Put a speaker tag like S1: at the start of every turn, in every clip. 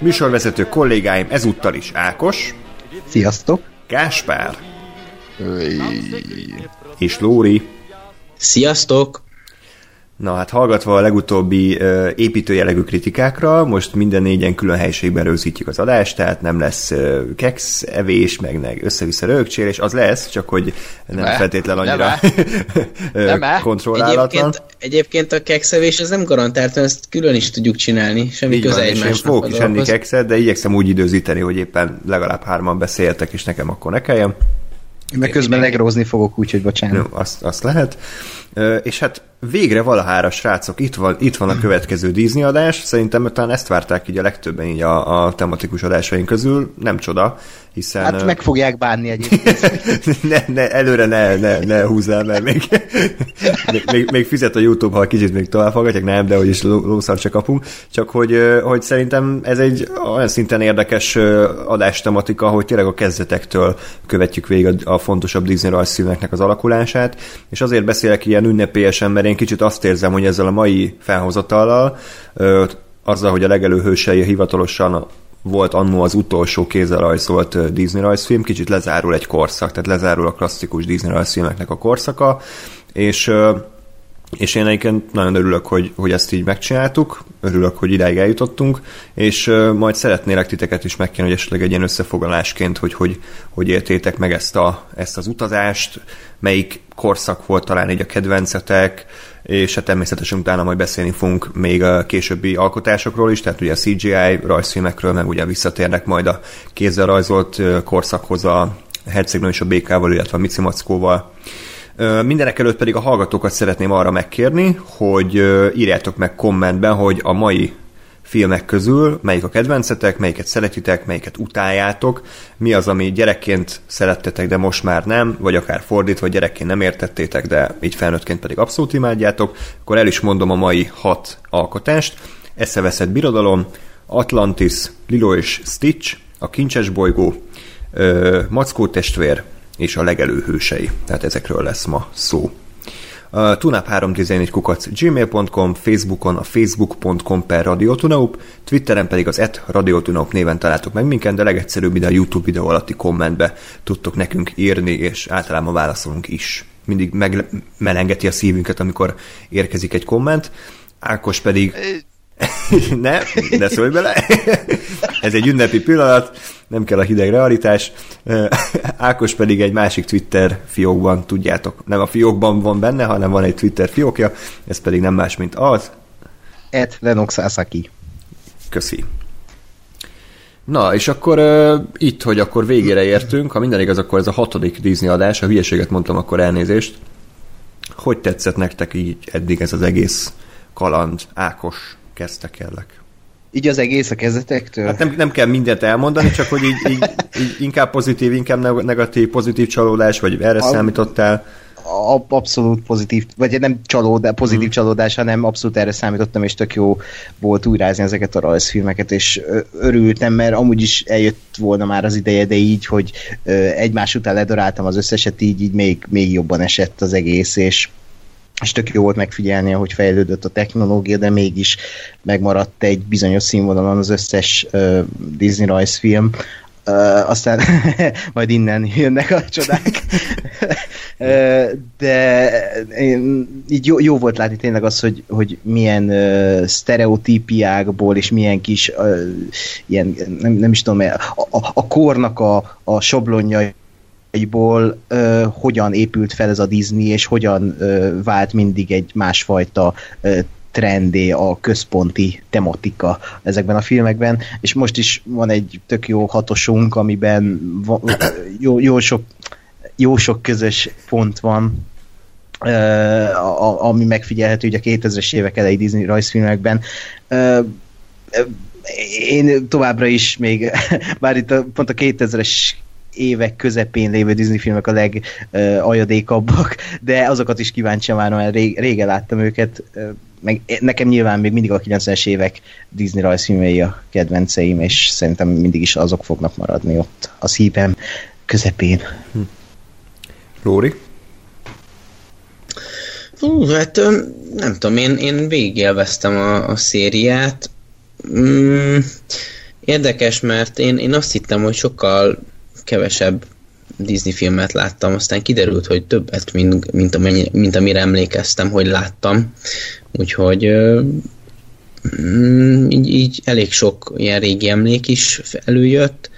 S1: Műsorvezető kollégáim ezúttal is Ákos.
S2: Sziasztok!
S1: Gáspár. És Lóri.
S3: Sziasztok!
S1: Na hát hallgatva a legutóbbi uh, építőjelegű kritikákra, most minden négyen külön helyiségben rögzítjük az adást, tehát nem lesz uh, keks evés, meg, meg össze-vissza rögcsélés, az lesz, csak hogy nem ne, feltétlen annyira
S3: nem kontrollálatlan. Egyébként, egyébként a kekszevés ez nem garantált, ezt külön is tudjuk csinálni, semmi Így köze egymásnak. Én
S1: fogok is enni kekszet, de igyekszem úgy időzíteni, hogy éppen legalább hárman beszéltek, és nekem akkor ne kelljen.
S2: Meg közben legrózni fogok, úgyhogy bocsánat.
S1: Jó, azt, azt lehet. És hát végre valahára, srácok, itt van, itt van a következő Disney adás. Szerintem talán ezt várták így a legtöbben így a, a tematikus adásaink közül. Nem csoda, hiszen...
S2: Hát meg fogják bánni egyébként.
S1: ne, ne, előre ne, ne, ne húzzál, mert még, még, még, fizet a YouTube, ha kicsit még tovább fogadják, nem, de hogy is lószart se kapunk. Csak hogy, hogy szerintem ez egy olyan szinten érdekes adás tematika, hogy tényleg a kezdetektől követjük végig a, a fontosabb Disney rajzfilmeknek az alakulását, és azért beszélek ilyen ünnepélyesen, mert én kicsit azt érzem, hogy ezzel a mai felhozatallal, azzal, hogy a legelőhősei hivatalosan volt annó az utolsó kézzelrajzolt Disney rajzfilm, kicsit lezárul egy korszak, tehát lezárul a klasszikus Disney rajzfilmeknek a korszaka, és és én egyébként nagyon örülök, hogy, hogy ezt így megcsináltuk, örülök, hogy idáig eljutottunk, és majd szeretnélek titeket is megkérni, hogy esetleg egy ilyen összefoglalásként, hogy hogy, hogy éltétek meg ezt, a, ezt az utazást, melyik korszak volt talán így a kedvencetek, és hát természetesen utána majd beszélni fogunk még a későbbi alkotásokról is, tehát ugye a CGI rajzfilmekről, meg ugye visszatérnek majd a kézzel rajzolt korszakhoz a Hercegnő és a Békával, illetve a Mici Mackóval. Mindenek előtt pedig a hallgatókat szeretném arra megkérni, hogy írjátok meg kommentben, hogy a mai filmek közül melyik a kedvencetek, melyiket szeretitek, melyiket utáljátok, mi az, ami gyerekként szerettetek, de most már nem, vagy akár fordítva, vagy gyerekként nem értettétek, de így felnőttként pedig abszolút imádjátok, akkor el is mondom a mai hat alkotást. Eszeveszett birodalom, Atlantis, Lilo és Stitch, a Kincses bolygó, Mackó testvér, és a legelőhősei. Tehát ezekről lesz ma szó. A tunap 314 kukac gmail.com, Facebookon a facebook.com per radiotunaup, Twitteren pedig az et radiotunaup néven találtok meg minket, de legegyszerűbb ide a YouTube videó alatti kommentbe tudtok nekünk írni, és általában válaszolunk is. Mindig megmelengeti a szívünket, amikor érkezik egy komment. Ákos pedig ne, ne szólj bele. Ez egy ünnepi pillanat, nem kell a hideg realitás. Ákos pedig egy másik Twitter fiókban, tudjátok, nem a fiókban van benne, hanem van egy Twitter fiókja, ez pedig nem más, mint az.
S2: Ed Lennox Asaki.
S1: Köszi. Na, és akkor uh, itt, hogy akkor végére értünk, ha minden igaz, akkor ez a hatodik Disney adás, ha hülyeséget mondtam, akkor elnézést. Hogy tetszett nektek így eddig ez az egész kaland, Ákos? Kezdte kellek.
S2: Így az egész a kezdetektől?
S1: Hát nem, nem kell mindent elmondani, csak hogy így, így, így inkább pozitív, inkább negatív, pozitív csalódás, vagy erre a, számítottál?
S2: Abszolút pozitív, vagy nem csalódás, pozitív hmm. csalódás, hanem abszolút erre számítottam, és tök jó volt újrázni ezeket a rajzfilmeket, és örültem, mert amúgy is eljött volna már az ideje, de így, hogy egymás után ledoráltam az összeset, így, így még, még jobban esett az egész, és és tök jó volt megfigyelni, hogy fejlődött a technológia, de mégis megmaradt egy bizonyos színvonalon az összes uh, Disney rajzfilm, Uh, aztán majd innen jönnek a csodák. uh, de így jó, jó volt látni tényleg az, hogy, hogy milyen uh, sztereotípiákból és milyen kis uh, ilyen, nem, nem is tudom, a, a, a kornak a, a soblonjai ból uh, hogyan épült fel ez a Disney, és hogyan uh, vált mindig egy másfajta uh, trendé a központi tematika ezekben a filmekben, és most is van egy tök jó hatosunk, amiben va, jó, jó, sok, jó sok közös pont van, ami megfigyelhető ugye a 2000-es évek elejé Disney rajzfilmekben. Én továbbra is még, bár itt a, pont a 2000-es évek közepén lévő Disney filmek a legajadékabbak, de azokat is kíváncsi már, mert rég, régen láttam őket, meg nekem nyilván még mindig a 90-es évek Disney rajzfilmei a kedvenceim, és szerintem mindig is azok fognak maradni ott a szívem közepén. Hm.
S1: Lóri?
S3: Hú, hát nem tudom, én, én végigélveztem a, a szériát. Mm, érdekes, mert én, én azt hittem, hogy sokkal kevesebb Disney filmet láttam, aztán kiderült, hogy többet, mint, mint, amennyi, mint amire emlékeztem, hogy láttam. Úgyhogy mm, így, így elég sok ilyen régi emlék is előjött.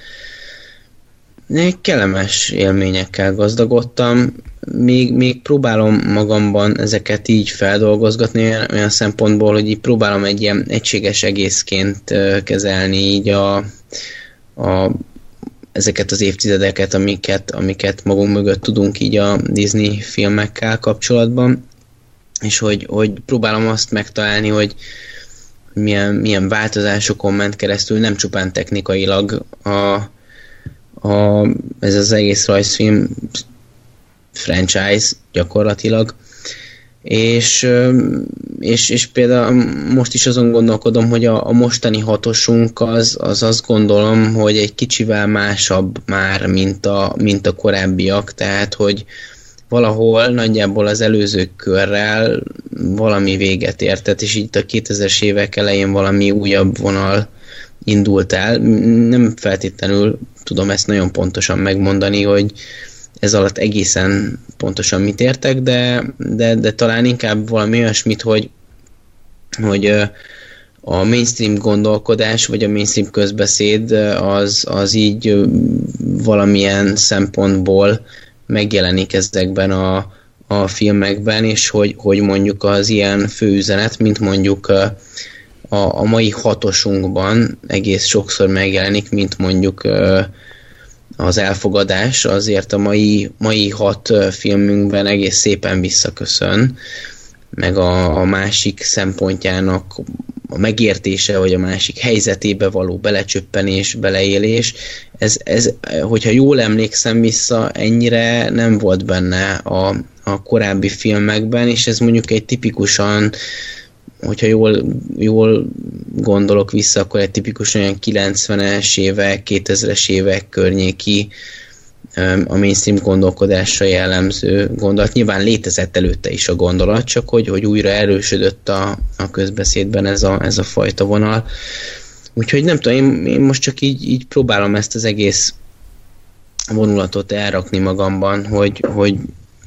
S3: Kellemes élményekkel gazdagodtam, még, még próbálom magamban ezeket így feldolgozgatni olyan, olyan szempontból, hogy így próbálom egy ilyen egységes egészként kezelni így a, a ezeket az évtizedeket, amiket, amiket magunk mögött tudunk így a Disney filmekkel kapcsolatban, és hogy, hogy próbálom azt megtalálni, hogy milyen, milyen változásokon ment keresztül, nem csupán technikailag a, a, ez az egész rajzfilm franchise gyakorlatilag, és, és, és például most is azon gondolkodom, hogy a, a mostani hatosunk az, az azt gondolom, hogy egy kicsivel másabb már, mint a, mint a korábbiak, tehát hogy valahol nagyjából az előző körrel valami véget értett, és itt a 2000-es évek elején valami újabb vonal indult el. Nem feltétlenül tudom ezt nagyon pontosan megmondani, hogy, ez alatt egészen pontosan mit értek, de, de, de talán inkább valami olyasmit, hogy, hogy a mainstream gondolkodás, vagy a mainstream közbeszéd az, az így valamilyen szempontból megjelenik ezekben a, a filmekben, és hogy, hogy mondjuk az ilyen főüzenet, mint mondjuk a, a mai hatosunkban egész sokszor megjelenik, mint mondjuk az elfogadás azért a mai, mai hat filmünkben egész szépen visszaköszön, meg a, a másik szempontjának a megértése, vagy a másik helyzetébe való belecsöppenés, beleélés, ez, ez, hogyha jól emlékszem vissza, ennyire nem volt benne a, a korábbi filmekben, és ez mondjuk egy tipikusan hogyha jól, jól gondolok vissza, akkor egy tipikus olyan 90-es évek, 2000-es évek környéki a mainstream gondolkodásra jellemző gondolat. Nyilván létezett előtte is a gondolat, csak hogy, hogy újra erősödött a, a közbeszédben ez a, ez a fajta vonal. Úgyhogy nem tudom, én, én most csak így, így próbálom ezt az egész vonulatot elrakni magamban, hogy, hogy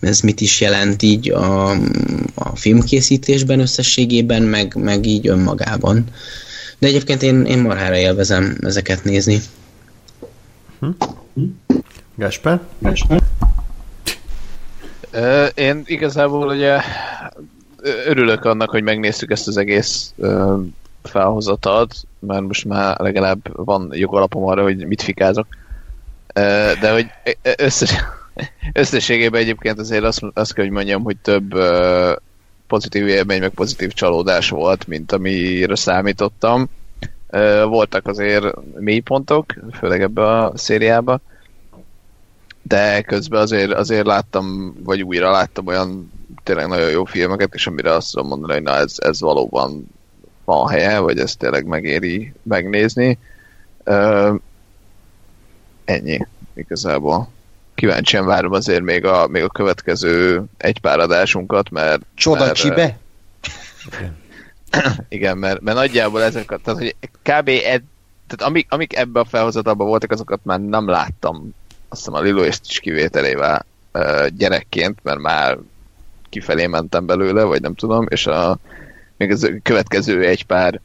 S3: ez mit is jelent így a, a filmkészítésben összességében, meg, meg így önmagában. De egyébként én, én marhára élvezem ezeket nézni.
S1: Hm? Gasper?
S4: Én igazából ugye örülök annak, hogy megnéztük ezt az egész felhozatat, mert most már legalább van jogalapom arra, hogy mit fikázok. De hogy összes, Összességében egyébként azért azt, azt kell, hogy mondjam, hogy több uh, pozitív élmény, meg pozitív csalódás volt, mint amire számítottam. Uh, voltak azért mélypontok, főleg ebbe a szériába, de közben azért, azért láttam, vagy újra láttam olyan tényleg nagyon jó filmeket, és amire azt tudom mondani, hogy na ez, ez valóban van helye, vagy ezt tényleg megéri megnézni. Uh, ennyi igazából kíváncsian várom azért még a, még a következő egy pár adásunkat, mert...
S2: Csoda mert, csibe?
S4: Igen, mert, mert nagyjából ezek, tehát hogy kb. Ed, tehát amik, amik ebbe a felhozatban voltak, azokat már nem láttam, azt hiszem a Lilo és is kivételével gyerekként, mert már kifelé mentem belőle, vagy nem tudom, és a, még az következő egy pár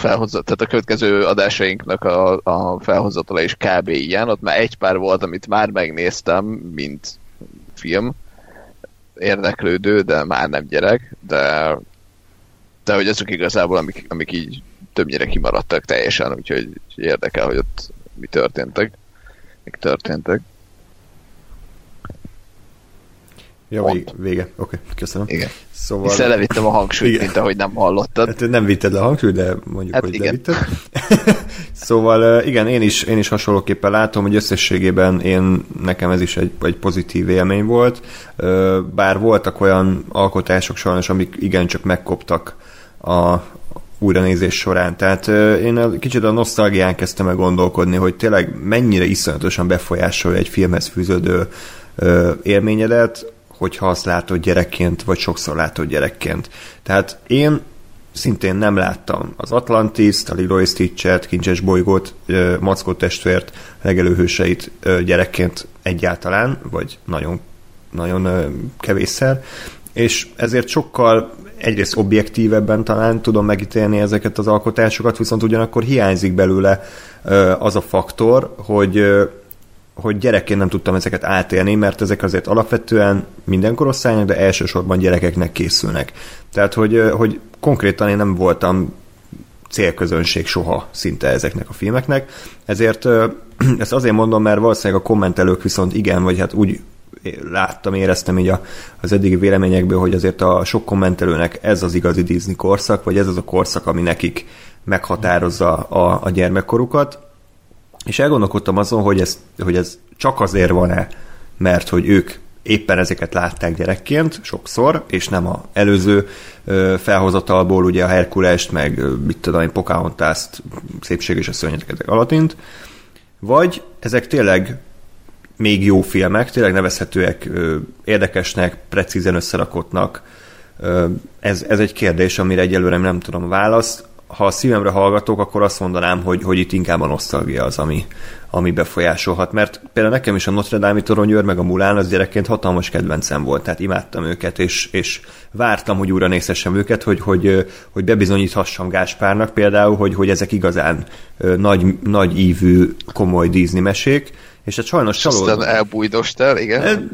S4: felhozat, tehát a következő adásainknak a, a felhozatala is kb. ilyen, ott már egy pár volt, amit már megnéztem, mint film, érdeklődő, de már nem gyerek, de de hogy azok igazából, amik, amik így többnyire kimaradtak teljesen, úgyhogy, érdekel, hogy ott mi történtek, mik történtek.
S1: Ja,
S4: Pont.
S1: vége. Oké, okay, köszönöm.
S4: Igen.
S1: Szóval...
S4: Hiszen levittem a hangsúlyt,
S1: Igen.
S4: mint ahogy nem hallottad.
S1: Hát nem vitted le a hangsúlyt, de mondjuk,
S4: Hát
S1: hogy
S4: igen.
S1: levitted. szóval igen, én is, én is hasonlóképpen látom, hogy összességében én, nekem ez is egy, egy pozitív élmény volt, bár voltak olyan alkotások sajnos, amik igencsak megkoptak a újranézés során. Tehát én kicsit a nosztalgián kezdtem el gondolkodni, hogy tényleg mennyire iszonyatosan befolyásolja egy filmhez fűződő élményedet, hogyha azt látod gyerekként, vagy sokszor látod gyerekként. Tehát én szintén nem láttam az Atlantis-t, a Leroy Stitch-et, Kincses bolygót, Mackó testvért, legelőhőseit gyerekként egyáltalán, vagy nagyon, nagyon kevésszer, és ezért sokkal egyrészt objektívebben talán tudom megítélni ezeket az alkotásokat, viszont ugyanakkor hiányzik belőle az a faktor, hogy hogy gyerekként nem tudtam ezeket átélni, mert ezek azért alapvetően minden korosztálynak, de elsősorban gyerekeknek készülnek. Tehát, hogy, hogy konkrétan én nem voltam célközönség soha szinte ezeknek a filmeknek, ezért ezt azért mondom, mert valószínűleg a kommentelők viszont igen, vagy hát úgy láttam, éreztem így a, az eddigi véleményekből, hogy azért a sok kommentelőnek ez az igazi Disney korszak, vagy ez az a korszak, ami nekik meghatározza a, a gyermekkorukat, és elgondolkodtam azon, hogy ez, hogy ez csak azért van-e, mert hogy ők éppen ezeket látták gyerekként sokszor, és nem a előző felhozatalból, ugye a Herkulest, meg mit tudom én, Pocahontas-t, Szépség és a szörnyetek Alatint, vagy ezek tényleg még jó filmek, tényleg nevezhetőek érdekesnek, precízen összerakottnak. Ez, ez egy kérdés, amire egyelőre nem tudom választ. Ha a szívemre hallgatok, akkor azt mondanám, hogy, hogy itt inkább a nosztalgia az, ami, ami befolyásolhat. Mert például nekem is a Notre Dame-i toronyőr, meg a Mulán az gyerekként hatalmas kedvencem volt, tehát imádtam őket, és, és vártam, hogy újra nézhessem őket, hogy, hogy, hogy bebizonyíthassam Gáspárnak például, hogy, hogy ezek igazán nagy, nagy ívű, komoly Disney mesék, és hát sajnos
S4: És aztán elbújdostál, igen.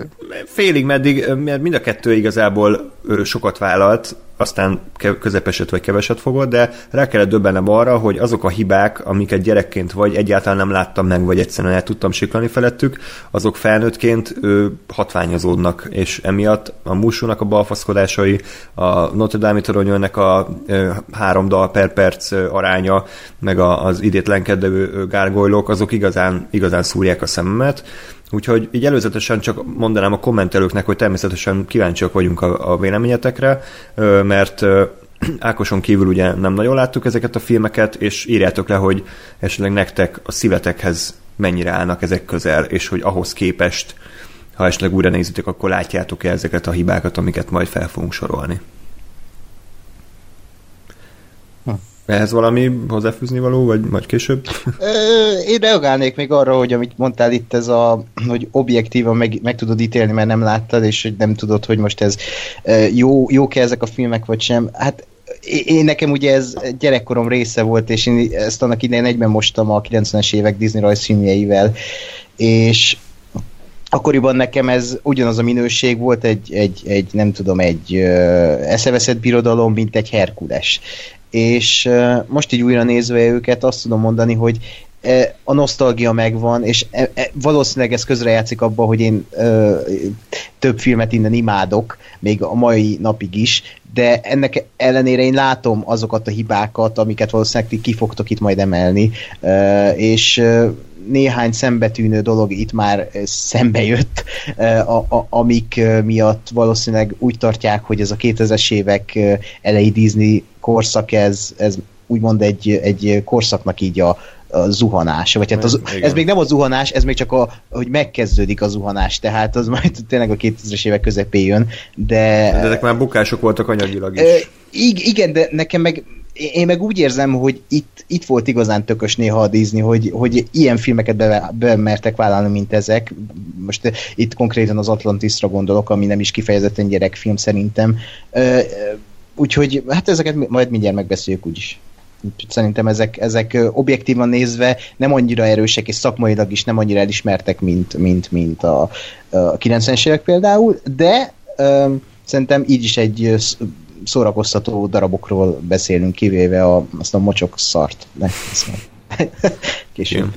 S1: Félig meddig, mert mind a kettő igazából sokat vállalt, aztán közepeset vagy keveset fogott, de rá kellett döbbenem arra, hogy azok a hibák, amiket gyerekként vagy egyáltalán nem láttam meg, vagy egyszerűen el tudtam siklani felettük, azok felnőttként ö, hatványozódnak, és emiatt a Musúnak a balfaszkodásai, a Notre Dame toronyőrnek a ö, három dal per perc aránya, meg a, az idétlenkedő gárgolylók, azok igazán, igazán szúrják a szememet. Úgyhogy így előzetesen csak mondanám a kommentelőknek, hogy természetesen kíváncsiak vagyunk a, a véleményetekre, mert Ákoson kívül ugye nem nagyon láttuk ezeket a filmeket, és írjátok le, hogy esetleg nektek a szívetekhez mennyire állnak ezek közel, és hogy ahhoz képest, ha esetleg újra nézitek, akkor látjátok-e ezeket a hibákat, amiket majd fel fogunk sorolni. Ehhez valami hozzáfűzni való, vagy majd később?
S2: Én reagálnék még arra, hogy amit mondtál itt, ez a, hogy objektívan meg, meg tudod ítélni, mert nem láttad, és hogy nem tudod, hogy most ez jó, jók-e ezek a filmek, vagy sem. Hát én nekem ugye ez gyerekkorom része volt, és én ezt annak idején egyben mostam a 90-es évek Disney rajzfilmjeivel, és akkoriban nekem ez ugyanaz a minőség volt, egy, egy, egy nem tudom, egy ö, eszeveszett birodalom, mint egy Herkules. És most így újra nézve őket, azt tudom mondani, hogy a nosztalgia megvan, és valószínűleg ez közrejátszik abba, hogy én több filmet innen imádok, még a mai napig is, de ennek ellenére én látom azokat a hibákat, amiket valószínűleg ti ki fogtok itt majd emelni, és néhány szembetűnő dolog itt már szembe jött, a, amik miatt valószínűleg úgy tartják, hogy ez a 2000-es évek elejé Disney korszak, ez, ez úgymond egy, egy korszaknak így a, a zuhanás, vagy hát az,
S1: Igen.
S2: ez még nem a zuhanás, ez még csak a, hogy megkezdődik a zuhanás, tehát az majd tényleg a 2000-es évek közepén jön, de...
S1: De ezek már bukások voltak anyagilag is.
S2: Igen, de nekem meg én meg úgy érzem, hogy itt, itt volt igazán tökös néha a Disney, hogy, hogy ilyen filmeket be, bemertek vállalni, mint ezek. Most itt konkrétan az Atlantisra gondolok, ami nem is kifejezetten gyerekfilm szerintem. Ö, Úgyhogy hát ezeket majd mindjárt megbeszéljük úgyis. Szerintem ezek, ezek objektívan nézve nem annyira erősek, és szakmailag is nem annyira elismertek, mint, mint, mint a, a 90-es évek például, de ö, szerintem így is egy szórakoztató darabokról beszélünk, kivéve a, azt a mocsok szart. Ne. Később.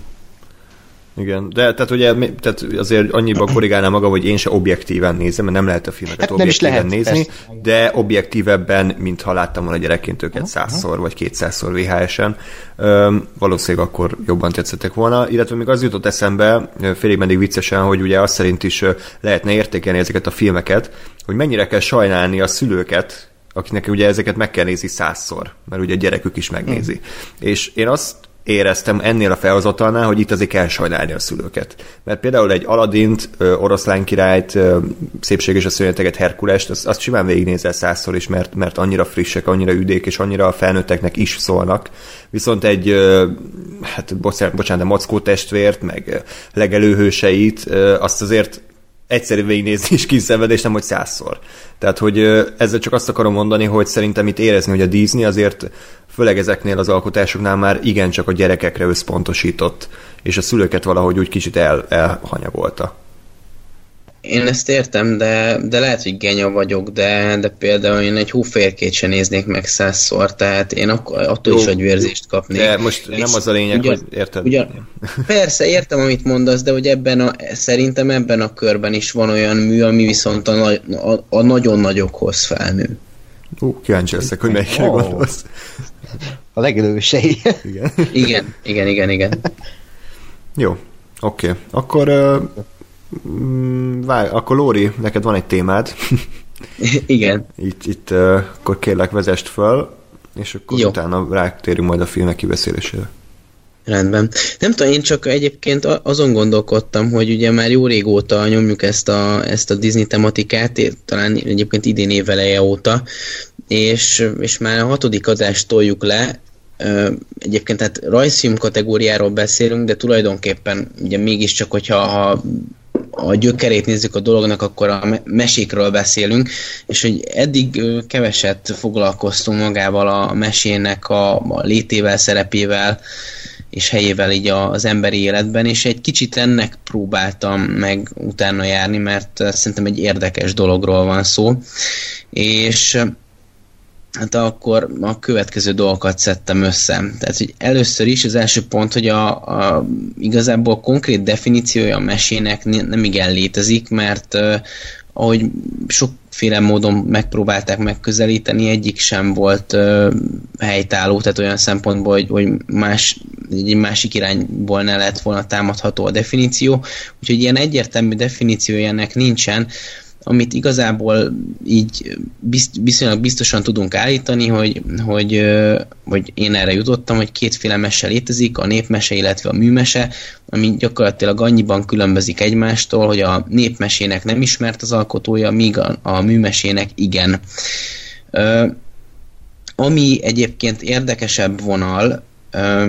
S1: Igen. De tehát ugye tehát azért annyiban korrigálnám magam, hogy én se objektíven nézem, mert nem lehet a filmeket
S2: Hát
S1: objektíven
S2: lehet,
S1: nézni,
S2: persze.
S1: de objektívebben, mint ha láttam volna gyerekként őket százszor vagy kétszázszor VHS-en, öm, valószínűleg akkor jobban tetszettek volna, illetve még az jutott eszembe, félig meddig viccesen, hogy ugye azt szerint is lehetne értékelni ezeket a filmeket, hogy mennyire kell sajnálni a szülőket, akiknek ugye ezeket meg kell nézni százszor, mert ugye a gyerekük is megnézi. Mm. És én azt éreztem ennél a felhozatalnál, hogy itt azért kell sajnálni a szülőket. Mert például egy Aladint, Oroszlán királyt, Szépség és a szörnyeteget, Herkulest, azt, azt simán végignézel százszor is, mert, mert annyira frissek, annyira üdék, és annyira a felnőtteknek is szólnak. Viszont egy, hát bocsánat, bocsánat de Mackó testvért, meg legelőhőseit, azt azért egyszerű végignézni is kiszenved, és nem hogy százszor. Tehát, hogy ezzel csak azt akarom mondani, hogy szerintem itt érezni, hogy a Disney azért főleg ezeknél az alkotásoknál már igencsak a gyerekekre összpontosított, és a szülőket valahogy úgy kicsit el, elhanyagolta.
S3: Én ezt értem, de, de lehet, hogy genya vagyok, de, de például én egy hóférkét sem néznék meg százszor, tehát én akkor, attól
S1: Jó.
S3: is agyvérzést kapnék.
S1: De most nem az a lényeg,
S3: ugyan,
S1: hogy érted?
S3: Ugyan, persze, értem, amit mondasz, de hogy ebben a, szerintem ebben a körben is van olyan mű, ami viszont a, a, a nagyon nagyokhoz felnő.
S1: Ú, kíváncsi leszek, hogy melyikre
S2: Ó.
S1: gondolsz.
S2: A legelősei.
S1: Igen.
S3: Igen, igen, igen, igen.
S1: Jó, oké. Okay. Akkor, uh, várj, akkor Lóri, neked van egy témád.
S3: Igen.
S1: itt, itt akkor kérlek vezest föl, és akkor
S3: Jó.
S1: utána rátérünk majd a filmek kibeszélésére.
S3: Rendben. Nem tudom, én csak egyébként azon gondolkodtam, hogy ugye már jó régóta nyomjuk ezt a, ezt a Disney tematikát, talán egyébként idén éveleje óta, és, és már a hatodik adást toljuk le, Egyébként hát rajzfilm kategóriáról beszélünk, de tulajdonképpen ugye mégiscsak, hogyha ha a gyökerét nézzük a dolognak, akkor a me- mesékről beszélünk, és hogy eddig keveset foglalkoztunk magával a mesének a, a létével, szerepével, és helyével így az emberi életben, és egy kicsit ennek próbáltam meg utána járni, mert szerintem egy érdekes dologról van szó, és hát akkor a következő dolgokat szedtem össze. Tehát, hogy először is az első pont, hogy a, a igazából konkrét definíciója a mesének ne- nem igen létezik, mert uh, ahogy sokféle módon megpróbálták megközelíteni, egyik sem volt uh, helytálló, tehát olyan szempontból, hogy, hogy más, egy másik irányból ne lett volna támadható a definíció, úgyhogy ilyen egyértelmű definíciója ennek nincsen, amit igazából így bizt, viszonylag biztosan tudunk állítani, hogy, hogy, hogy én erre jutottam, hogy kétféle mese létezik, a népmese, illetve a műmese, ami gyakorlatilag annyiban különbözik egymástól, hogy a népmesének nem ismert az alkotója, míg a, a műmesének igen. Ami egyébként érdekesebb vonal,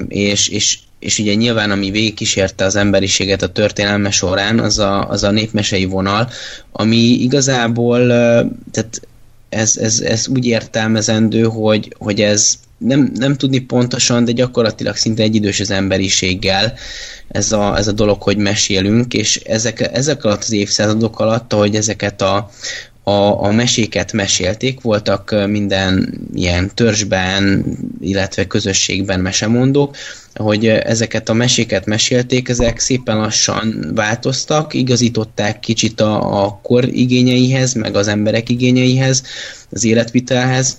S3: és, és, és ugye nyilván ami végigkísérte az emberiséget a történelme során, az a, az a népmesei vonal, ami igazából, tehát ez, ez, ez úgy értelmezendő, hogy, hogy ez nem, nem tudni pontosan, de gyakorlatilag szinte egyidős az emberiséggel ez a, ez a dolog, hogy mesélünk, és ezek, ezek alatt az évszázadok alatt, ahogy ezeket a, a, a meséket mesélték, voltak minden ilyen törzsben, illetve közösségben mesemondók, hogy ezeket a meséket mesélték, ezek szépen lassan változtak, igazították kicsit a, a kor igényeihez, meg az emberek igényeihez, az életvitelhez,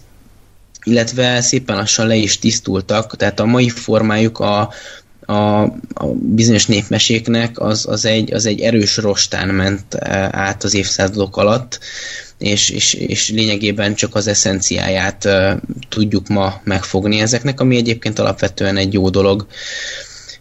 S3: illetve szépen lassan le is tisztultak, tehát a mai formájuk a, a, a bizonyos népmeséknek az, az, egy, az egy erős rostán ment eh, át az évszázadok alatt, és, és, és lényegében csak az eszenciáját uh, tudjuk ma megfogni ezeknek, ami egyébként alapvetően egy jó dolog.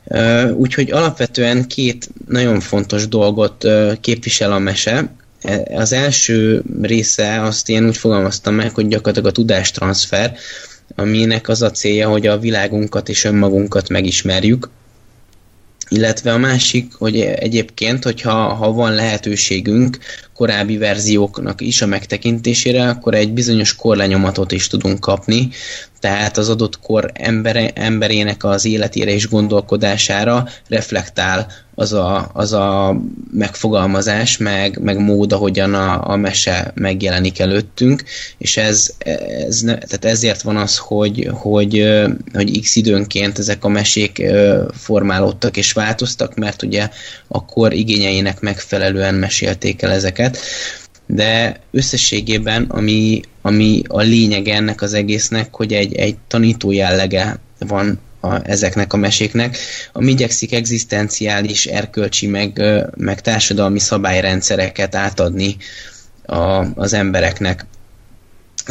S3: Uh, úgyhogy alapvetően két nagyon fontos dolgot uh, képvisel a mese. E- Az első része azt én úgy fogalmaztam meg, hogy gyakorlatilag a tudástranszfer, aminek az a célja, hogy a világunkat és önmagunkat megismerjük, illetve a másik, hogy egyébként, hogyha ha van lehetőségünk korábbi verzióknak is a megtekintésére, akkor egy bizonyos korlenyomatot is tudunk kapni. Tehát az adott kor embere, emberének az életére és gondolkodására reflektál az a, az a megfogalmazás, meg, meg mód, ahogyan a, a mese megjelenik előttünk, és ez, ez tehát ezért van az, hogy, hogy, hogy x időnként ezek a mesék formálódtak és változtak, mert ugye akkor igényeinek megfelelően mesélték el ezeket de összességében, ami, ami a lényege ennek az egésznek, hogy egy, egy tanító jellege van a, ezeknek a meséknek, ami igyekszik egzisztenciális, erkölcsi, meg, meg társadalmi szabályrendszereket átadni a, az embereknek.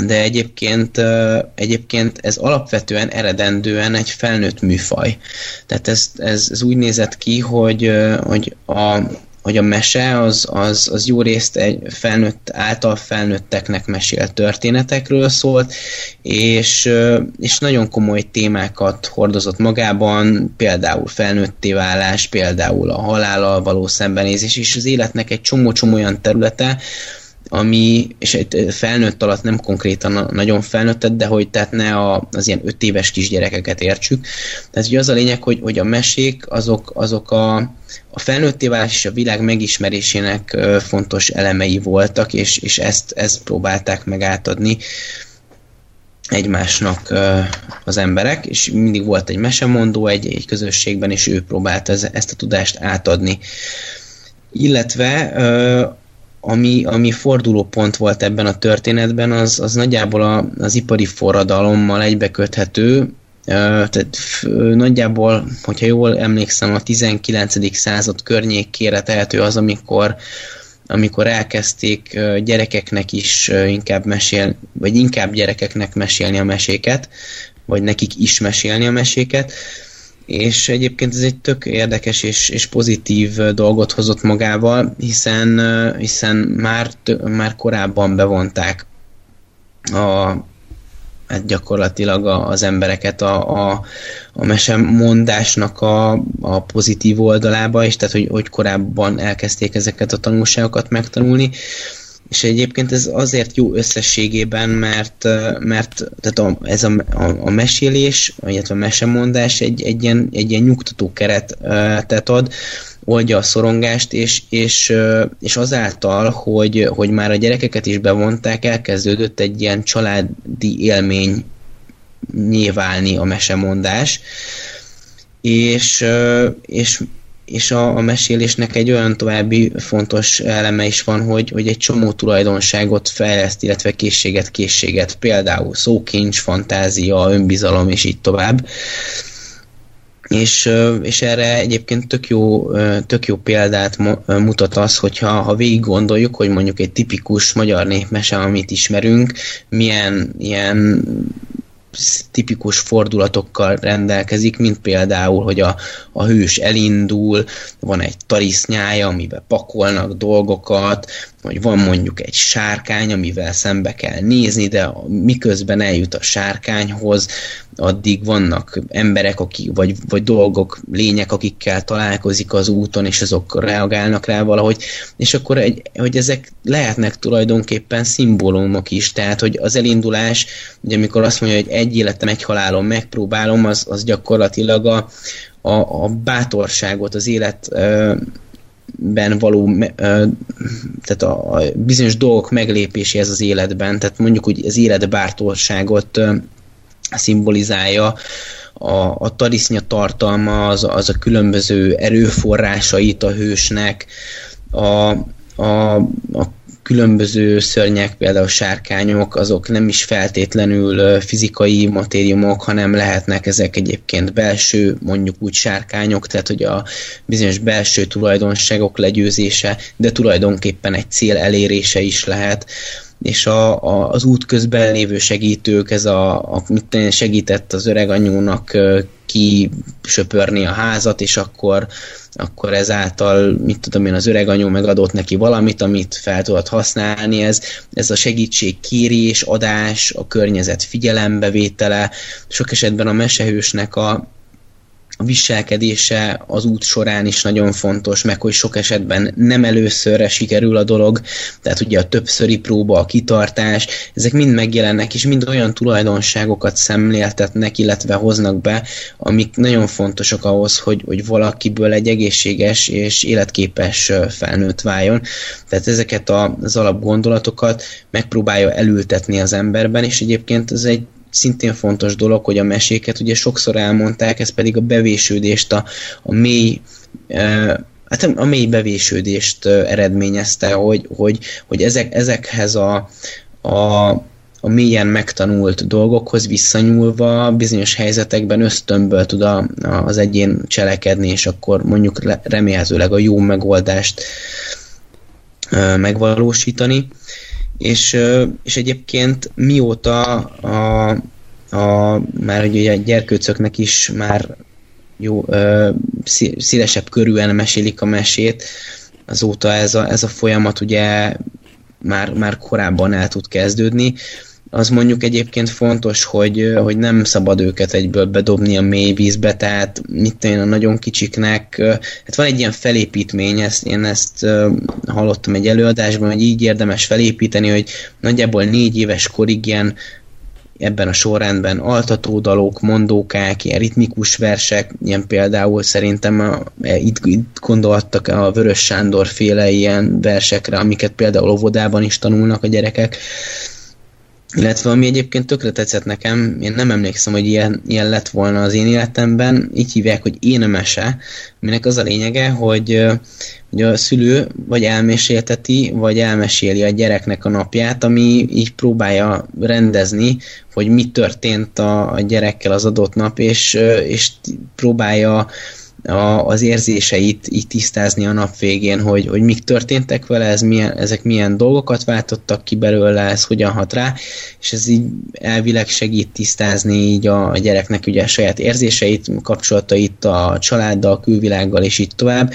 S3: De egyébként, egyébként ez alapvetően eredendően egy felnőtt műfaj. Tehát ez, ez, ez úgy nézett ki, hogy, hogy a, hogy a mese az, az, az jó részt egy felnőtt, által felnőtteknek mesélt történetekről szólt, és, és nagyon komoly témákat hordozott magában, például felnőtté válás, például a halállal való szembenézés, és az életnek egy csomó-csomó olyan területe, ami, és egy felnőtt alatt nem konkrétan nagyon felnőttet, de hogy tehát ne a, az ilyen öt éves kisgyerekeket értsük. Tehát ugye az a lényeg, hogy, hogy a mesék azok, azok a, a felnőtté válás és a világ megismerésének fontos elemei voltak, és, és ezt, ezt próbálták meg átadni egymásnak az emberek, és mindig volt egy mesemondó egy, egy közösségben, és ő próbálta ezt a tudást átadni. Illetve ami, ami fordulópont volt ebben a történetben, az, az nagyjából a, az ipari forradalommal egybeköthető, tehát nagyjából, hogyha jól emlékszem, a 19. század környékére tehető az, amikor amikor elkezdték gyerekeknek is inkább mesélni, vagy inkább gyerekeknek mesélni a meséket, vagy nekik is mesélni a meséket, és egyébként ez egy tök érdekes és, és pozitív dolgot hozott magával, hiszen, hiszen már, már korábban bevonták a, hát gyakorlatilag az embereket a, a, a mesemondásnak a, a pozitív oldalába, és tehát, hogy, hogy korábban elkezdték ezeket a tanulságokat megtanulni, és egyébként ez azért jó összességében, mert, mert tehát a, ez a, a, a mesélés, illetve a mesemondás egy, egy, ilyen, egy ilyen nyugtató keretet ad, oldja a szorongást, és, és, és azáltal, hogy, hogy már a gyerekeket is bevonták, elkezdődött egy ilyen családi élmény nyilválni a mesemondás, és, és és a, a mesélésnek egy olyan további fontos eleme is van, hogy, hogy egy csomó tulajdonságot fejleszt, illetve készséget, készséget, például szókincs, fantázia, önbizalom, és így tovább. És, és erre egyébként tök jó, tök jó példát mutat az, hogyha ha végig gondoljuk, hogy mondjuk egy tipikus magyar népmese, amit ismerünk, milyen ilyen tipikus fordulatokkal rendelkezik, mint például, hogy a, a hős elindul, van egy tarisznyája, amiben pakolnak dolgokat, vagy van mondjuk egy sárkány, amivel szembe kell nézni, de miközben eljut a sárkányhoz, addig vannak emberek, akik, vagy, vagy dolgok, lények, akikkel találkozik az úton, és azok reagálnak rá valahogy, és akkor egy, hogy ezek lehetnek tulajdonképpen szimbólumok is, tehát hogy az elindulás, ugye amikor azt mondja, hogy egy életem, egy halálom megpróbálom, az, az gyakorlatilag a, a, a bátorságot, az élet ben való, tehát a, bizonyos dolgok meglépéséhez az életben, tehát mondjuk hogy az élet bátorságot szimbolizálja, a, a tarisznya tartalma, az, az a különböző erőforrásait a hősnek, a, a, a különböző szörnyek, például sárkányok, azok nem is feltétlenül fizikai matériumok, hanem lehetnek ezek egyébként belső, mondjuk úgy sárkányok, tehát hogy a bizonyos belső tulajdonságok legyőzése, de tulajdonképpen egy cél elérése is lehet. És a, a, az út közben lévő segítők, ez a, a mit segített az öreg anyónak kisöpörni a házat, és akkor, akkor ezáltal, mit tudom én, az öreg anyó megadott neki valamit, amit fel tudott használni, ez, ez a segítség kérés, adás, a környezet figyelembevétele, sok esetben a mesehősnek a viselkedése az út során is nagyon fontos, meg hogy sok esetben nem előszörre sikerül a dolog, tehát ugye a többszöri próba, a kitartás, ezek mind megjelennek, és mind olyan tulajdonságokat szemléltetnek, illetve hoznak be, amik nagyon fontosak ahhoz, hogy, hogy valakiből egy egészséges és életképes felnőtt váljon. Tehát ezeket az alapgondolatokat megpróbálja elültetni az emberben, és egyébként ez egy szintén fontos dolog, hogy a meséket ugye sokszor elmondták, ez pedig a bevésődést, a, a mély hát a mély bevésődést eredményezte, hogy, hogy, hogy ezek, ezekhez a, a, a mélyen megtanult dolgokhoz visszanyúlva bizonyos helyzetekben ösztönből tud a, az egyén cselekedni, és akkor mondjuk remélhetőleg a jó megoldást megvalósítani és, és egyébként mióta a, a, már ugye a gyerkőcöknek is már jó, ö, szélesebb körűen mesélik a mesét, azóta ez a, ez a folyamat ugye már, már korábban el tud kezdődni, az mondjuk egyébként fontos, hogy, hogy nem szabad őket egyből bedobni a mély vízbe, tehát mit én a nagyon kicsiknek, hát van egy ilyen felépítmény, ezt, én ezt hallottam egy előadásban, hogy így érdemes felépíteni, hogy nagyjából négy éves korig ilyen ebben a sorrendben altatódalok, mondókák, ilyen ritmikus versek, ilyen például szerintem a, e, itt, itt gondoltak a Vörös Sándor féle ilyen versekre, amiket például óvodában is tanulnak a gyerekek, illetve ami egyébként tökre tetszett nekem, én nem emlékszem, hogy ilyen, ilyen lett volna az én életemben, így hívják, hogy én mese, aminek az a lényege, hogy, hogy a szülő vagy elmesélteti, vagy elmeséli a gyereknek a napját, ami így próbálja rendezni, hogy mi történt a, a gyerekkel az adott nap, és, és próbálja a, az érzéseit így tisztázni a nap végén, hogy, hogy mik történtek vele, ez milyen, ezek milyen dolgokat váltottak ki belőle, ez hogyan hat rá, és ez így elvileg segít tisztázni így a, a gyereknek ugye a saját érzéseit, kapcsolatait a családdal, a külvilággal, és így tovább.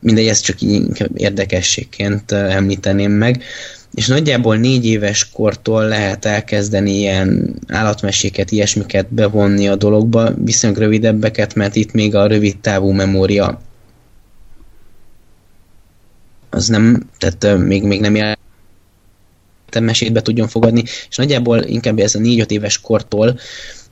S3: Mindegy, ezt csak így érdekességként említeném meg és nagyjából négy éves kortól lehet elkezdeni ilyen állatmeséket, ilyesmiket bevonni a dologba, viszonylag rövidebbeket, mert itt még a rövid távú memória az nem, tehát még, még nem jel mesét be tudjon fogadni, és nagyjából inkább ez a 4-5 éves kortól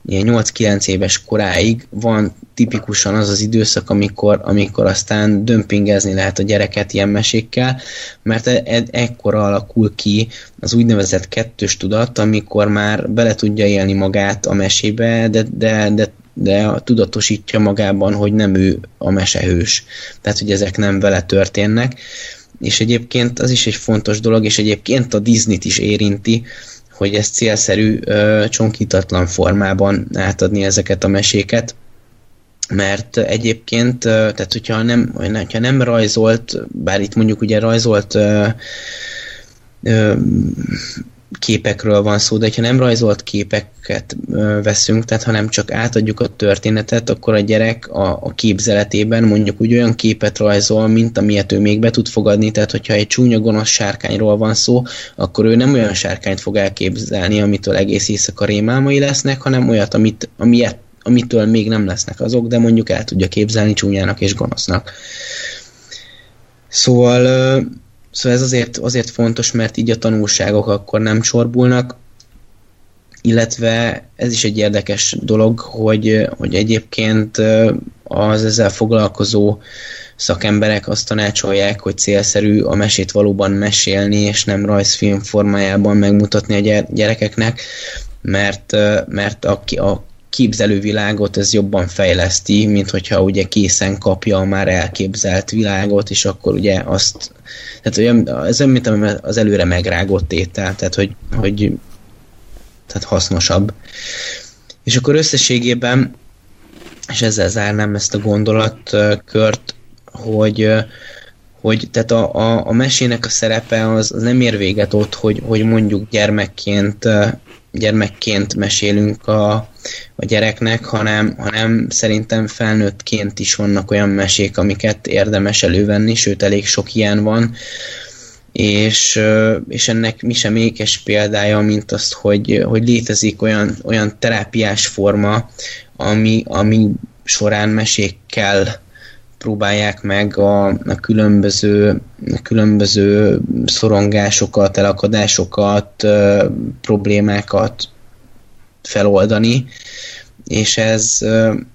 S3: ilyen 8-9 éves koráig van tipikusan az az időszak, amikor, amikor aztán dömpingezni lehet a gyereket ilyen mesékkel, mert e, e, ekkora alakul ki az úgynevezett kettős tudat, amikor már bele tudja élni magát a mesébe, de, de, de de tudatosítja magában, hogy nem ő a mesehős. Tehát, hogy ezek nem vele történnek. És egyébként az is egy fontos dolog, és egyébként a Disney-t is érinti, hogy ez célszerű ö, csonkítatlan formában átadni ezeket a meséket, mert egyébként, tehát hogyha nem, hogyha nem rajzolt, bár itt mondjuk ugye rajzolt ö, képekről van szó, de ha nem rajzolt képeket veszünk, tehát ha nem csak átadjuk a történetet, akkor a gyerek a, a képzeletében mondjuk úgy olyan képet rajzol, mint amilyet ő még be tud fogadni, tehát hogyha egy csúnya gonosz sárkányról van szó, akkor ő nem olyan sárkányt fog elképzelni, amitől egész éjszaka rémálmai lesznek, hanem olyat, amit, amilyet, amitől még nem lesznek azok, de mondjuk el tudja képzelni csúnyának és gonosznak. Szóval Szóval ez azért, azért fontos, mert így a tanulságok akkor nem csorbulnak, illetve ez is egy érdekes dolog, hogy, hogy egyébként az ezzel foglalkozó szakemberek azt tanácsolják, hogy célszerű a mesét valóban mesélni, és nem rajzfilm formájában megmutatni a gyerekeknek, mert, mert a, a képzelővilágot ez jobban fejleszti, mint hogyha ugye készen kapja a már elképzelt világot, és akkor ugye azt, tehát ez olyan, mint az előre megrágott étel, tehát hogy, hogy tehát hasznosabb. És akkor összességében, és ezzel zárnám ezt a gondolatkört, hogy hogy tehát a, a, a mesének a szerepe az, az nem ér véget ott, hogy, hogy mondjuk gyermekként gyermekként mesélünk a, a gyereknek, hanem, hanem szerintem felnőttként is vannak olyan mesék, amiket érdemes elővenni, sőt elég sok ilyen van, és, és ennek mi sem ékes példája, mint azt, hogy, hogy létezik olyan, olyan terápiás forma, ami, ami során mesékkel próbálják meg a, a, különböző, a különböző szorongásokat, elakadásokat, problémákat feloldani, és ez,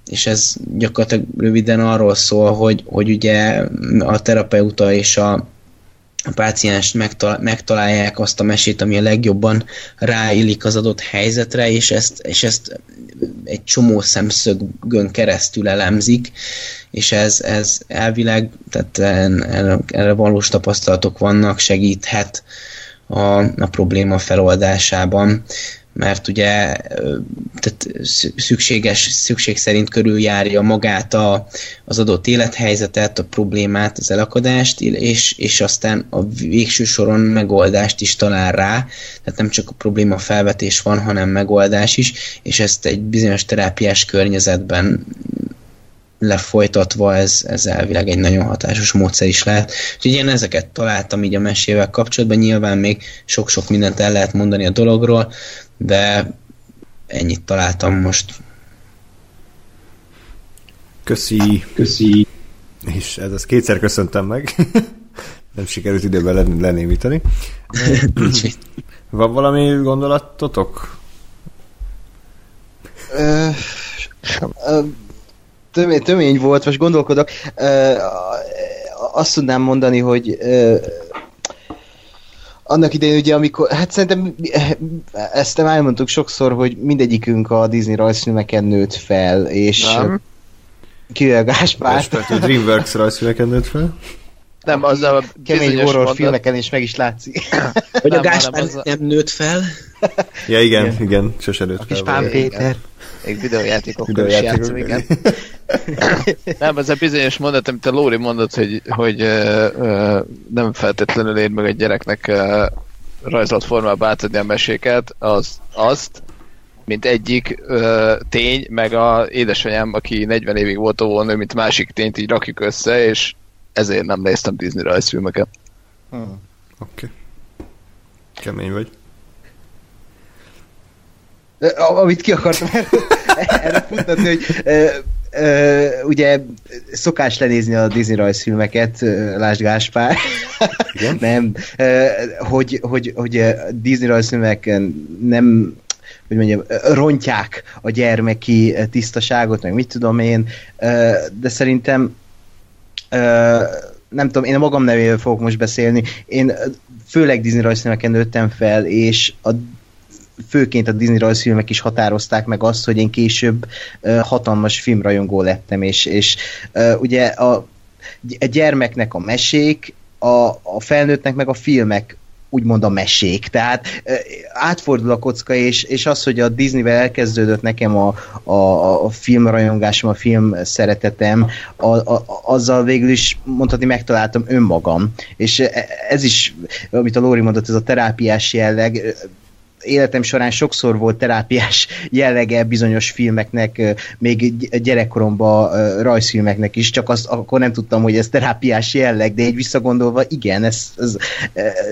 S3: és ez gyakorlatilag röviden arról szól, hogy, hogy ugye a terapeuta és a, a páciens megtal- megtalálják azt a mesét, ami a legjobban ráillik az adott helyzetre, és ezt, és ezt egy csomó szemszögön keresztül elemzik, és ez, ez elvileg, tehát erre, erre valós tapasztalatok vannak, segíthet a, a probléma feloldásában mert ugye tehát szükséges, szükség szerint körüljárja magát a, az adott élethelyzetet, a problémát, az elakadást, és, és aztán a végső soron megoldást is talál rá, tehát nem csak a probléma felvetés van, hanem megoldás is, és ezt egy bizonyos terápiás környezetben lefolytatva ez, ez elvileg egy nagyon hatásos módszer is lehet. Úgyhogy én ezeket találtam így a mesével kapcsolatban, nyilván még sok-sok mindent el lehet mondani a dologról, de ennyit találtam most.
S1: Köszi.
S2: Köszi.
S1: És ez, ez kétszer köszöntem meg. Nem sikerült időben lenémítani. Van valami gondolatotok?
S2: tömény, tömény volt, most gondolkodok. Azt tudnám mondani, hogy annak idején ugye, amikor, hát szerintem ezt nem elmondtuk sokszor, hogy mindegyikünk a Disney rajzfilmeken nőtt fel, és nem. ki a Gáspár?
S1: a DreamWorks rajzfilmeken nőtt fel?
S4: Nem, az a
S2: Kemény horror mondat... filmeken is meg is látszik.
S3: Hogy a Gáspár nem, nem nőtt fel?
S1: Ja, igen, igen, igen sose nőtt
S2: fel. A kis Pán Péter.
S4: Még videójátékokkal is játszom, igen. nem, ez a bizonyos mondat, amit a Lóri mondott, hogy, hogy uh, uh, nem feltétlenül ér meg egy gyereknek uh, rajzolt formába átadni a meséket, az, azt, mint egyik uh, tény, meg a édesanyám, aki 40 évig volt óvónő, mint másik tényt így rakjuk össze, és ezért nem néztem Disney rajzfilmeket.
S1: Hmm. Oké. Okay. Kemény vagy.
S2: Amit ki akartam erre futtatni, hogy Uh, ugye szokás lenézni a Disney rajzfilmeket, uh, Lásd Gáspár. Igen? nem, uh, hogy, hogy, hogy a Disney rajzfilmek nem hogy mondjam, rontják a gyermeki tisztaságot, meg mit tudom én, de szerintem nem tudom, én a magam nevével fogok most beszélni. Én főleg Disney rajzfilmeken nőttem fel, és a főként a Disney rajzfilmek is határozták meg azt, hogy én később uh, hatalmas filmrajongó lettem, és, és ugye a, a gyermeknek a mesék, a, a felnőttnek meg a filmek úgymond a mesék. Tehát átfordul a kocka, és, és az, hogy a Disneyvel elkezdődött nekem a, a, a filmrajongásom, a film szeretetem, a, a, azzal végül is mondhatni megtaláltam önmagam. És ez is, amit a Lóri mondott, ez a terápiás jelleg, életem során sokszor volt terápiás jellege bizonyos filmeknek, még gyerekkoromban rajzfilmeknek is, csak azt akkor nem tudtam, hogy ez terápiás jelleg, de egy visszagondolva igen, ez, ez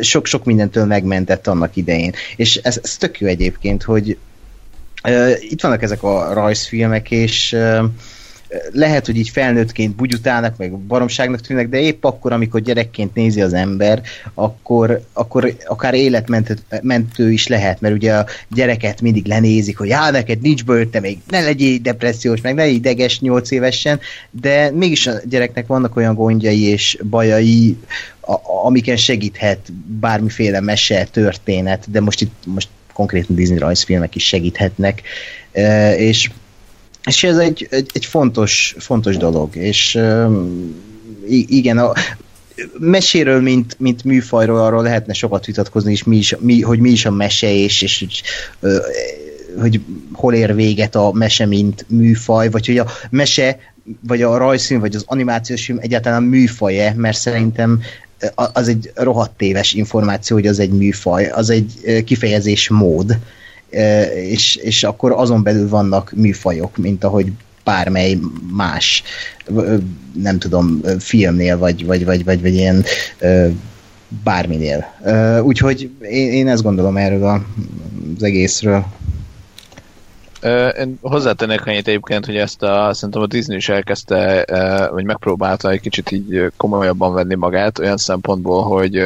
S2: sok-sok mindentől megmentett annak idején. És ez, ez tök jó egyébként, hogy itt vannak ezek a rajzfilmek, és lehet, hogy így felnőttként bugyutának, meg baromságnak tűnnek, de épp akkor, amikor gyerekként nézi az ember, akkor, akkor akár életmentő is lehet, mert ugye a gyereket mindig lenézik, hogy já, neked nincs bőr, még ne legyél depressziós, meg ne ideges nyolc évesen, de mégis a gyereknek vannak olyan gondjai és bajai, a, amiken segíthet bármiféle mese, történet, de most itt most konkrétan Disney rajzfilmek is segíthetnek, és és ez egy, egy, egy fontos, fontos dolog, és igen, a, meséről, mint, mint műfajról, arról lehetne sokat vitatkozni, és mi is, mi, hogy mi is a mese, és, és hogy, hogy hol ér véget a mese, mint műfaj, vagy hogy a mese, vagy a rajzfilm, vagy az animációs film egyáltalán műfaj-e, mert szerintem az egy rohadt téves információ, hogy az egy műfaj, az egy kifejezés mód és, és akkor azon belül vannak műfajok, mint ahogy bármely más, nem tudom, filmnél, vagy, vagy, vagy, vagy, vagy ilyen bárminél. Úgyhogy én, én ezt gondolom erről az egészről.
S4: Én hozzátennék annyit egyébként, hogy ezt a, szerintem a Disney is elkezdte, vagy megpróbálta egy kicsit így komolyabban venni magát, olyan szempontból, hogy,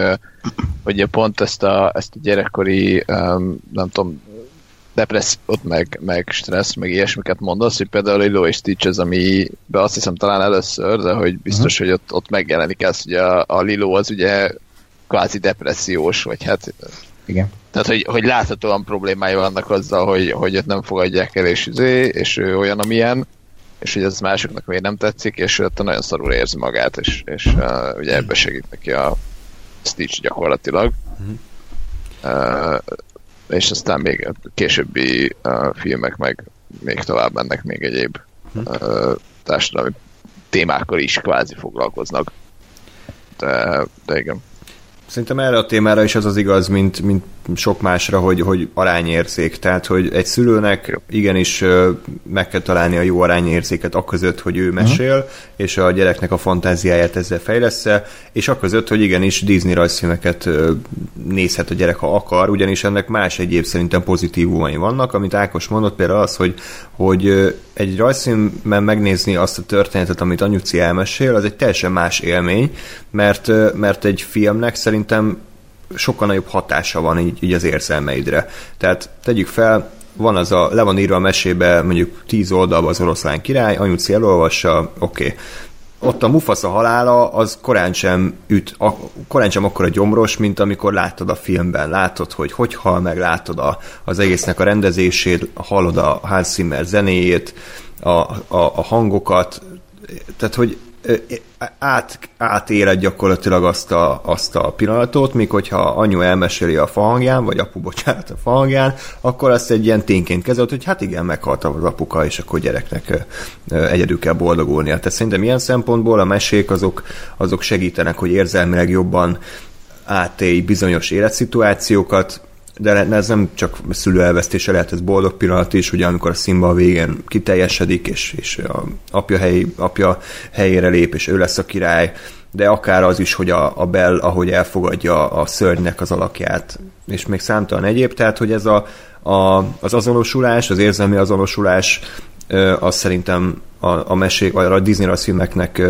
S4: hogy pont ezt a, ezt a gyerekkori, nem tudom, depressziót, meg, meg stressz, meg ilyesmiket mondasz, hogy például Lilo és Stitch az, ami be azt hiszem talán először, de hogy biztos, uh-huh. hogy ott, ott megjelenik ez, hogy a, a Lilo az ugye kvázi depressziós, vagy hát
S2: igen.
S4: Tehát, hogy, hogy láthatóan problémái vannak azzal, hogy, hogy őt nem fogadják el, és, izé, és ő olyan, amilyen, és hogy ez másoknak még nem tetszik, és ő ott nagyon szarul érzi magát, és, és uh, ugye ebbe segít neki a Stitch gyakorlatilag. Uh, és aztán még a későbbi uh, filmek meg még tovább mennek még egyéb uh, társadalmi témákkal is kvázi foglalkoznak. De, de igen.
S1: Szerintem erre a témára is az az igaz, mint, mint sok másra, hogy, hogy arányérzék. Tehát, hogy egy szülőnek igenis meg kell találni a jó arányérzéket akközött, hogy ő mesél, uh-huh. és a gyereknek a fantáziáját ezzel fejlesz és akközött, hogy igenis Disney rajzfilmeket nézhet a gyerek, ha akar, ugyanis ennek más egyéb szerintem pozitívumai vannak, amit Ákos mondott például az, hogy, hogy egy rajzfilmben megnézni azt a történetet, amit anyuci elmesél, az egy teljesen más élmény, mert, mert egy filmnek szerintem sokkal nagyobb hatása van így, így az érzelmeidre. Tehát tegyük fel, van az a, le van írva a mesébe mondjuk tíz oldalban az oroszlán király, anyuci elolvassa, oké. Okay. Ott a Mufasa halála az korán sem üt, a, korán sem akkora gyomros, mint amikor láttad a filmben. Látod, hogy hogy hal meg, látod a, az egésznek a rendezését, hallod a Hans Zimmer zenéjét, a, a, a hangokat, tehát hogy át, átéled gyakorlatilag azt a, azt a pillanatot, míg hogyha anyu elmeséli a fahangján, vagy apu, bocsánat, a fahangján, akkor azt egy ilyen tényként kezelt, hogy hát igen, meghalt az apuka, és akkor gyereknek egyedül kell boldogulnia. Tehát szerintem ilyen szempontból a mesék azok, azok segítenek, hogy érzelmileg jobban átélj bizonyos életszituációkat, de ez nem csak szülő elvesztése lehet, ez boldog pillanat is, ugye amikor a színba a végén kiteljesedik, és, és a apja, hely, apja helyére lép, és ő lesz a király, de akár az is, hogy a, a Bell, ahogy elfogadja a szörnynek az alakját, és még számtalan egyéb, tehát hogy ez a, a, az azonosulás, az érzelmi azonosulás, az szerintem a, a mesék, vagy a Disney filmeknek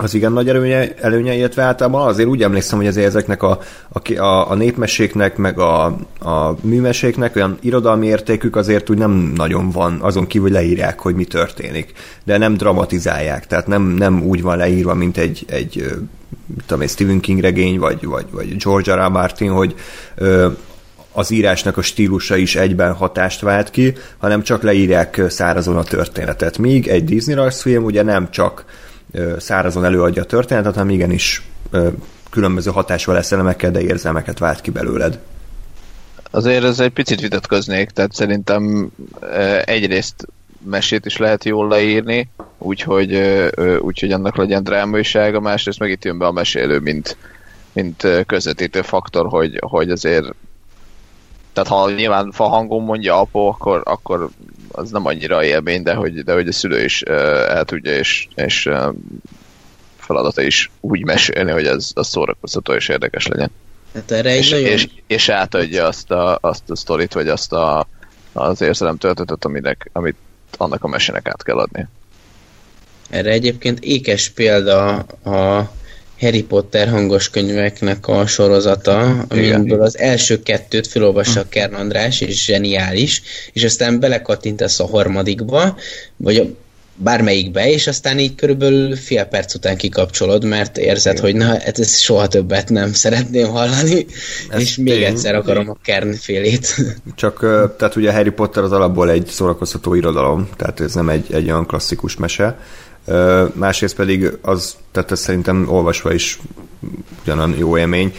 S1: az igen nagy előnye, előnye, illetve általában azért úgy emlékszem, hogy azért ezeknek a, a, a, a népmeséknek, meg a, a műmeséknek olyan irodalmi értékük azért úgy nem nagyon van, azon kívül leírják, hogy mi történik. De nem dramatizálják, tehát nem, nem úgy van leírva, mint egy, egy tudom egy Stephen King regény, vagy, vagy, vagy George R. R. Martin, hogy ö, az írásnak a stílusa is egyben hatást vált ki, hanem csak leírják szárazon a történetet. Míg egy Disney rajzfilm ugye nem csak szárazon előadja a történetet, hanem igenis különböző hatásval lesz elemekkel, de érzelmeket vált ki belőled.
S4: Azért ez egy picit vitatkoznék, tehát szerintem egyrészt mesét is lehet jól leírni, úgyhogy, úgyhogy annak legyen drámaisága, másrészt meg itt jön be a mesélő, mint, mint közvetítő faktor, hogy, hogy azért tehát ha nyilván fa hangon mondja apu, akkor, akkor az nem annyira élmény, de hogy, de hogy a szülő is el tudja, és, és feladata is úgy mesélni, hogy ez az szórakoztató és érdekes legyen.
S3: Hát erre
S4: és, nagyon... és, és átadja azt a, azt a sztorit, vagy azt a, az érzelem töltetet, aminek, amit annak a mesének át kell adni.
S3: Erre egyébként ékes példa a Harry Potter hangos könyveknek a sorozata, amiből az első kettőt felolvassa hm. Kern András, és zseniális, és aztán belekattintasz a harmadikba, vagy a bármelyikbe, és aztán így körülbelül fél perc után kikapcsolod, mert érzed, Igen. hogy na, hát ezt soha többet nem szeretném hallani, ez és még én, egyszer akarom a Kern félét.
S1: Csak, tehát ugye Harry Potter az alapból egy szórakoztató irodalom, tehát ez nem egy, egy olyan klasszikus mese, másrészt pedig az, tehát ez szerintem olvasva is ugyanan jó élmény.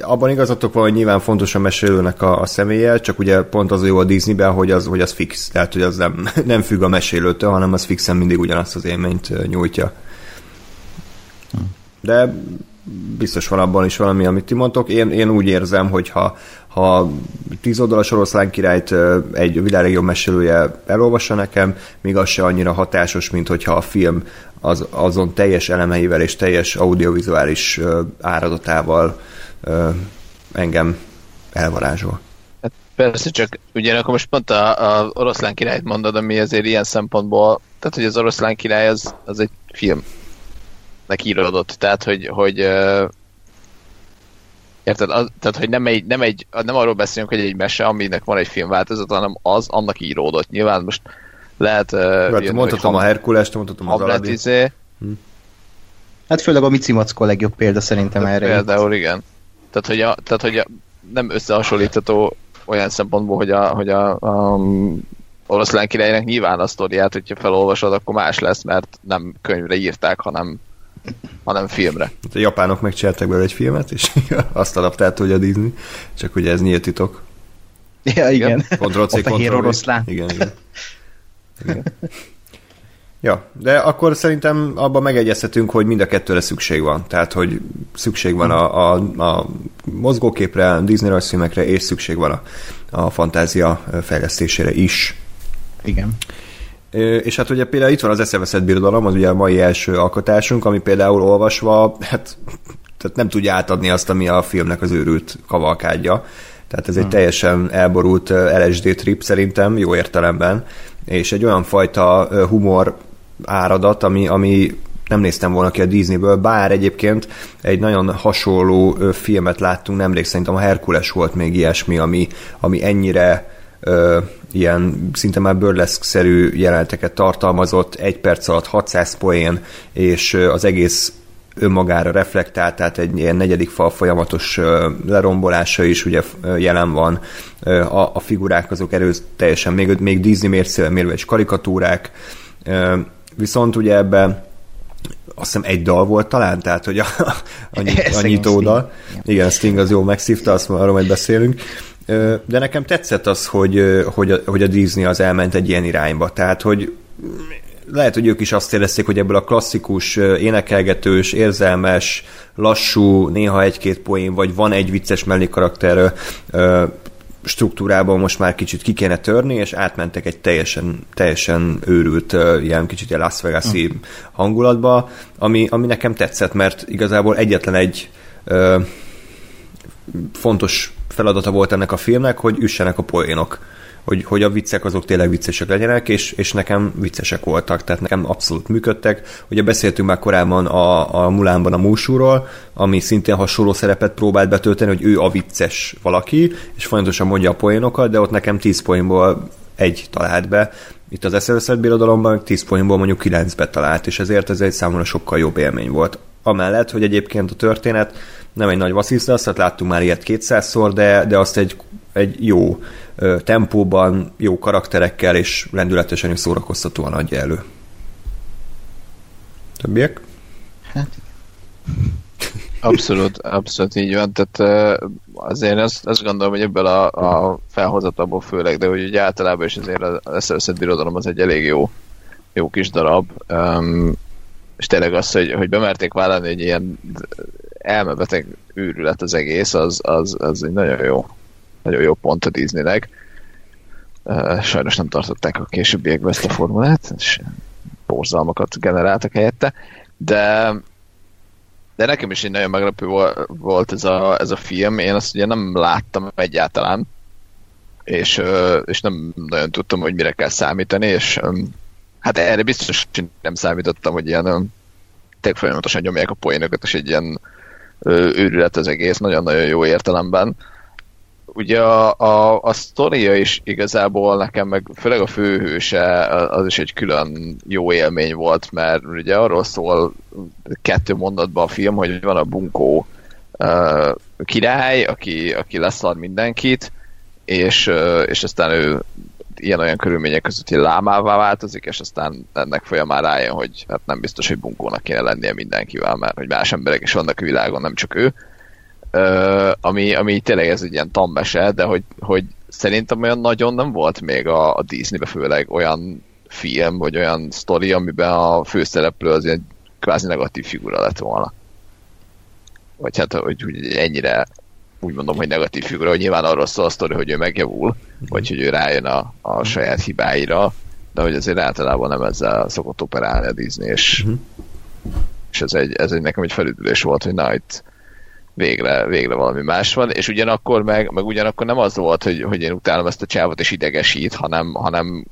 S1: Abban igazatok van, hogy nyilván fontos a mesélőnek a, a személye, csak ugye pont az jó a Disneyben, hogy az, hogy az fix, tehát hogy az nem, nem függ a mesélőtől, hanem az fixen mindig ugyanazt az élményt nyújtja. De biztos van abban is valami, amit ti mondtok. Én, én úgy érzem, hogy ha, ha tíz oldalas oroszlán királyt egy világlegjobb mesélője elolvassa nekem, még az se annyira hatásos, mint hogyha a film az, azon teljes elemeivel és teljes audiovizuális áradatával engem elvarázsol.
S4: Hát Persze, csak ugyanakkor most pont a, a oroszlán királyt mondod, ami azért ilyen szempontból, tehát hogy az oroszlán király az, az egy film neki íródott, tehát hogy, hogy uh, érted, az, tehát hogy nem, egy, nem, egy, nem arról beszélünk, hogy egy mese, aminek van egy filmváltozat, hanem az annak íródott. Nyilván most lehet... Uh,
S1: hát, jönni, mondhatom a Herkulest, mondhatom az Aladdin.
S4: Izé.
S2: Hm. Hát főleg a Mici Mackó a legjobb példa szerintem erre.
S4: Például igen. Tehát, hogy, a, tehát, hogy a, nem összehasonlítható olyan szempontból, hogy a, hogy a, a oroszlán királynak nyilván a sztoriát, hogyha felolvasod, akkor más lesz, mert nem könyvre írták, hanem, hanem filmre.
S1: Hát a japánok megcsináltak belőle egy filmet, és azt adaptált, hogy a Disney, csak ugye ez nyílt titok.
S2: Ja, igen.
S1: Ctrl-C,
S2: a fehér oroszlán.
S1: Igen, igen. igen. Ja, de akkor szerintem abban megegyezhetünk, hogy mind a kettőre szükség van. Tehát, hogy szükség van a, a, a mozgóképre, a Disney rajzfilmekre, és szükség van a, a fantázia fejlesztésére is.
S2: Igen.
S1: És hát ugye például itt van az Eszeveszett Birodalom, az ugye a mai első alkotásunk, ami például olvasva, hát tehát nem tudja átadni azt, ami a filmnek az őrült kavalkádja. Tehát ez egy hmm. teljesen elborult LSD trip szerintem, jó értelemben, és egy olyan fajta humor áradat, ami, ami nem néztem volna ki a Disneyből, bár egyébként egy nagyon hasonló filmet láttunk nemrég, szerintem a Herkules volt még ilyesmi, ami, ami ennyire ö, ilyen szinte már burleszk-szerű jeleneteket tartalmazott, egy perc alatt 600 poén, és az egész önmagára reflektál, tehát egy ilyen negyedik fal folyamatos lerombolása is ugye jelen van. A, a figurák azok erőteljesen, még, még Disney mércével mérve is karikatúrák, Viszont ugye ebben azt hiszem egy dal volt talán, tehát hogy a, a, a nyitódal. Igen, Sting az jó megszívta, azt arról majd beszélünk. De nekem tetszett az, hogy, hogy, a, hogy a Disney az elment egy ilyen irányba. Tehát, hogy lehet, hogy ők is azt érezték, hogy ebből a klasszikus, énekelgetős, érzelmes, lassú, néha egy-két poén, vagy van egy vicces mellékarakter struktúrában most már kicsit ki kéne törni, és átmentek egy teljesen, teljesen őrült, ilyen kicsit ilyen Las vegas uh. hangulatba, ami, ami nekem tetszett, mert igazából egyetlen egy ö, fontos feladata volt ennek a filmnek, hogy üssenek a poénok hogy, hogy a viccek azok tényleg viccesek legyenek, és, és nekem viccesek voltak, tehát nekem abszolút működtek. Ugye beszéltünk már korábban a, a Mulánban a Músúról, ami szintén hasonló szerepet próbált betölteni, hogy ő a vicces valaki, és folyamatosan mondja a poénokat, de ott nekem 10 poénból egy talált be. Itt az eszeveszett birodalomban 10 poénból mondjuk 9-be talált, és ezért ez egy számomra sokkal jobb élmény volt. Amellett, hogy egyébként a történet nem egy nagy vasszisza, azt láttunk már ilyet 200-szor, de, de azt egy, egy jó tempóban, jó karakterekkel és lendületesen és szórakoztatóan adja elő. Többiek? Hát
S4: Abszolút, abszolút így van. Tehát azért azt, azt gondolom, hogy ebből a, a felhozatából főleg, de hogy úgy általában is azért az eszeveszett birodalom az egy elég jó, jó kis darab. Um, és tényleg az, hogy, hogy bemerték vállalni egy ilyen elmebeteg őrület az egész, az, az, az egy nagyon jó, nagyon jó pont a Disneynek. Sajnos nem tartották a későbbiekben ezt a formulát, és borzalmakat generáltak helyette, de de nekem is egy nagyon meglepő volt ez a, ez a film. Én azt ugye nem láttam egyáltalán, és, és nem nagyon tudtam, hogy mire kell számítani, és hát erre biztos nem számítottam, hogy ilyen tényleg folyamatosan nyomják a poénokat, és egy ilyen őrület az egész, nagyon-nagyon jó értelemben. Ugye a, a, a sztoria is igazából nekem, meg főleg a főhőse, az is egy külön jó élmény volt, mert ugye arról szól kettő mondatban a film, hogy van a bunkó uh, király, aki, aki leszar mindenkit, és, és aztán ő ilyen-olyan körülmények között hogy lámává változik, és aztán ennek folyamán rájön, hogy hát nem biztos, hogy bunkónak kéne lennie mindenkivel, mert hogy más emberek is vannak a világon, nem csak ő. Ö, ami, ami tényleg ez egy ilyen tammese, de hogy, hogy szerintem olyan nagyon nem volt még a, a Disneybe főleg olyan film, vagy olyan sztori, amiben a főszereplő az egy kvázi negatív figura lett volna. Vagy hát, hogy, hogy ennyire úgy mondom, hogy negatív figura, hogy nyilván arról szól a sztori, hogy ő megjavul, vagy hogy ő rájön a, a saját hibáira, de hogy azért általában nem ezzel szokott operálni a Disney, és, uh-huh. és ez, egy, ez egy nekem egy felüdülés volt, hogy na itt végre, végre valami más van, és ugyanakkor meg, meg ugyanakkor nem az volt, hogy, hogy én utálom ezt a csávot és idegesít, hanem, hanem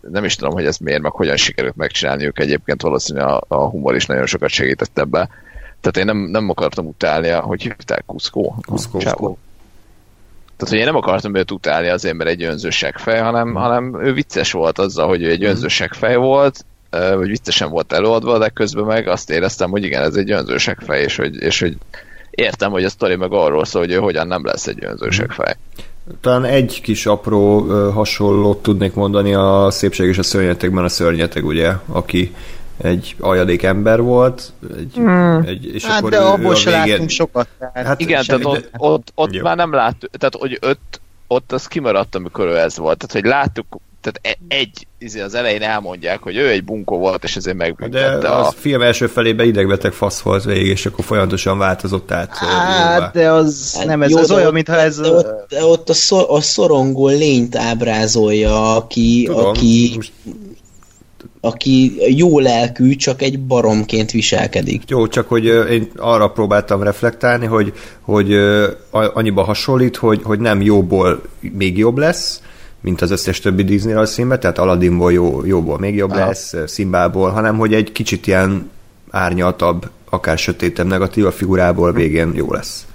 S4: nem is tudom, hogy ez miért, meg hogyan sikerült megcsinálniuk egyébként valószínűleg a, a humor is nagyon sokat segített ebbe. Tehát én nem, nem akartam utálni, hogy hívták? Cusco. Csávó. Tehát, hogy én nem akartam őt utálni azért, mert egy önzőség fej, hanem, hanem ő vicces volt azzal, hogy ő egy önzőség fej volt, vagy viccesen volt előadva, de közben meg azt éreztem, hogy igen, ez egy önzőség fej, és hogy, és hogy értem, hogy a sztori meg arról szól, hogy ő hogyan nem lesz egy önzőség fej.
S1: Talán egy kis apró hasonlót tudnék mondani a szépség és a szörnyetegben a szörnyeteg, ugye, aki egy ajadék ember volt, egy,
S2: Hmm.
S1: egy, és
S2: Hát
S1: akkor
S2: de
S1: ő,
S2: abból se
S1: végén...
S2: láttunk sokat. Tehát
S1: Hát
S4: Igen,
S1: semmi,
S4: tehát
S1: de-
S4: ott, ott, ott
S1: Jó.
S4: már nem láttuk, tehát hogy ott, ott az kimaradt, amikor ő ez volt. Tehát, hogy láttuk, tehát e- egy, izé az elején elmondják, hogy ő egy bunkó volt, és ezért
S1: De
S4: megbüntette
S1: az
S4: a...
S1: film első felében idegbeteg fasz volt végig, és akkor folyamatosan változott át. jóvá.
S2: Hát, de az
S3: Hát
S2: nem, ez,
S3: jó, de
S2: olyan,
S3: ott-
S2: mintha ez...
S3: De ott, de ott a, szor, a szorongó lényt ábrázolja, aki,
S1: Tudom,
S3: aki,
S1: most
S3: aki jó lelkű, csak egy baromként viselkedik.
S1: Jó, csak hogy én arra próbáltam reflektálni, hogy, hogy annyiba hasonlít, hogy, hogy nem jóból még jobb lesz, mint az összes többi Disney rajzfilmben, tehát Aladdinból jó, jóból még jobb
S4: Aha.
S1: lesz, Szimbából, hanem hogy egy kicsit ilyen árnyaltabb, akár sötétebb, negatív a figurából végén jó lesz.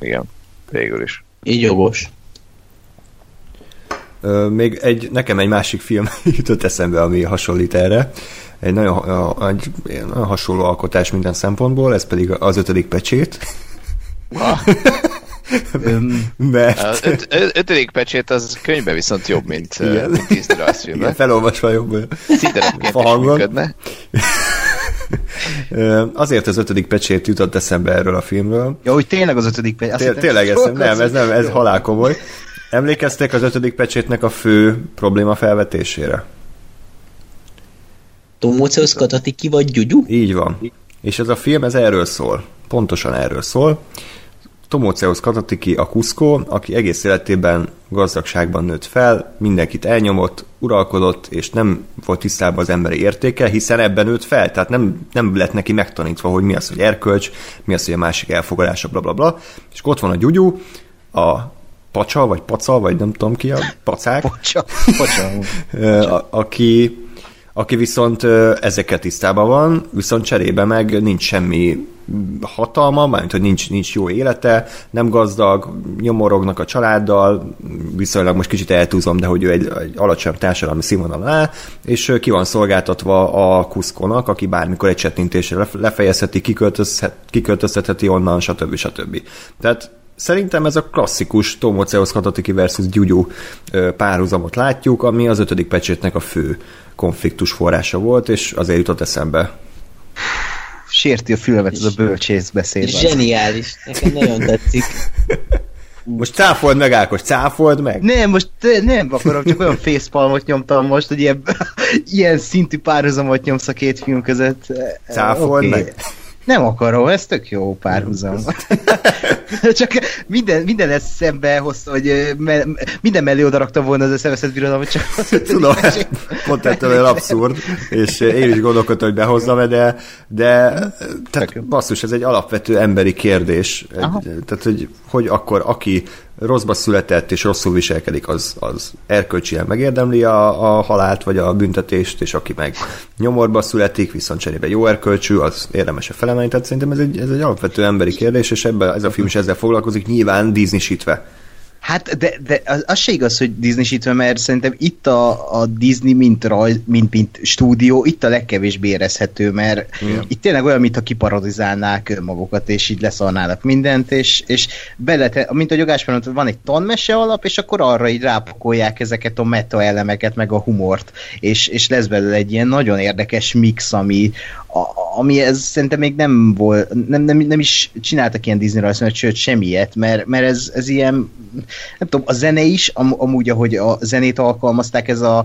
S4: Igen, végül is.
S3: Így jogos.
S1: Még egy, nekem egy másik film jutott eszembe, ami hasonlít erre. Egy nagyon, a- egy, nagyon hasonló alkotás minden szempontból, ez pedig az ötödik pecsét. Mert
S4: Az öt, ötödik pecsét az könyvben viszont jobb, mint,
S1: Igen.
S4: mint
S1: igen, felolvasva jobb.
S4: Szíderepként is működne.
S1: Azért az ötödik pecsét jutott eszembe erről a filmről.
S2: ja, hogy tényleg az ötödik perc. Azt
S1: Té- tényleg eszem, nem, ez nem, ez halál komoly. Emlékeztek az ötödik pecsétnek a fő probléma felvetésére?
S3: Tomóceusz Katatiki vagy Gyugyu?
S1: Így van. És ez a film, ez erről szól. Pontosan erről szól. Tomóceusz Katatiki a Cusco, aki egész életében gazdagságban nőtt fel, mindenkit elnyomott, uralkodott, és nem volt tisztában az emberi értéke, hiszen ebben nőtt fel, tehát nem, nem lett neki megtanítva, hogy mi az, hogy erkölcs, mi az, hogy a másik elfogadása, bla bla bla. És ott van a gyugyú, a pacsa, vagy paca, vagy nem tudom ki a pacák,
S2: bocsa.
S1: Ö, a- aki, aki viszont ezeket tisztában van, viszont cserébe meg nincs semmi hatalma, mármint, hogy nincs, nincs jó élete, nem gazdag, nyomorognak a családdal, viszonylag most kicsit eltúzom, de hogy ő egy, egy alacsony társadalmi színvonalon áll, és ki van szolgáltatva a kuszkonak, aki bármikor egy csettintésre lef- lefejezheti, kiköltözhet, kiköltöztetheti onnan, stb. stb. Tehát Szerintem ez a klasszikus Tomoceusz Katatiki versus Gyugyú párhuzamot látjuk, ami az ötödik pecsétnek a fő konfliktus forrása volt, és azért jutott eszembe.
S2: Sérti a fülemet ez a bölcsész beszéd.
S3: Zseniális. Nekem nagyon tetszik.
S1: Most cáfold meg, Ákos, cáfold meg!
S2: Nem, most te- nem akarom, csak olyan facepalmot nyomtam most, hogy ilyen, ilyen szintű párhuzamot nyomsz a két film között.
S1: Cáfold
S2: Oké.
S1: meg!
S2: Nem akarom, ez tök jó párhuzam. Csak minden, minden ezt szembe hozta, hogy me, minden mellé oda raktam volna az eszeveszett birodalmat, csak
S1: Tudom, pont ettől abszurd, és én is gondolkodtam, hogy behozzam de, de tehát basszus, ez egy alapvető emberi kérdés.
S2: Aha.
S1: Tehát, hogy, hogy akkor aki rosszba született és rosszul viselkedik, az, az erkölcsien megérdemli a, a halált vagy a büntetést, és aki meg nyomorba születik, viszont cserébe jó erkölcsű, az érdemes a felemelni. Tehát szerintem ez egy, ez egy alapvető emberi kérdés, és ebben ez a film is ezzel foglalkozik, nyilván Disney-sítve.
S2: Hát, de, de az, az se igaz, hogy disney mert szerintem itt a, a Disney, mint, rajz, mint, mint stúdió, itt a legkevésbé érezhető, mert Igen. itt tényleg olyan, mintha kiparodizálnák magukat, és így leszarnának mindent, és, és bele, mint a jogásban mondta, van egy tanmese alap, és akkor arra így rápakolják ezeket a meta elemeket, meg a humort, és, és lesz belőle egy ilyen nagyon érdekes mix, ami, a, ami ez szerintem még nem volt, nem, nem, nem is csináltak ilyen Disney rajzfilmet, sőt semmiet, mert, mert ez, ez ilyen, nem tudom, a zene is, am, amúgy, ahogy a zenét alkalmazták, ez a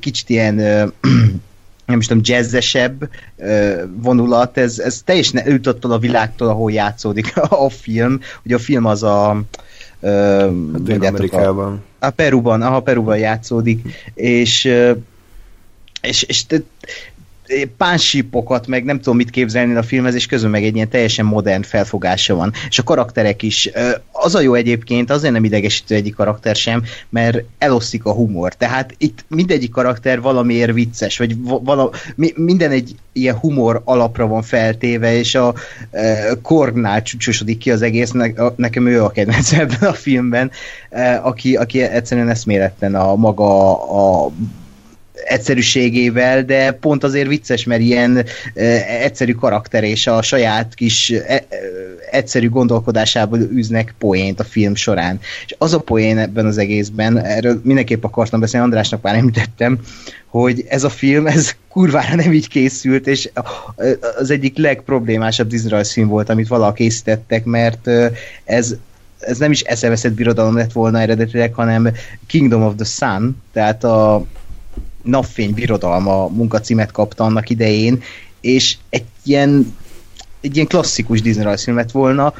S2: kicsit ilyen ö, nem is tudom, jazzesebb ö, vonulat, ez, ez teljesen elütött a világtól, ahol játszódik a film. Ugye a film az a ö, mondjátok, a,
S1: Dél-Amerikában.
S2: a Peruban, aha, Peruban játszódik, és és, és te, pánsípokat, meg nem tudom mit képzelni a filmhez, és közben meg egy ilyen teljesen modern felfogása van. És a karakterek is. Az a jó egyébként, azért nem idegesítő egyik karakter sem, mert elosztik a humor. Tehát itt mindegyik karakter valamiért vicces, vagy vala, minden egy ilyen humor alapra van feltéve, és a Korgnál csúcsosodik ki az egész, nekem ő a kedvenc ebben a filmben, e, aki, aki egyszerűen eszméletlen a maga a egyszerűségével, de pont azért vicces, mert ilyen egyszerű karakter és a saját kis egyszerű gondolkodásából űznek poént a film során. És az a poén ebben az egészben, erről mindenképp akartam beszélni, Andrásnak már említettem, hogy ez a film, ez kurvára nem így készült, és az egyik legproblémásabb Disney volt, amit valaha készítettek, mert ez ez nem is eszeveszett birodalom lett volna eredetileg, hanem Kingdom of the Sun, tehát a napfény birodalma munkacímet kapta annak idején, és egy ilyen, egy ilyen klasszikus Disney rajzfilmet volna,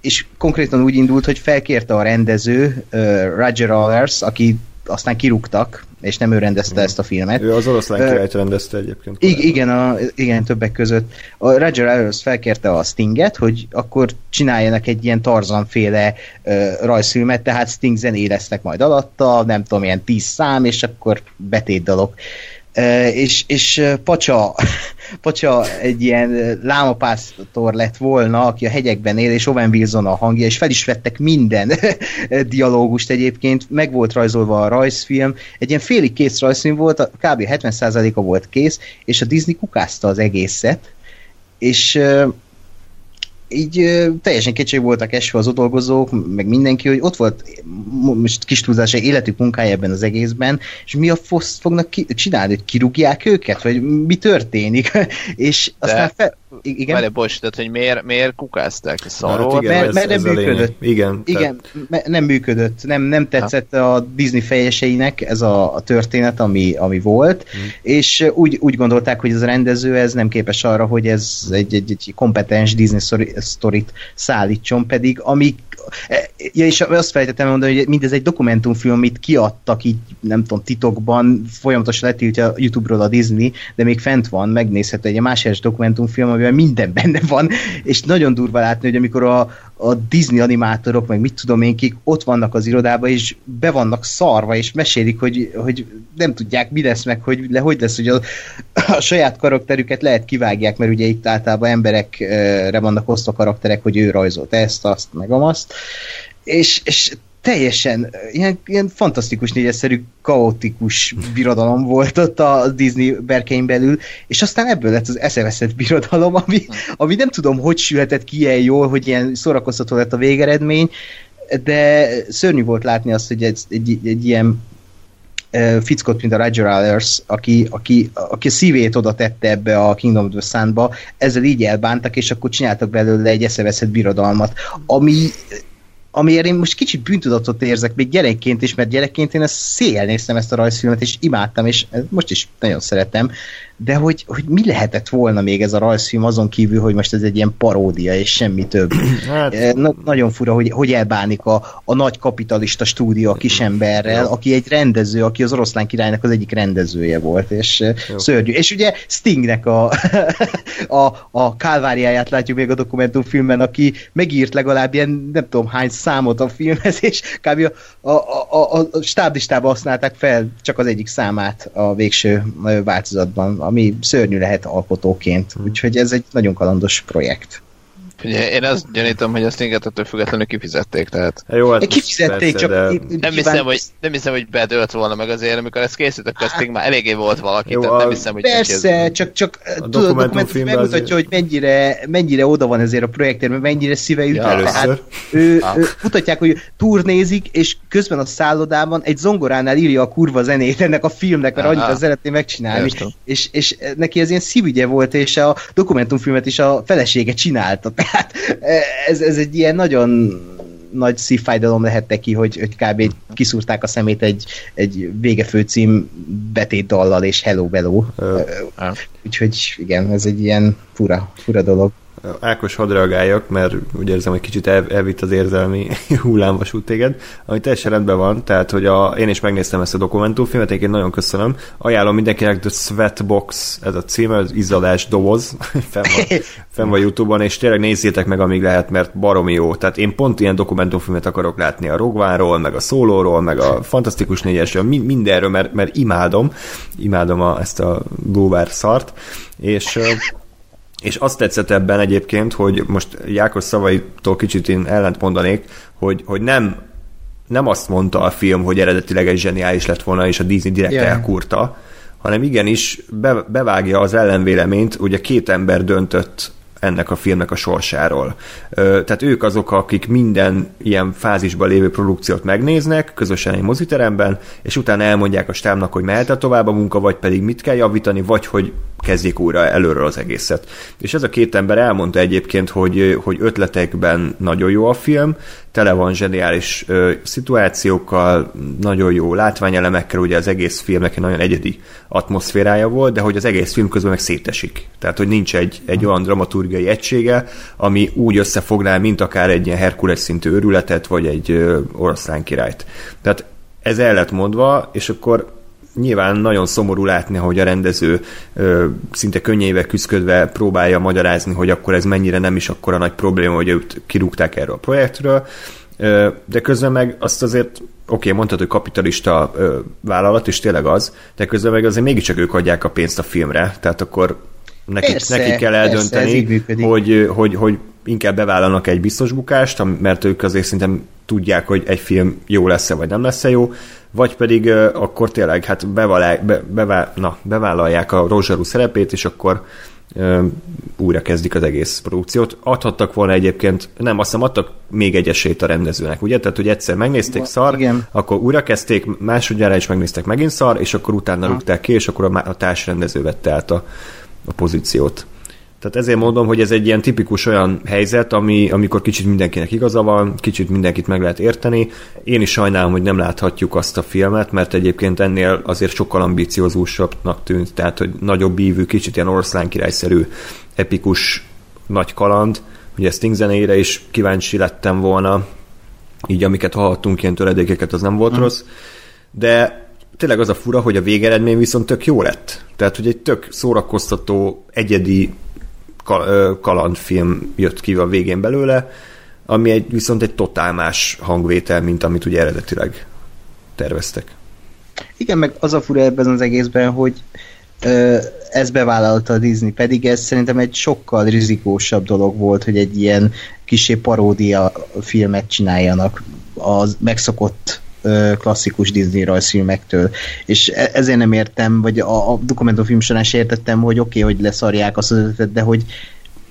S2: és konkrétan úgy indult, hogy felkérte a rendező uh, Roger Allers, aki aztán kirúgtak, és nem ő rendezte mm. ezt a filmet.
S1: Ő az oroszlán királyt rendezte egyébként.
S2: I- igen, a, igen, többek között. A Roger Allers felkérte a Stinget, hogy akkor csináljanak egy ilyen Tarzan-féle uh, rajzfilmet, tehát Sting zené lesznek majd alatta, nem tudom, ilyen tíz szám, és akkor betétdalok. Uh, és, és Pacsa Pacsa egy ilyen lámapásztor lett volna, aki a hegyekben él, és Owen Wilson a hangja, és fel is vettek minden dialógust egyébként, meg volt rajzolva a rajzfilm, egy ilyen félig kész rajzfilm volt, kb. 70%-a volt kész, és a Disney kukázta az egészet, és így teljesen kétség voltak esve az dolgozók, meg mindenki, hogy ott volt most kis túlzása életük munkája ebben az egészben, és mi a fosz fognak ki, csinálni, hogy kirúgják őket, vagy mi történik, és aztán fel,
S4: igen. Vele, bocs, tehát hogy miért, miért kukázták? Szarról? Hát
S2: igen, mert, ez, mert nem ez működött. Igen, igen tehát... nem működött. Nem, nem tetszett ha. a Disney fejeseinek ez a, a történet, ami, ami volt, hmm. és úgy, úgy gondolták, hogy az a rendező ez nem képes arra, hogy ez egy, egy, egy kompetens Disney sztorit szállítson, pedig ami ja, és azt felejtettem mondani, hogy mindez egy dokumentumfilm, amit kiadtak így, nem tudom, titokban, folyamatosan letiltja YouTube-ról a Disney, de még fent van, megnézhető egy másik dokumentumfilm, amiben minden benne van, és nagyon durva látni, hogy amikor a, a Disney animátorok, meg mit tudom én kik, ott vannak az irodába, és be vannak szarva, és mesélik, hogy, hogy nem tudják, mi lesz meg, hogy le, hogy lesz, hogy a, a saját karakterüket lehet kivágják, mert ugye itt általában emberekre vannak osztva karakterek, hogy ő rajzolt ezt, azt, meg azt, és, és teljesen ilyen, ilyen fantasztikus négyszerű, kaotikus birodalom volt ott a Disney berkein belül, és aztán ebből lett az eszeveszett birodalom, ami, ami nem tudom, hogy sülhetett ki ilyen jól, hogy ilyen szórakoztató lett a végeredmény, de szörnyű volt látni azt, hogy egy, egy, egy ilyen fickot, mint a Roger Allers, aki, aki, aki a szívét oda tette ebbe a Kingdom of the Sun-ba, ezzel így elbántak, és akkor csináltak belőle egy eszeveszett birodalmat, ami amiért én most kicsit bűntudatot érzek, még gyerekként is, mert gyerekként én ezt széjjel néztem ezt a rajzfilmet, és imádtam, és most is nagyon szeretem, de hogy, hogy mi lehetett volna még ez a rajzfilm azon kívül, hogy most ez egy ilyen paródia, és semmi több. Hát... Eh, na, nagyon fura, hogy, hogy elbánik a, a nagy kapitalista stúdió a kisemberrel, aki egy rendező, aki az oroszlán királynak az egyik rendezője volt, és eh, Jó. szörnyű. És ugye Stingnek a, a, a kálváriáját látjuk még a dokumentumfilmben, aki megírt legalább ilyen nem tudom hány számot a filmhez, és kb. a, a, a, a stáblistában használták fel csak az egyik számát a végső változatban, ami szörnyű lehet alkotóként. Úgyhogy ez egy nagyon kalandos projekt.
S4: Ugye, én azt gyanítom, hogy azt ettől függetlenül kifizették, tehát...
S1: Jó, hát
S2: kifizették, persze, csak... De...
S4: Nem, hiszem, hogy, nem hiszem, hogy bedölt volna meg azért, amikor ezt készítettek, akkor hát, már eléggé volt valaki, Jó, tehát nem hiszem, hogy...
S2: Persze, ez... csak, csak a tudod, a dokumentum megmutatja, azért... hogy mennyire, mennyire oda van ezért a projektért, mert mennyire szíve üt. Ja, tehát ő, ah. ő, mutatják, hogy turnézik, és közben a szállodában egy zongoránál írja a kurva zenét ennek a filmnek, mert annyira szeretné megcsinálni. És, és neki ez ilyen szívügye volt, és a dokumentumfilmet is a felesége csinálta. Tehát ez, ez egy ilyen nagyon nagy szívfájdalom lehet neki, hogy, hogy kb. kiszúrták a szemét egy, egy végefőcím dallal és hello bello. Uh, Úgyhogy igen, ez egy ilyen fura, fura dolog.
S1: Ákos, hadd reagáljak, mert úgy érzem, hogy kicsit el, elvitt az érzelmi hullámvasút téged, ami teljesen rendben van, tehát, hogy a, én is megnéztem ezt a dokumentumfilmet, én nagyon köszönöm. Ajánlom mindenkinek The Sweatbox, ez a címe, az izzadás doboz, fenn van, fenn van Youtube-on, és tényleg nézzétek meg, amíg lehet, mert baromi jó. Tehát én pont ilyen dokumentumfilmet akarok látni a Rogváról, meg a Szólóról, meg a Fantasztikus négyesről, mindenről, mert, mert imádom, imádom a, ezt a Búvár szart, és és azt tetszett ebben egyébként, hogy most Jákos szavaitól kicsit én ellent mondanék, hogy, hogy nem, nem azt mondta a film, hogy eredetileg egy zseniális lett volna, és a Disney direkt yeah. elkurta, hanem igenis be, bevágja az ellenvéleményt, ugye két ember döntött ennek a filmnek a sorsáról. Tehát ők azok, akik minden ilyen fázisban lévő produkciót megnéznek, közösen egy moziteremben, és utána elmondják a stábnak, hogy mehet -e tovább a munka, vagy pedig mit kell javítani, vagy hogy kezdjék újra előről az egészet. És ez a két ember elmondta egyébként, hogy, hogy ötletekben nagyon jó a film, tele van zseniális ö, szituációkkal, nagyon jó látványelemekkel, ugye az egész filmnek egy nagyon egyedi atmoszférája volt, de hogy az egész film közben meg szétesik. Tehát, hogy nincs egy, egy olyan dramaturgiai egysége, ami úgy összefogná, mint akár egy ilyen Herkules szintű őrületet, vagy egy ö, oroszlán királyt. Tehát ez el lett mondva, és akkor nyilván nagyon szomorú látni, hogy a rendező ö, szinte könnyével küzdködve próbálja magyarázni, hogy akkor ez mennyire nem is akkora nagy probléma, hogy őt kirúgták erről a projektről, ö, de közben meg azt azért oké, okay, mondtad, hogy kapitalista ö, vállalat, és tényleg az, de közben meg azért mégiscsak ők adják a pénzt a filmre, tehát akkor nekik, persze, nekik kell eldönteni, persze, hogy, hogy, hogy inkább bevállalnak egy biztos bukást, mert ők azért szerintem tudják, hogy egy film jó lesz-e, vagy nem lesz-e jó, vagy pedig uh, akkor tényleg hát bevállalják, be, bevá, na, bevállalják a Rozsarú szerepét, és akkor uh, újra kezdik az egész produkciót. Adhattak volna egyébként, nem, azt hiszem adtak még egy esélyt a rendezőnek, ugye? Tehát, hogy egyszer megnézték szar, Igen. akkor újra kezdték, másodjára is megnéztek megint szar, és akkor utána ha. rúgták ki, és akkor a, a társrendező vette át a, a pozíciót. Tehát ezért mondom, hogy ez egy ilyen tipikus olyan helyzet, ami, amikor kicsit mindenkinek igaza van, kicsit mindenkit meg lehet érteni. Én is sajnálom, hogy nem láthatjuk azt a filmet, mert egyébként ennél azért sokkal ambiciózusabbnak tűnt, tehát hogy nagyobb bívű, kicsit ilyen oroszlán királyszerű, epikus nagy kaland. Ugye Sting zenéire is kíváncsi lettem volna, így amiket hallhattunk, ilyen töredékeket, az nem volt mm. rossz. De tényleg az a fura, hogy a végeredmény viszont tök jó lett. Tehát, hogy egy tök szórakoztató, egyedi kalandfilm jött ki a végén belőle, ami egy, viszont egy totál más hangvétel, mint amit ugye eredetileg terveztek.
S2: Igen, meg az a fura ebben az egészben, hogy ez bevállalta a Disney, pedig ez szerintem egy sokkal rizikósabb dolog volt, hogy egy ilyen kisé paródia filmet csináljanak az megszokott klasszikus Disney rajzfilmektől. És e- ezért nem értem, vagy a, a dokumentumfilm során sem értettem, hogy oké, okay, hogy leszarják azt az ötletet, de hogy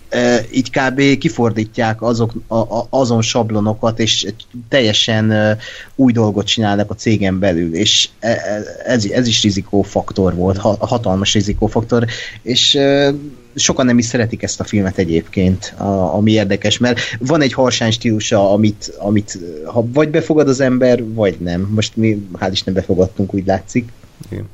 S2: e, így kb. kifordítják azok, a, a, azon sablonokat, és teljesen e, új dolgot csinálnak a cégen belül, és e, e ez, ez is rizikófaktor volt, ha, hatalmas rizikófaktor, és e, sokan nem is szeretik ezt a filmet egyébként, a, ami érdekes, mert van egy harsány stílusa, amit, amit ha vagy befogad az ember, vagy nem. Most mi hál' Isten befogadtunk, úgy látszik. Igen.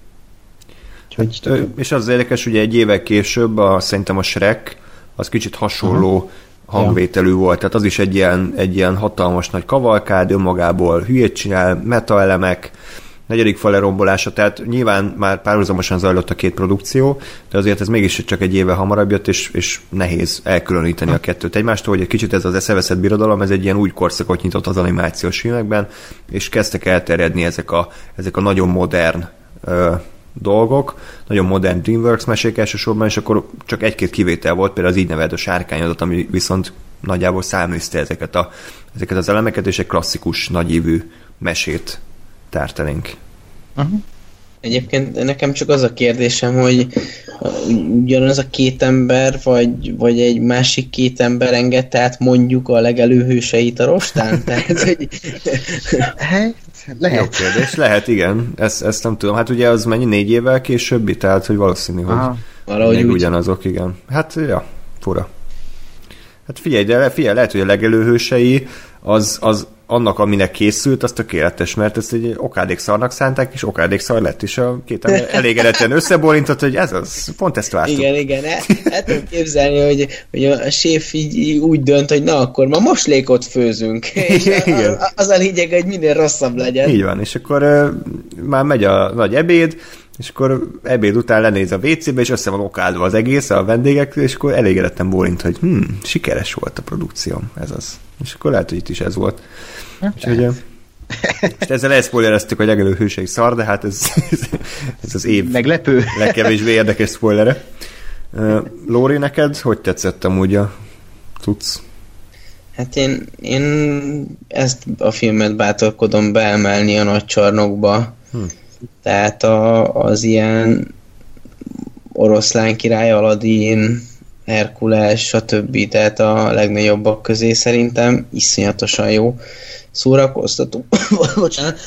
S1: Úgyhogy, hát, és az érdekes, ugye egy évek később a, szerintem a Shrek az kicsit hasonló uh-huh. hangvételű ja. volt, tehát az is egy ilyen, egy ilyen hatalmas nagy kavalkád, önmagából hülyét csinál, metaelemek, negyedik fal lerombolása, tehát nyilván már párhuzamosan zajlott a két produkció, de azért ez mégis csak egy éve hamarabb jött, és, és nehéz elkülöníteni a kettőt egymástól, hogy egy kicsit ez az eszeveszett birodalom, ez egy ilyen új korszakot nyitott az animációs filmekben, és kezdtek elterjedni ezek a, ezek a nagyon modern ö, dolgok, nagyon modern DreamWorks mesék elsősorban, és akkor csak egy-két kivétel volt, például az így nevezett sárkányodat, ami viszont nagyjából száműzte ezeket, a, ezeket az elemeket, és egy klasszikus, nagyívű mesét tárt elénk.
S3: Uh-huh. Egyébként nekem csak az a kérdésem, hogy ugyanaz a két ember, vagy, vagy egy másik két ember engedte át mondjuk a legelőhőseit a rostán? Tehát, hogy...
S1: Hát, lehet. Jó kérdés, lehet, igen. Ezt, ezt nem tudom. Hát ugye az mennyi négy évvel későbbi, tehát hogy valószínű, hogy Aha. Valahogy úgy. ugyanazok, igen. Hát, ja, fura. Hát figyelj, de figyelj, lehet, hogy a legelőhősei az, az annak, aminek készült, az tökéletes, mert ezt egy okádék szarnak szánták, és okádék szar lett, és a két ember elégedetten összebolintott, hogy ez az, pont ezt vártuk.
S3: Igen, igen, el, el tudom képzelni, hogy, hogy a séf így úgy dönt, hogy na akkor ma moslékot főzünk, és
S1: Igen.
S3: a, a, az a lényeg, hogy minél rosszabb legyen.
S1: Így van, és akkor uh, már megy a nagy ebéd, és akkor ebéd után lenéz a WC-be, és össze van okádva az egész a vendégek, és akkor elégedetten bólint, hogy hm, sikeres volt a produkcióm, ez az. És akkor lehet, hogy itt is ez volt. Úgyhogy, uh, és ezzel elszpoilereztük, hogy legelő hőség szar, de hát ez, ez az év
S2: Meglepő.
S1: legkevésbé érdekes spoilere. Lóri, neked hogy tetszett amúgy a tudsz?
S3: Hát én, én ezt a filmet bátorkodom beemelni a nagy csarnokba.
S1: Hm.
S3: Tehát a, az ilyen oroszlán király, Aladin, Herkules, stb. Tehát a legnagyobbak közé szerintem iszonyatosan jó szórakoztató. Bocsánat.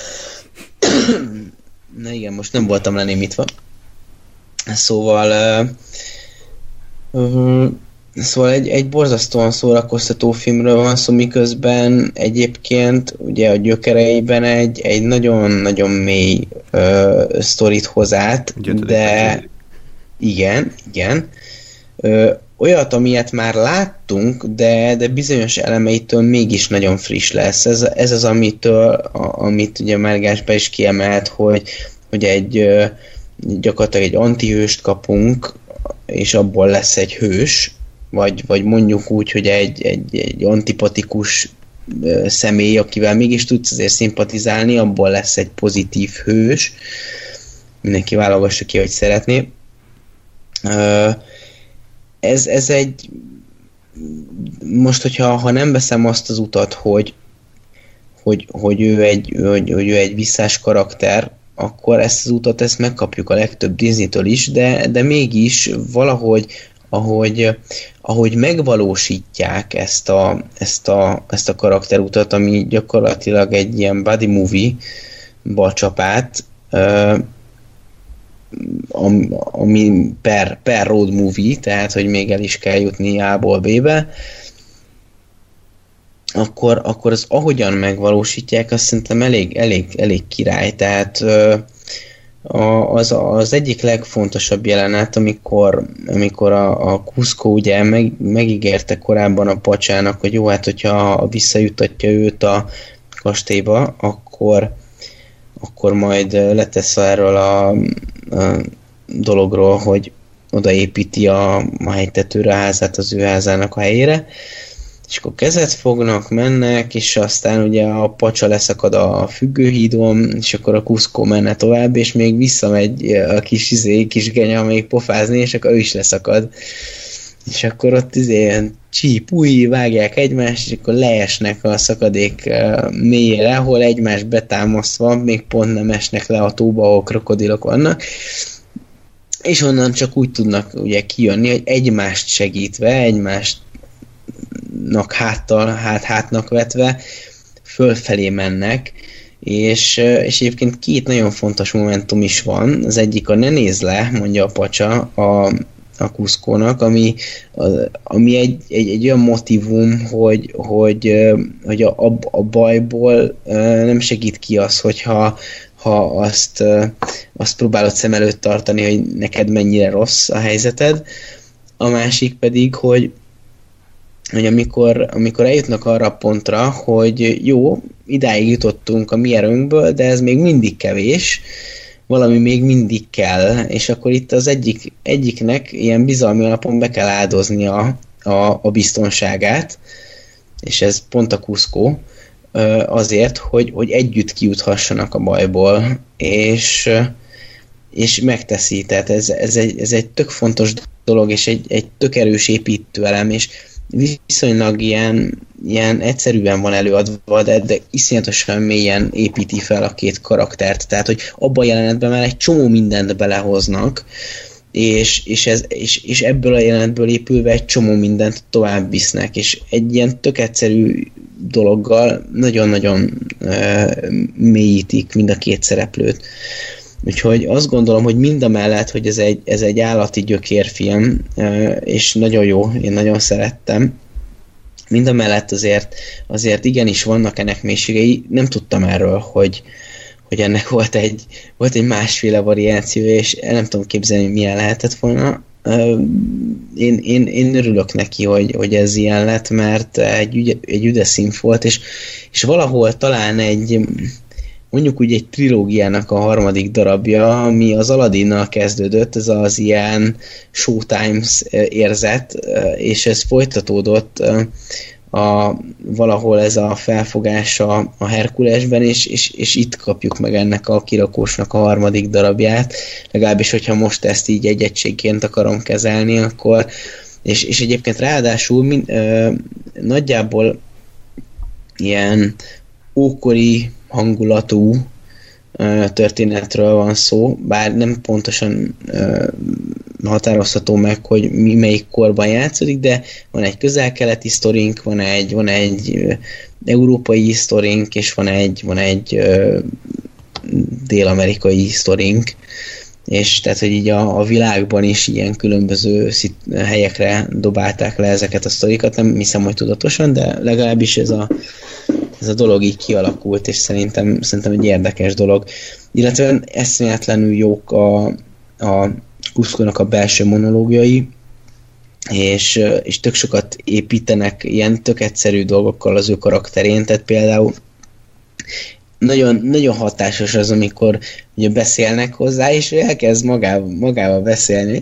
S3: Na igen, most nem voltam lenémítva. Szóval uh, uh, Szóval egy, egy borzasztóan szórakoztató filmről van szó, miközben egyébként ugye a gyökereiben egy, egy nagyon-nagyon mély ö, sztorit hoz át, de igen, igen. Ö, olyat, amilyet már láttunk, de, de bizonyos elemeitől mégis nagyon friss lesz. Ez, ez az, amitől, a, amit ugye Márgás be is kiemelt, hogy, hogy egy ö, gyakorlatilag egy antihőst kapunk, és abból lesz egy hős, vagy, vagy mondjuk úgy, hogy egy, egy, egy antipatikus személy, akivel mégis tudsz azért szimpatizálni, abból lesz egy pozitív hős. Mindenki válogassa ki, hogy szeretné. Ez, ez egy most, hogyha ha nem veszem azt az utat, hogy, hogy, hogy, ő egy, hogy, hogy ő egy visszás karakter, akkor ezt az utat ezt megkapjuk a legtöbb Disney-től is, de, de mégis valahogy ahogy, ahogy megvalósítják ezt a, ezt, a, ezt a karakterutat, ami gyakorlatilag egy ilyen body movie bacsapát, ami, ami per, per road movie, tehát hogy még el is kell jutni A-ból B-be, akkor, akkor az ahogyan megvalósítják, azt szerintem elég, elég, elég király, tehát a, az, az egyik legfontosabb jelenet, amikor, amikor a, a Cusco ugye meg, megígérte korábban a pacsának, hogy jó, hát hogyha visszajutatja őt a kastélyba, akkor, akkor majd letesz erről a, a dologról, hogy odaépíti a, a hegytetőre a házát az ő házának a helyére, és akkor kezet fognak, mennek, és aztán ugye a pacsa leszakad a függőhídon, és akkor a kuszkó menne tovább, és még visszamegy a kis, izé, kis genya még pofázni, és akkor ő is leszakad. És akkor ott izé ilyen csíp, új, vágják egymást, és akkor leesnek a szakadék mélyére, ahol egymás betámasztva, még pont nem esnek le a tóba, ahol krokodilok vannak, és onnan csak úgy tudnak ugye kijönni, hogy egymást segítve, egymást nak háttal, hát hátnak vetve fölfelé mennek, és, és egyébként két nagyon fontos momentum is van. Az egyik a ne nézd le, mondja a pacsa a, a kuszkónak, ami, ami egy, egy, egy olyan motivum, hogy, hogy, hogy a, a bajból nem segít ki az, hogyha ha azt, azt próbálod szem előtt tartani, hogy neked mennyire rossz a helyzeted. A másik pedig, hogy, hogy amikor, amikor eljutnak arra a pontra, hogy jó, idáig jutottunk a mi erőnkből, de ez még mindig kevés, valami még mindig kell, és akkor itt az egyik, egyiknek ilyen bizalmi alapon be kell áldozni a, a, biztonságát, és ez pont a Cusco, azért, hogy, hogy együtt kijuthassanak a bajból, és, és megteszi, tehát ez, ez, egy, ez egy tök fontos dolog, és egy, egy tök erős építőelem, és viszonylag ilyen, ilyen egyszerűen van előadva, de, de iszonyatosan mélyen építi fel a két karaktert. Tehát, hogy abban a jelenetben már egy csomó mindent belehoznak, és, és, ez, és, és ebből a jelenetből épülve egy csomó mindent tovább visznek, és egy ilyen tök egyszerű dologgal nagyon-nagyon uh, mélyítik mind a két szereplőt. Úgyhogy azt gondolom, hogy mind a mellett, hogy ez egy, ez egy állati gyökérfilm, és nagyon jó, én nagyon szerettem, mind a mellett azért, azért igenis vannak ennek mélységei. Nem tudtam erről, hogy, hogy ennek volt egy, volt egy másféle variációja, és nem tudom képzelni, milyen lehetett volna. Én, én, én örülök neki, hogy, hogy ez ilyen lett, mert egy, egy üdes volt, és, és valahol talán egy mondjuk úgy egy trilógiának a harmadik darabja, ami az Aladinnal kezdődött, ez az ilyen Showtimes érzet, és ez folytatódott a, valahol ez a felfogás a, a Herkulesben, és, és, és itt kapjuk meg ennek a kirakósnak a harmadik darabját, legalábbis, hogyha most ezt így egy egységként akarom kezelni, akkor és, és egyébként ráadásul mind, ö, nagyjából ilyen ókori hangulatú történetről van szó, bár nem pontosan határozható meg, hogy mi melyik korban játszódik, de van egy közel-keleti sztorink, van egy, van egy európai sztorink, és van egy, van egy dél-amerikai sztorink, és tehát, hogy így a, a világban is ilyen különböző szit, helyekre dobálták le ezeket a sztorikat, nem hiszem, hogy tudatosan, de legalábbis ez a, ez a dolog így kialakult, és szerintem, szerintem egy érdekes dolog. Illetve eszméletlenül jók a, a Kuszkónak a belső monológiai, és, és tök sokat építenek ilyen tök egyszerű dolgokkal az ő karakterén, tehát például nagyon, nagyon hatásos az, amikor ugye beszélnek hozzá, és elkezd magával, magával beszélni,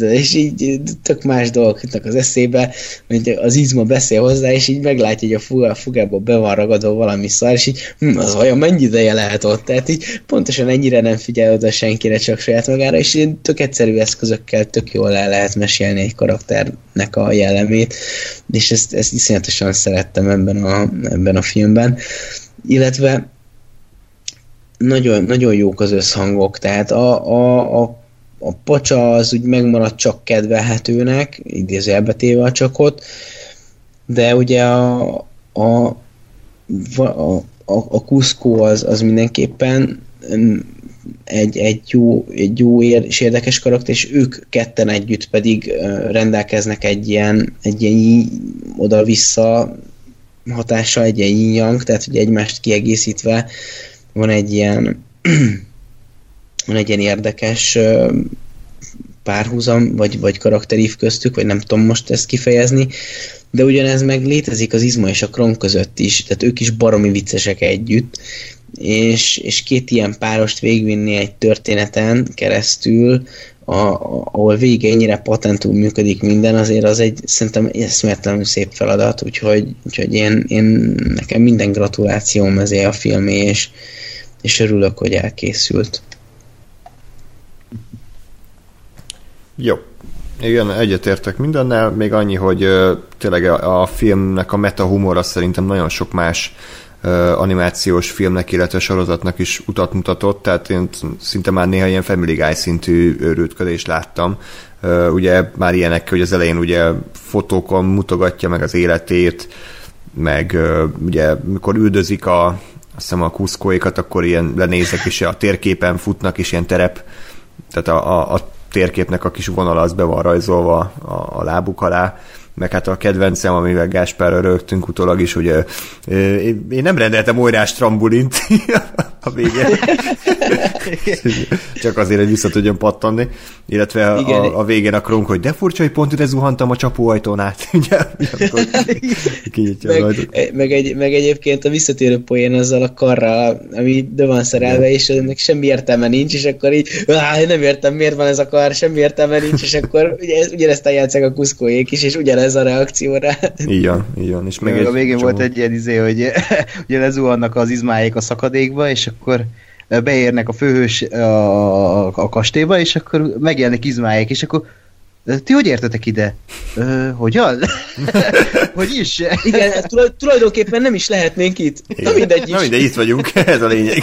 S3: és így tök más dolgok jutnak az eszébe, hogy az izma beszél hozzá, és így meglátja, hogy a, fug, a fugába be van ragadva valami szar, és így hm, az vajon mennyi ideje lehet ott? Tehát így pontosan ennyire nem figyel oda senkire, csak saját magára, és így tök egyszerű eszközökkel tök jól el lehet mesélni egy karakternek a jellemét, és ezt, ezt iszonyatosan szerettem ebben a, ebben a filmben illetve nagyon, nagyon jók az összhangok, tehát a, a, a, a pacsa az úgy megmaradt csak kedvelhetőnek, idézőjelbe téve a csakot, de ugye a, a, a, a, a Cusco az, az mindenképpen egy, egy, jó, egy jó és érdekes karakter, és ők ketten együtt pedig rendelkeznek egy ilyen, egy ilyen oda-vissza hatása, egy ilyen yin tehát hogy egymást kiegészítve van egy ilyen van egy ilyen érdekes párhuzam, vagy, vagy karakterív köztük, vagy nem tudom most ezt kifejezni, de ugyanez meg létezik az Izma és a Kron között is, tehát ők is baromi viccesek együtt, és, és két ilyen párost végvinni egy történeten keresztül, a, ahol végig ennyire patentúl működik minden, azért az egy szerintem eszméletlenül szép feladat, úgyhogy, úgyhogy én, én nekem minden gratulációm ezé a filmé, és, és örülök, hogy elkészült.
S1: Jó. Igen, egyetértek mindennel, még annyi, hogy tényleg a, a filmnek a meta humor szerintem nagyon sok más animációs filmnek, illetve sorozatnak is utat mutatott, tehát én szinte már néha ilyen Family Guy szintű őrültködést láttam. Ugye már ilyenek, hogy az elején ugye fotókon mutogatja meg az életét, meg ugye mikor üldözik a, azt hiszem a kuszkóikat, akkor ilyen lenézek is a térképen futnak, és ilyen terep, tehát a, a, a térképnek a kis vonala az be van rajzolva a, a lábuk alá, meg hát a kedvencem, amivel Gáspárra rögtünk utólag is, hogy én nem rendeltem olyrás trambulint a végén. Csak azért, hogy vissza tudjon pattanni. Illetve a, a, végén a kronk, hogy de furcsa, hogy pont ide zuhantam a csapóajtón át.
S3: meg, meg, egy, meg, egyébként a visszatérő poén azzal a karral, ami be van szerelve, és ennek semmi értelme nincs, és akkor így, nem értem, miért van ez a kar, semmi értelme nincs, és akkor ugye, ugyanezt eljátszák a kuszkóék is, és ugyanez a reakció rá.
S1: Így van, így van. És
S2: meg egy a végén csomó. volt egy ilyen izé, hogy ugye lezuhannak az izmáik a szakadékba, és akkor beérnek a főhős a, a kastélyba, és akkor megjelennek izmáik, és akkor ti hogy értetek ide? Ö, hogyan? hogy is?
S3: Igen, hát tulaj, tulajdonképpen nem is lehetnénk itt.
S1: Na mindegy is. Na mindegy, itt vagyunk, ez a lényeg.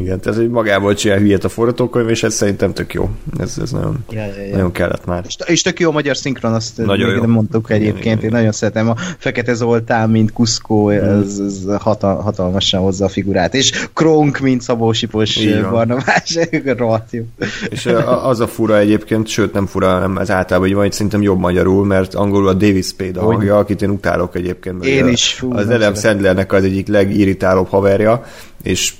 S1: Igen, tehát hogy magából csinál hülyet a forgatókönyv, és ez szerintem tök jó. Ez, ez nagyon,
S2: Ja, ja, ja.
S1: nagyon kellett már.
S2: És, és tök jó a magyar szinkron, azt
S1: Nagyon
S2: még
S1: jó.
S2: nem mondtuk
S1: Igen,
S2: egyébként,
S1: igen,
S2: én nagyon szeretem a Fekete Zoltán, mint Kuszkó, ez, ez hatal, hatalmasan hozza a figurát, és Kronk, mint Szabó Sipos. Barnabás, rohadt jó.
S1: És az a fura egyébként, sőt nem fura, hanem ez általában így van, hogy szerintem jobb magyarul, mert angolul a David Spade a hangja, akit én utálok egyébként.
S2: Én is, fú,
S1: Az Adam. Sandlernek az egyik legirritálóbb haverja, és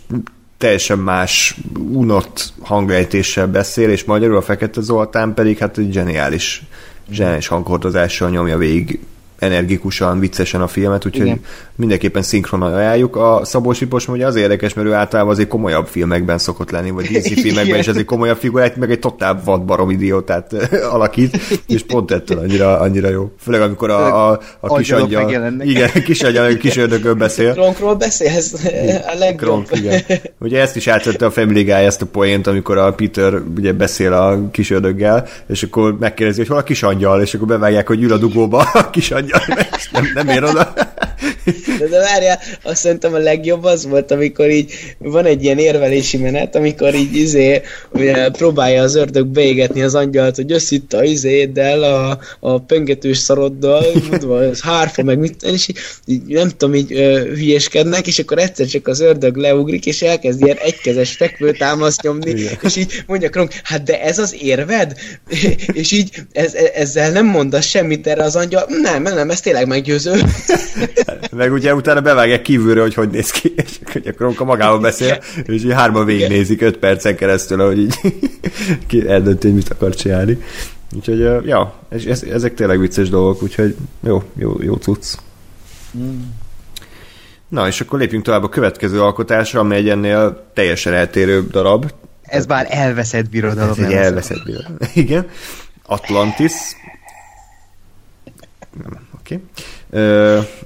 S1: teljesen más unott hanglejtéssel beszél, és magyarul a Fekete Zoltán pedig hát egy zseniális, zseniális hanghordozással nyomja végig energikusan, viccesen a filmet, úgyhogy
S2: Igen.
S1: mindenképpen szinkronan ajánljuk. A Szabó Sipos ugye az érdekes, mert ő általában azért komolyabb filmekben szokott lenni, vagy DC filmekben,
S2: Igen.
S1: és ez egy komolyabb figurát, meg egy totál vadbarom idiótát eh, alakít, és pont ettől annyira, annyira jó. Főleg amikor a, a, a kis angyal, igen, kis angyal, kis ördögön beszél.
S3: Kronkról beszélsz? A legjobb.
S1: Kronk, igen. Ugye ezt is átvette a Family Guy ezt a poént, amikor a Peter ugye beszél a kis ördöggel, és akkor megkérdezi, hogy hol a kis angyal, és akkor bevágják, hogy ül a dugóba a kis angyal, és nem, nem ér oda.
S3: De, de várjál, azt szerintem a legjobb az volt, amikor így van egy ilyen érvelési menet, amikor így izé próbálja az ördög beégetni az angyalt, hogy jössz itt a izéddel, a, a pöngetős szaroddal, ez hárfa, meg mit, és így, így, nem tudom, így ö, hülyeskednek, és akkor egyszer csak az ördög leugrik, és elkezd ilyen egykezes fekvőtámaszt nyomni,
S1: Igen.
S3: és így mondja Kronk, hát de ez az érved? és így ez, ezzel nem mondasz semmit erre az angyal, nem, nem, nem, ez tényleg meggyőző.
S1: Meg ugye utána bevágják kívülről, hogy hogy néz ki, és akkor Kronka magával beszél, és így hárman végignézik öt percen keresztül, ahogy így eldönti, hogy mit akar csinálni. Úgyhogy, ja, és ez, ezek tényleg vicces dolgok, úgyhogy jó, jó, jó cucc. Na, és akkor lépjünk tovább a következő alkotásra, ami egy ennél teljesen eltérő darab.
S2: Ez már elveszett birodalom.
S1: Ez egy elveszett birodalom. Igen. Atlantis. Nem, Oké. Ö,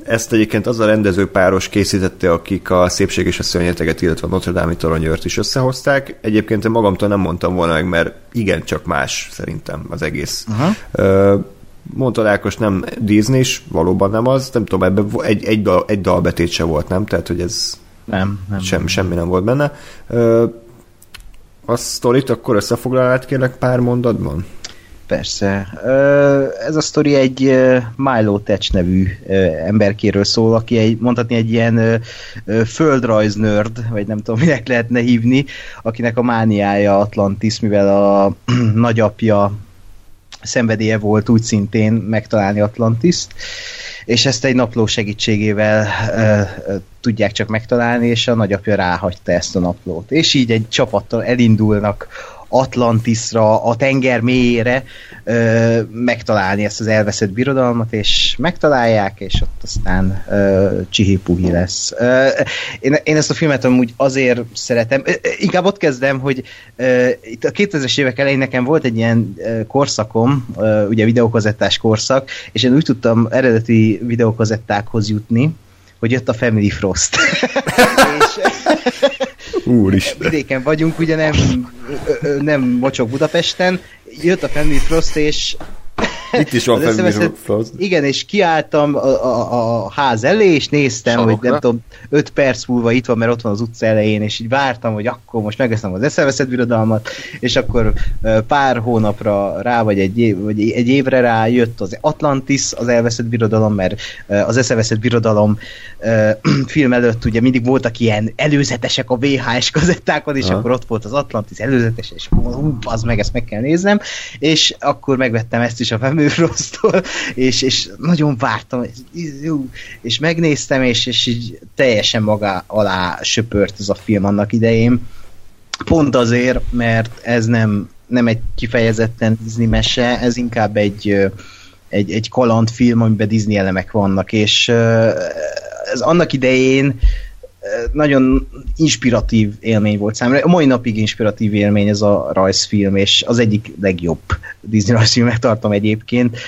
S1: Ezt egyébként az a rendezőpáros készítette, akik a Szépség és a Szörnyeteget, illetve a Notre Dame-i toronyőrt is összehozták. Egyébként én magamtól nem mondtam volna meg, mert igen, csak más szerintem az egész. Uh-huh. Mondta Ákos nem Disney is, valóban nem az, nem tudom, ebben egy, egy, dal, egy dalbetét se volt, nem? Tehát, hogy ez
S2: Nem, nem.
S1: sem, semmi nem volt benne. A sztorit akkor összefoglalát kérlek pár mondatban?
S2: Persze. Ez a sztori egy Milo Tetch nevű emberkéről szól, aki egy, mondhatni egy ilyen ö, ö, földrajz nerd, vagy nem tudom, minek lehetne hívni, akinek a mániája Atlantis, mivel a nagyapja szenvedélye volt úgy szintén megtalálni Atlantiszt, és ezt egy napló segítségével ö, ö, tudják csak megtalálni, és a nagyapja ráhagyta ezt a naplót. És így egy csapattal elindulnak Atlantisra, a tenger mélyére ö, megtalálni ezt az elveszett birodalmat, és megtalálják, és ott aztán csihipuhi lesz. Ö, én, én ezt a filmet amúgy azért szeretem, ö, inkább ott kezdem, hogy ö, itt a 2000-es évek elején nekem volt egy ilyen ö, korszakom, ö, ugye videókazettás korszak, és én úgy tudtam eredeti videókazettákhoz jutni, hogy jött a Family Frost. és,
S1: Úristen.
S2: vidéken vagyunk, ugye nem, nem mocsok Budapesten, jött a Family Frost, és
S1: Itt is van Frost.
S2: Igen, és kiálltam a, a, a ház elé, és néztem,
S4: Sarokra.
S2: hogy nem tudom, öt perc múlva itt van, mert ott van az utca elején, és így vártam, hogy akkor most megveszem az eszeveszett birodalmat, és akkor pár hónapra rá, vagy egy, év, vagy egy évre rá jött az Atlantis, az elveszett birodalom, mert az eszeveszett birodalom film előtt ugye mindig voltak ilyen előzetesek a VHS kazettákon, és
S1: Aha.
S2: akkor ott volt az Atlantis előzetes, és hú, az meg, ezt meg kell néznem, és akkor megvettem ezt is a Family Frostól, és, és nagyon vártam, és, megnéztem, és, és így teljesen maga alá söpört ez a film annak idején. Pont azért, mert ez nem, nem egy kifejezetten Disney mese, ez inkább egy, egy, egy kalandfilm, amiben Disney elemek vannak, és ez annak idején nagyon inspiratív élmény volt számomra. A mai napig inspiratív élmény ez a rajzfilm, és az egyik legjobb Disney rajzfilmek tartom egyébként.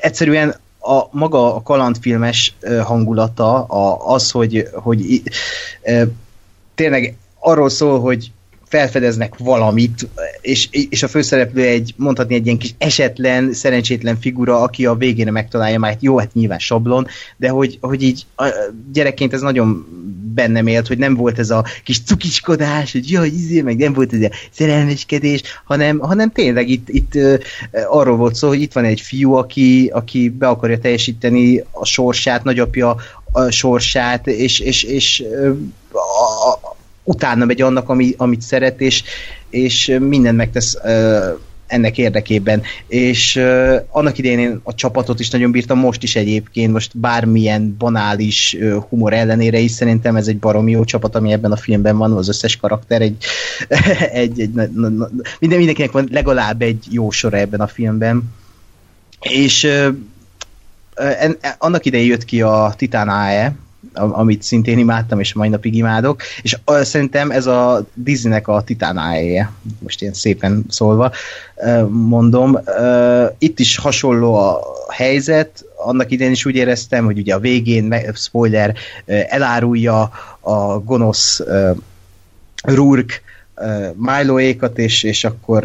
S2: Egyszerűen a maga a kalandfilmes hangulata, a, az, hogy, hogy tényleg arról szól, hogy felfedeznek valamit, és, és a főszereplő egy, mondhatni egy ilyen kis esetlen, szerencsétlen figura, aki a végén megtalálja, már jó, hát nyilván sablon, de hogy, hogy így a, gyerekként ez nagyon bennem élt, hogy nem volt ez a kis cukiskodás, hogy jaj, izé, meg nem volt ez a szerelmeskedés, hanem, hanem tényleg itt, itt arról volt szó, hogy itt van egy fiú, aki, aki be akarja teljesíteni a sorsát, nagyapja a sorsát, és, és, és a, a, utána megy annak, ami, amit szeret, és, és mindent megtesz uh, ennek érdekében. És uh, annak idején én a csapatot is nagyon bírtam, most is egyébként, most bármilyen banális uh, humor ellenére is szerintem ez egy baromi jó csapat, ami ebben a filmben van, az összes karakter egy, egy, egy na, na, na, minden, mindenkinek van legalább egy jó sora ebben a filmben. És uh, en, annak idején jött ki a Titan AE, amit szintén imádtam, és mai napig imádok, és szerintem ez a Disneynek a titánája, most ilyen szépen szólva mondom. Itt is hasonló a helyzet, annak idén is úgy éreztem, hogy ugye a végén, spoiler, elárulja a gonosz Rurk Milo-ékat, és, és akkor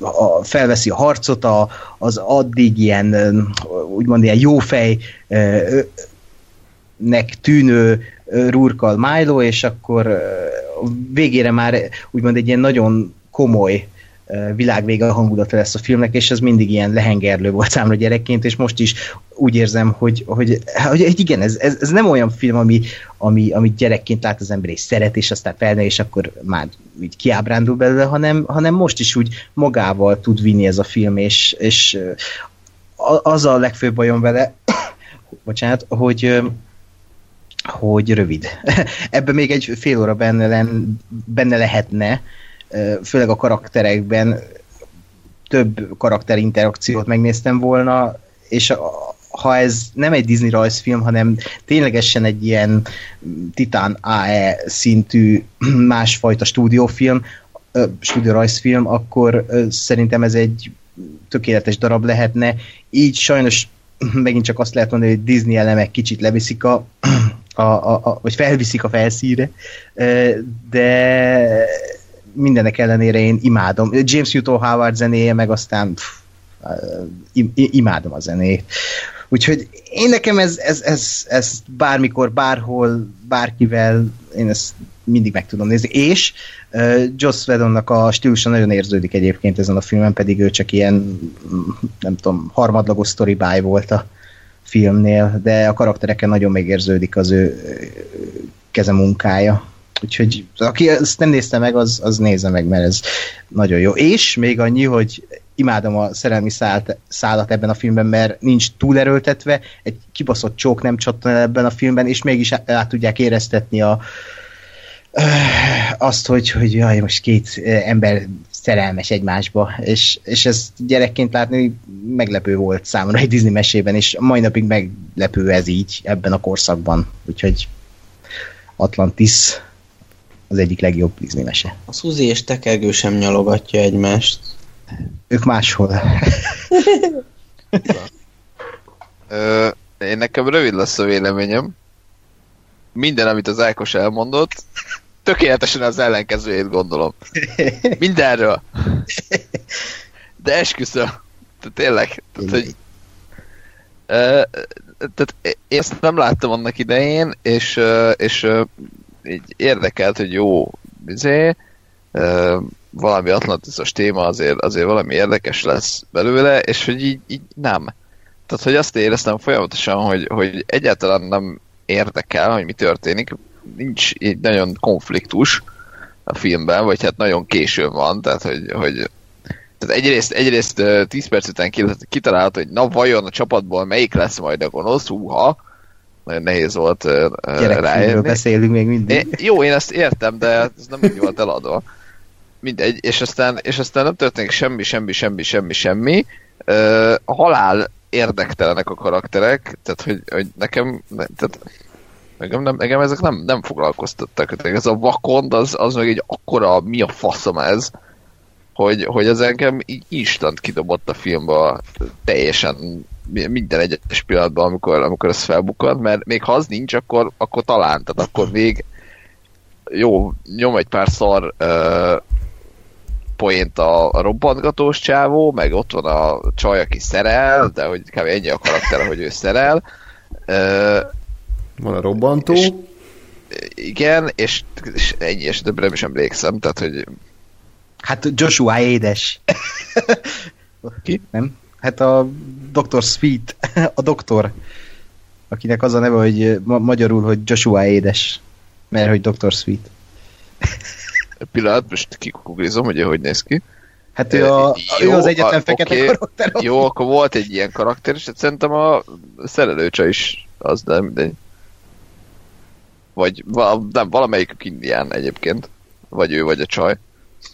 S2: a, felveszi a harcot a, az addig ilyen úgymond ilyen jófej nek tűnő Rurkal Milo, és akkor végére már úgymond egy ilyen nagyon komoly világvége hangulata lesz a filmnek, és ez mindig ilyen lehengerlő volt számra gyerekként, és most is úgy érzem, hogy, hogy, hogy igen, ez, ez, ez nem olyan film, ami, ami, ami gyerekként lát az ember és szeret, és aztán felne, és akkor már így kiábrándul belőle, hanem, hanem most is úgy magával tud vinni ez a film, és, és az a legfőbb bajom vele, bocsánat, hogy hogy rövid. Ebben még egy fél óra benne, len, benne lehetne, főleg a karakterekben több karakterinterakciót megnéztem volna, és a, ha ez nem egy Disney rajzfilm, hanem ténylegesen egy ilyen Titán AE szintű másfajta stúdiófilm, stúdió rajzfilm, akkor szerintem ez egy tökéletes darab lehetne. Így sajnos megint csak azt lehet mondani, hogy Disney elemek kicsit leviszik a a, a, a, vagy felviszik a felszíre, de mindenek ellenére én imádom. James Newton Howard zenéje, meg aztán pff, imádom a zenét. Úgyhogy én nekem ez, ez, ez, ez bármikor, bárhol, bárkivel, én ezt mindig meg tudom nézni. És uh, Joss Whedonnak a stílusa nagyon érződik egyébként ezen a filmen, pedig ő csak ilyen, nem tudom, harmadlagos story volt a, filmnél, de a karaktereken nagyon megérződik az ő keze munkája. Úgyhogy aki ezt nem nézte meg, az, az nézze meg, mert ez nagyon jó. És még annyi, hogy imádom a szerelmi szállt, szállat ebben a filmben, mert nincs túlerőltetve, egy kibaszott csók nem csattan ebben a filmben, és mégis át tudják éreztetni a, azt, hogy, hogy jaj, most két ember szerelmes egymásba, és, és ez gyerekként látni meglepő volt számomra egy Disney mesében, és mai napig meglepő ez így ebben a korszakban, úgyhogy Atlantis az egyik legjobb Disney mese.
S3: A Suzy és Tekergő sem nyalogatja egymást.
S2: Ők máshol.
S4: Ö, én nekem rövid lesz a véleményem. Minden, amit az Ákos elmondott, tökéletesen az ellenkezőjét gondolom. Mindenről. De esküszöm. Tehát tényleg. Tehát, hogy, uh, tehát én ezt nem láttam annak idején, és, és így érdekelt, hogy jó, izé, valami atlantiszos téma azért, azért valami érdekes lesz belőle, és hogy így, így nem. Tehát, hogy azt éreztem folyamatosan, hogy, hogy egyáltalán nem érdekel, hogy mi történik, nincs egy nagyon konfliktus a filmben, vagy hát nagyon későn van, tehát hogy, hogy tehát egyrészt, egyrészt 10 perc után kitalálta, hogy na vajon a csapatból melyik lesz majd a gonosz, húha, nagyon nehéz volt ráérni.
S2: beszélünk még mindig.
S4: É, jó, én ezt értem, de ez nem úgy volt eladva. Mindegy, és aztán, és aztán nem történik semmi, semmi, semmi, semmi, semmi. A halál érdektelenek a karakterek, tehát hogy, hogy nekem, tehát Engem, nem, engem ezek nem, nem foglalkoztattak. Ez a vakond, az, az meg egy akkora, mi a faszom ez, hogy, hogy ez engem így instant kidobott a filmbe teljesen minden egyes pillanatban, amikor, amikor ez felbukkant, mert még ha az nincs, akkor, akkor talán, tehát akkor még jó, nyom egy pár szar uh, poént a, a robbantgatós csávó, meg ott van a csaj, aki szerel, de hogy kb. ennyi a karakter, hogy ő szerel. Uh,
S1: van a robbantó.
S4: És, igen, és, és ennyi, és többre nem is emlékszem, tehát, hogy
S2: Hát Joshua édes.
S4: Ki?
S2: Nem? Hát a Dr. Sweet, a doktor, akinek az a neve, hogy ma- magyarul, hogy Joshua édes. Mert hogy Dr. Sweet.
S4: pillanat, most kikuglizom, hogy hogy néz ki.
S2: Hát ő, a,
S4: Jó,
S2: ő az egyetlen
S4: a-
S2: fekete
S4: oké.
S2: karakter.
S4: Jó, akkor volt egy ilyen karakter, és hát szerintem a szerelőcse is az, de mindegy. Vagy val- nem, valamelyikük indián egyébként. Vagy ő, vagy a csaj.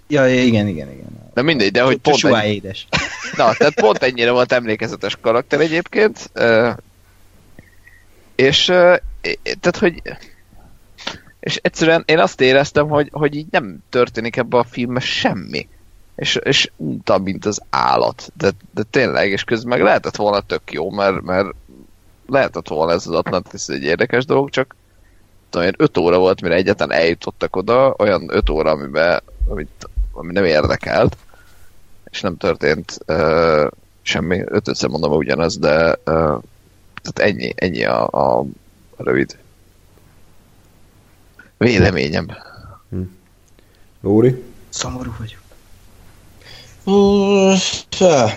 S2: Ja, igen, igen, igen.
S4: De mindegy, de hogy pont
S2: Joshua
S4: egy,
S2: édes.
S4: Na, tehát pont ennyire volt emlékezetes karakter egyébként. És tehát, hogy és egyszerűen én azt éreztem, hogy, hogy így nem történik ebbe a filmben semmi. És, és unta, mint az állat. De, de tényleg, és közben meg lehetett volna tök jó, mert, mert lehetett volna ez az Atlantis egy érdekes dolog, csak tudom én, öt óra volt, mire egyáltalán eljutottak oda, olyan öt óra, amiben, amit, ami nem érdekelt, és nem történt uh, semmi, ötödszer mondom ugyanaz, de uh, tehát ennyi, ennyi a, a rövid véleményem.
S1: Lóri?
S2: Szomorú vagyok.
S3: Pá.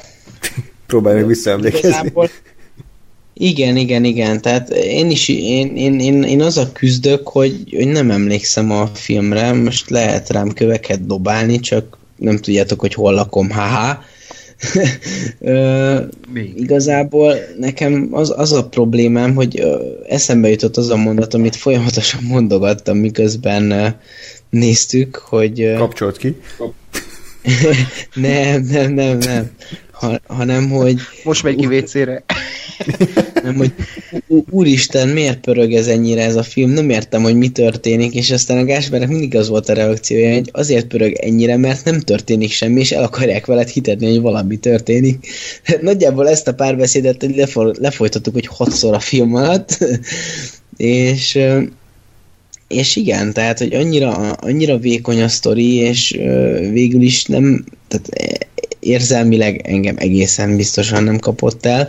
S1: Próbálj meg visszaemlékezni.
S3: Igazából- Igen, igen, igen. Tehát én is, én, én, én, én az a küzdök, hogy, hogy nem emlékszem a filmre, most lehet rám köveket dobálni, csak nem tudjátok, hogy hol lakom, haha. Ö, igazából nekem az, az a problémám, hogy ö, eszembe jutott az a mondat, amit folyamatosan mondogattam, miközben ö, néztük, hogy... ö,
S1: Kapcsolt ki.
S3: nem, nem, nem, nem. Ha, hanem, hogy
S2: Most megy ki WC-re.
S3: nem, hogy úristen, miért pörög ez ennyire ez a film, nem értem, hogy mi történik, és aztán a Gáspernek mindig az volt a reakciója, hogy azért pörög ennyire, mert nem történik semmi, és el akarják veled hitetni, hogy valami történik. Nagyjából ezt a párbeszédet lefor, lefolytattuk, hogy hatszor a film alatt, és és igen, tehát, hogy annyira, annyira vékony a sztori, és végül is nem, tehát érzelmileg engem egészen biztosan nem kapott el,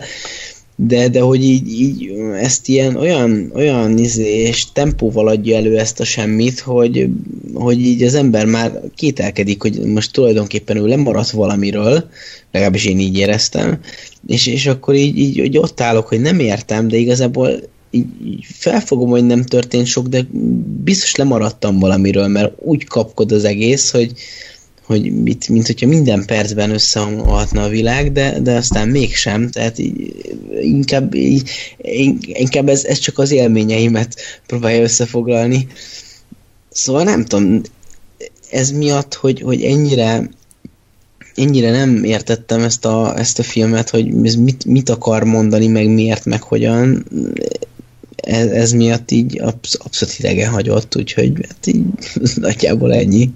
S3: de, de hogy így, így ezt ilyen olyan, olyan izé, és tempóval adja elő ezt a semmit, hogy, hogy így az ember már kételkedik, hogy most tulajdonképpen ő lemaradt valamiről, legalábbis én így éreztem, és, és akkor így, így hogy ott állok, hogy nem értem, de igazából így, így felfogom, hogy nem történt sok, de biztos lemaradtam valamiről, mert úgy kapkod az egész, hogy, hogy mit, mint hogyha minden percben összeomolhatna a világ, de, de aztán mégsem, tehát így, inkább, így, inkább ez, ez csak az élményeimet próbálja összefoglalni. Szóval nem tudom, ez miatt, hogy, hogy ennyire ennyire nem értettem ezt a, ezt a filmet, hogy ez mit, mit akar mondani, meg miért, meg hogyan, ez, ez miatt így absz- abszolút idegen hagyott, úgyhogy hát így nagyjából ennyi.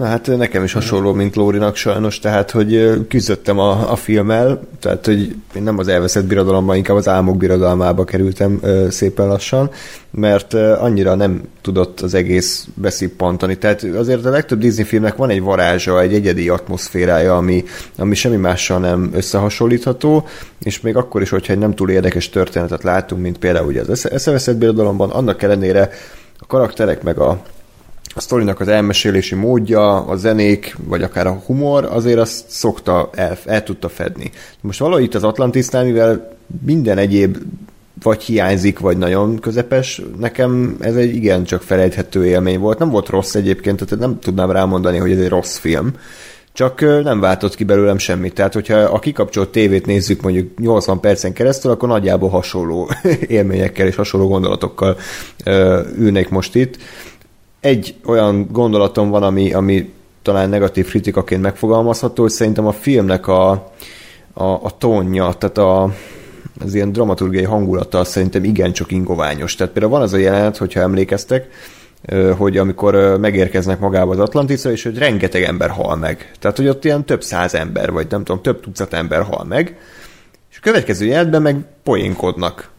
S1: Na hát nekem is hasonló, mint Lórinak sajnos, tehát hogy küzdöttem a, a filmmel, tehát hogy én nem az elveszett birodalomban, inkább az álmok birodalmába kerültem ö, szépen lassan, mert ö, annyira nem tudott az egész beszippantani. Tehát azért a legtöbb Disney filmnek van egy varázsa, egy egyedi atmoszférája, ami, ami semmi mással nem összehasonlítható, és még akkor is, hogyha egy nem túl érdekes történetet látunk, mint például ugye az Esze- eszeveszett birodalomban, annak ellenére a karakterek meg a a sztorinak az elmesélési módja, a zenék, vagy akár a humor, azért azt szokta, el, el tudta fedni. Most valahogy itt az Atlantisnál, mivel minden egyéb vagy hiányzik, vagy nagyon közepes, nekem ez egy igencsak felejthető élmény volt. Nem volt rossz egyébként, tehát nem tudnám rámondani, hogy ez egy rossz film. Csak nem váltott ki belőlem semmit. Tehát, hogyha a kikapcsolt tévét nézzük mondjuk 80 percen keresztül, akkor nagyjából hasonló élményekkel és hasonló gondolatokkal ülnék most itt egy olyan gondolatom van, ami, ami talán negatív kritikaként megfogalmazható, hogy szerintem a filmnek a, a, a tónja, tehát a, az ilyen dramaturgiai hangulata szerintem igencsak ingoványos. Tehát például van az a jelenet, hogyha emlékeztek, hogy amikor megérkeznek magába az Atlantisra, és hogy rengeteg ember hal meg. Tehát, hogy ott ilyen több száz ember, vagy nem tudom, több tucat ember hal meg, és a következő jelenetben meg poénkodnak.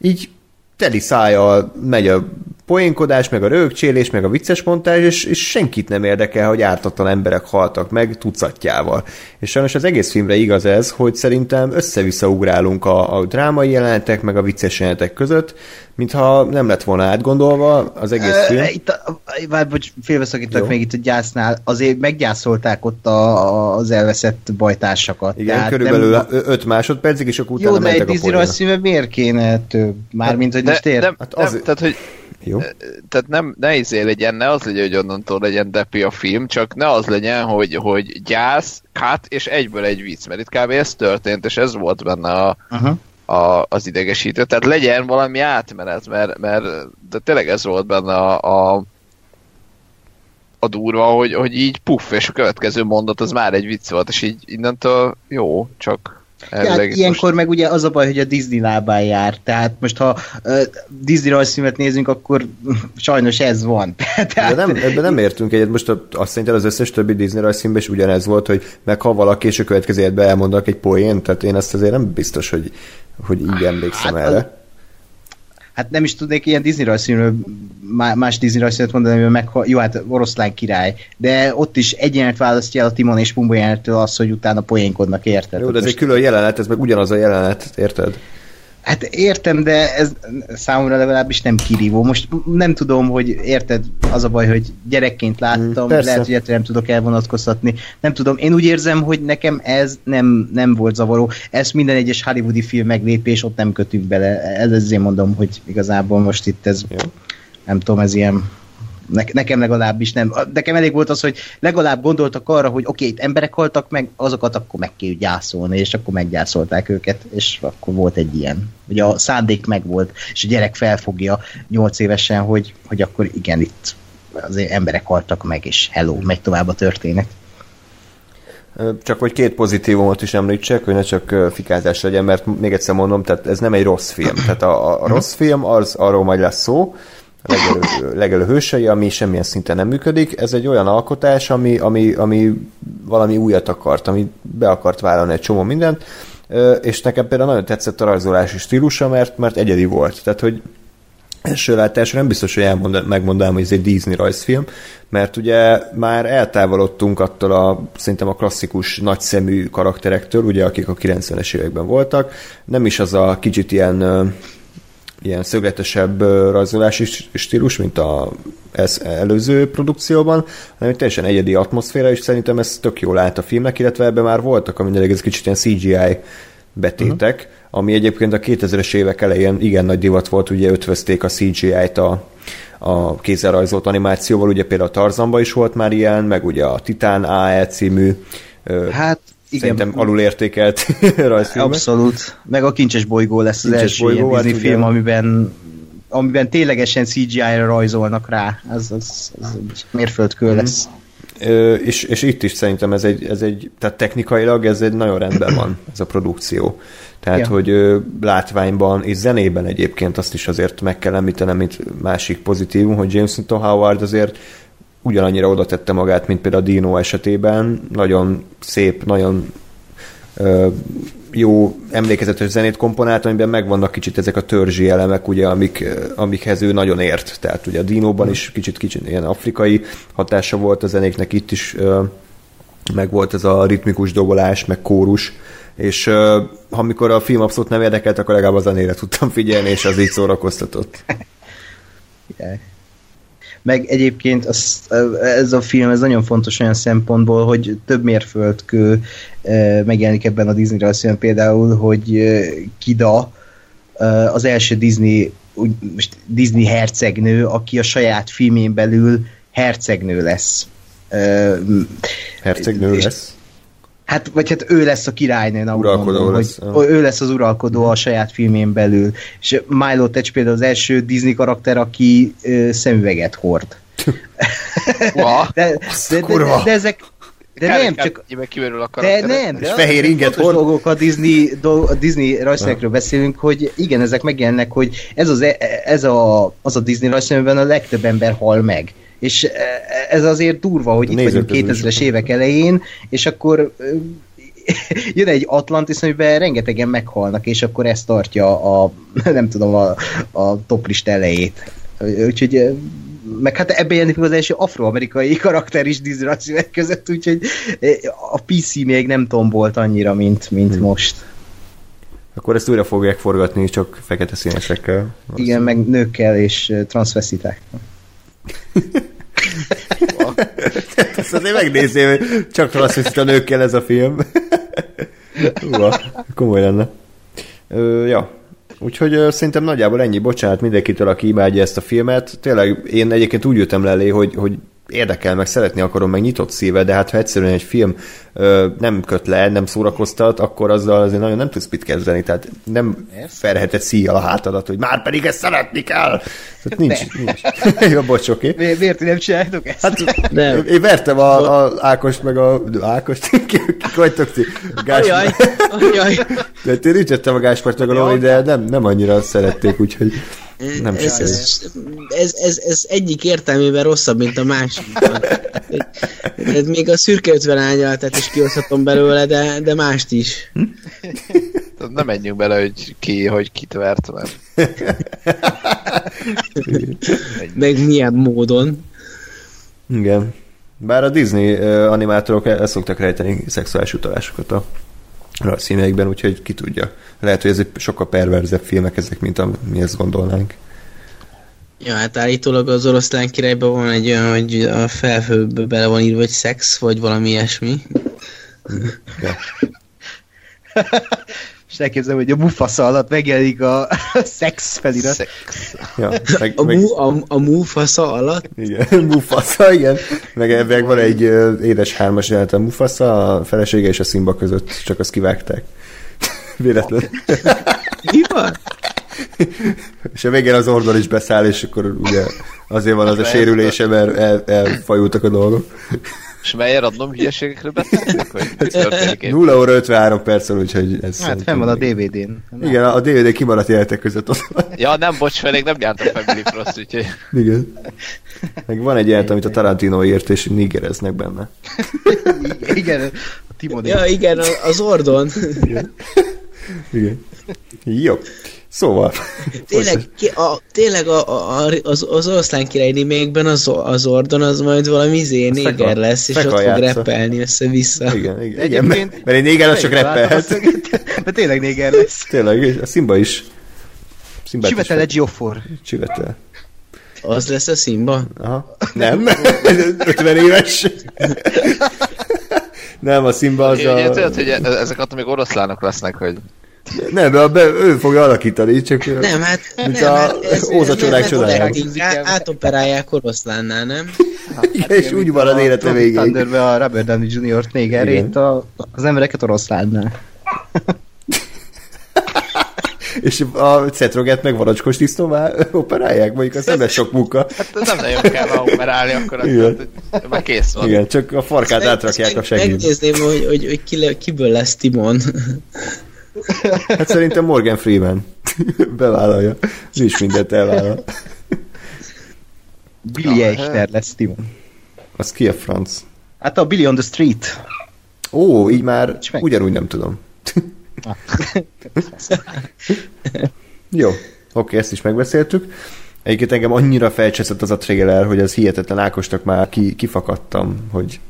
S1: Így teli szájjal megy a poénkodás, meg a rögcsélés, meg a vicces montázs, és, és senkit nem érdekel, hogy ártatlan emberek haltak meg tucatjával. És sajnos az egész filmre igaz ez, hogy szerintem össze-vissza ugrálunk a, a drámai jelenetek, meg a vicces jelenetek között, mintha nem lett volna átgondolva az egész film.
S2: Uh, itt, a, várj, bocs, félbeszakítok még itt a gyásznál, azért meggyászolták ott a, az elveszett bajtársakat.
S1: Igen, Tehát körülbelül 5 másodpercig, és akkor utána
S2: Jó, de egy Disney miért kéne több? Mármint, hogy most ér?
S4: Nem, hát az... nem, tehát, hogy jó. Tehát nem, ne izé legyen, ne az legyen, hogy onnantól legyen depi a film, csak ne az legyen, hogy, hogy gyász, cut, és egyből egy vicc, mert itt kb. ez történt, és ez volt benne a, uh-huh a, az idegesítő. Tehát legyen valami átmenet, mert, mert de tényleg ez volt benne a, a, a durva, hogy, hogy így puff, és a következő mondat az már egy vicc volt, és így innentől jó, csak
S2: hát ilyenkor most... meg ugye az a baj, hogy a Disney lábán jár. Tehát most ha uh, Disney rajzfilmet nézünk, akkor sajnos ez van.
S1: Tehát... De nem, ebben nem értünk egyet. Most azt szerintem az összes többi Disney rajzfilmben is ugyanez volt, hogy meg ha valaki és a következő életben elmondanak egy poént, tehát én ezt azért nem biztos, hogy hogy így emlékszem hát, erre.
S2: Hát nem is tudnék ilyen Disney rajzfilmről, más Disney rajzfilmet mondani, hogy meg, jó, hát oroszlán király, de ott is egy jelenet választja el a Timon és Pumbo jelenettől az, hogy utána poénkodnak, érted?
S1: Jó, de ez egy külön jelenet, ez meg ugyanaz a jelenet, érted?
S2: Hát értem, de ez számomra legalábbis nem kirívó. Most nem tudom, hogy érted, az a baj, hogy gyerekként láttam, mm, lehet, hogy nem tudok elvonatkoztatni. Nem tudom, én úgy érzem, hogy nekem ez nem, nem volt zavaró. Ez minden egyes hollywoodi film meglépés, ott nem kötünk bele. Ez ezért mondom, hogy igazából most itt ez, Jó. nem tudom, ez ilyen ne, nekem legalábbis nem. Nekem elég volt az, hogy legalább gondoltak arra, hogy oké, okay, itt emberek haltak meg, azokat akkor meg kell gyászolni, és akkor meggyászolták őket, és akkor volt egy ilyen. Ugye a szándék megvolt, és a gyerek felfogja nyolc évesen, hogy, hogy akkor igen, itt az emberek haltak meg, és hello, megy tovább a történet.
S1: Csak hogy két pozitívumot is említsek, hogy ne csak fikázás legyen, mert még egyszer mondom, tehát ez nem egy rossz film. Tehát a, a rossz film, az arról majd lesz szó, legelő, legelő hősei, ami semmilyen szinten nem működik. Ez egy olyan alkotás, ami, ami, ami valami újat akart, ami be akart vállalni egy csomó mindent, és nekem például nagyon tetszett a rajzolási stílusa, mert, mert egyedi volt. Tehát, hogy első látásra nem biztos, hogy elmond, megmondanám, hogy ez egy Disney rajzfilm, mert ugye már eltávolodtunk attól a, szerintem a klasszikus nagyszemű karakterektől, ugye, akik a 90-es években voltak. Nem is az a kicsit ilyen ilyen szögletesebb rajzolási stílus, mint a ez előző produkcióban, hanem teljesen egyedi atmoszféra, és szerintem ez tök jól állt a filmnek, illetve ebben már voltak, ami ez kicsit ilyen CGI betétek, uh-huh. ami egyébként a 2000-es évek elején igen nagy divat volt, ugye ötvözték a CGI-t a, a kézzel rajzolt animációval, ugye például a Tarzanban is volt már ilyen, meg ugye a Titán AE című
S2: Hát igen.
S1: Szerintem alulértékelt rajzfilm.
S2: Abszolút. Meg a Kincses bolygó lesz az első bolygó, ilyen Disney hát film, amiben amiben ténylegesen CGI-ra rajzolnak rá. Ez, az, az mérföldkő mm. lesz.
S1: Ö, és, és itt is szerintem ez egy, ez egy, tehát technikailag ez egy nagyon rendben van, ez a produkció. Tehát, ja. hogy ö, látványban és zenében egyébként azt is azért meg kell említenem, mint másik pozitívum, hogy James Newton Howard azért ugyanannyira oda tette magát, mint például a Dino esetében. Nagyon szép, nagyon ö, jó emlékezetes zenét komponált, amiben megvannak kicsit ezek a törzsi elemek, ugye, amik, amikhez ő nagyon ért. Tehát ugye a Dinóban is kicsit, kicsit ilyen afrikai hatása volt a zenéknek, itt is ö, meg volt ez a ritmikus dobolás, meg kórus, és ö, amikor a film abszolút nem érdekelt, akkor legalább a zenére tudtam figyelni, és az így szórakoztatott.
S2: Yeah. Meg egyébként az, ez a film ez nagyon fontos olyan szempontból, hogy több mérföldkő megjelenik ebben a Disney rajzfilmben például, hogy Kida az első Disney most Disney hercegnő, aki a saját filmén belül hercegnő lesz.
S1: Hercegnő lesz?
S2: Hát, vagy hát ő lesz a királynő,
S1: uralkodó mondom, lesz.
S2: Hogy ő lesz az uralkodó a saját filmén belül. És Milo Tetch például az első Disney karakter, aki ö, szemüveget hord. de, de, de, de, de ezek, de nem, csak...
S4: a
S2: de nem, de
S1: fehér inget hord.
S2: dolgok a Disney, do, a Disney rajzfilmekről beszélünk, hogy igen, ezek megjelennek, hogy ez, az, e- ez a, az a Disney rajzfilmben a legtöbb ember hal meg. És e, ez azért durva, hogy itt vagyunk 2000-es évek elején, és akkor jön egy Atlantis, amiben rengetegen meghalnak, és akkor ez tartja a, nem tudom, a, a toplist elejét. Úgyhogy meg hát ebben jelenik az első afroamerikai karakter is Disney között, úgyhogy a PC még nem tombolt annyira, mint, mint
S1: Hmm.
S2: most.
S1: Akkor ezt újra fogják forgatni, csak fekete színesekkel.
S2: Igen, meg nőkkel és transvestitákkal.
S1: Ezt azért megnézném, hogy csak rasszista nőkkel ez a film. Uha, komoly lenne. Ö, ja, úgyhogy ö, szerintem nagyjából ennyi. Bocsánat mindenkitől, aki imádja ezt a filmet. Tényleg én egyébként úgy jöttem le hogy, hogy érdekel, meg szeretni akarom, meg nyitott szíve, de hát ha egyszerűen egy film ö, nem köt le, nem szórakoztat, akkor azzal azért nagyon nem tudsz mit kezdeni, tehát nem ferheted szíjjal a hátadat, hogy már pedig ezt szeretni kell. Tehát nincs, nincs. Jó, bocs, oké. Okay.
S2: Mi- Miért nem csináltok ezt? Hát,
S3: Nem.
S1: Én vertem a, a Ákost, meg a Ákost, ki- kik vagytok ti?
S3: Ajaj, ajaj.
S1: De én ütöttem a Gáspárt meg a Loli, de nem, nem annyira szerették, úgyhogy nem
S3: ez, ez, ez, ez, ez, egyik értelmében rosszabb, mint a másikban. Tehát még a szürke 50 ányaltát is kihozhatom belőle, de, de mást is.
S4: Tehát Nem menjünk bele, hogy ki, hogy kit vert, mert
S3: Meg milyen módon.
S1: Igen. Bár a Disney animátorok el szoktak rejteni szexuális utalásokat a rajzfilmeikben, úgyhogy ki tudja. Lehet, hogy ez egy sokkal perverzebb filmek ezek, mint mi ezt gondolnánk.
S3: Ja, hát állítólag az oroszlán királyban van egy olyan, hogy a felhőbe bele van írva, hogy szex, vagy valami ilyesmi.
S1: Ja.
S2: és elképzelem, hogy a Mufasa alatt megjelenik a szex felirat.
S4: szex.
S1: Ja, meg,
S3: A,
S1: meg,
S3: mu, a, a Mufasa alatt?
S1: igen, Mufasa, igen. Meg, meg van egy édes hármas jelenet a Mufasa, a felesége és a Simba között, csak azt kivágták. Véletlen.
S3: Mi van?
S1: És a végén az ordon is beszáll, és akkor ugye azért van az a sérülése, mert el, elfajultak a dolgok.
S4: És Meyer adnom hülyeségekről beszélnek, hogy mi történik éppen?
S1: 0 óra 53 percen, úgyhogy ez
S2: Hát fenn van a DVD-n.
S1: Igen, a DVD kimaradt jelenetek között ott van.
S4: Ja, nem, bocs, fel, még nem jártam Family Frost, úgyhogy
S1: Igen. Meg van egy jelent, amit a Tarantino írt, és nigereznek benne.
S2: Igen, a Timon.
S3: Ja, igen, a- az Ordon.
S1: Igen. Jó. Szóval.
S3: Tényleg, ki, a, tényleg a, a, az, az oroszlán király remékben az, az Ordon az majd valami izé néger lesz, és
S1: feka
S3: ott fog
S1: játsza.
S3: reppelni össze-vissza.
S1: Igen, igen. igen mert, mert egy néger az csak reppelhet.
S2: De tényleg néger lesz.
S1: Tényleg, a Simba is. Simba
S2: Sivetel egy Jofor.
S1: Csivetel.
S3: Az lesz a Simba?
S1: Aha. Nem. 50 éves. Nem, a Simba az
S4: Ugye,
S1: a...
S4: tudod, hogy e- ezek attól még oroszlánok lesznek, hogy
S1: Nem, de a be, ő fogja alakítani, csak...
S3: Nem, hát
S1: Mint
S3: nem,
S1: a
S3: hát ez,
S1: Óza
S3: ez
S1: csodák
S3: nem
S1: csodája.
S3: acting, á- Átoperálják oroszlánnál, nem?
S1: Igen, és úgy van az élete végéig.
S2: Thunderbe a Robert Downey Jr. néger,
S1: Igen.
S2: itt a, az embereket oroszlánnál.
S1: És a Cetroget meg varacskos tisztomá operálják, mondjuk az nem lesz sok munka.
S4: hát nem nagyon kell operálni, akkor
S1: Igen.
S4: hogy már kész van.
S1: Igen, csak a farkát átrakják a
S3: Meg-
S1: segélybe.
S3: Megnézném, hogy, hogy, hogy ki le, kiből lesz Timon.
S1: Hát szerintem Morgan Freeman bevállalja. Ő is mindent elvállal.
S2: Billy Eichner lesz Timon.
S1: Az ki a franc?
S2: Hát a Billy on the Street.
S1: Ó, így már ugyanúgy nem tudom. Jó, oké, ezt is megbeszéltük. Egyébként engem annyira felcseszett az a trailer, hogy az hihetetlen Ákosnak már ki, kifakadtam, hogy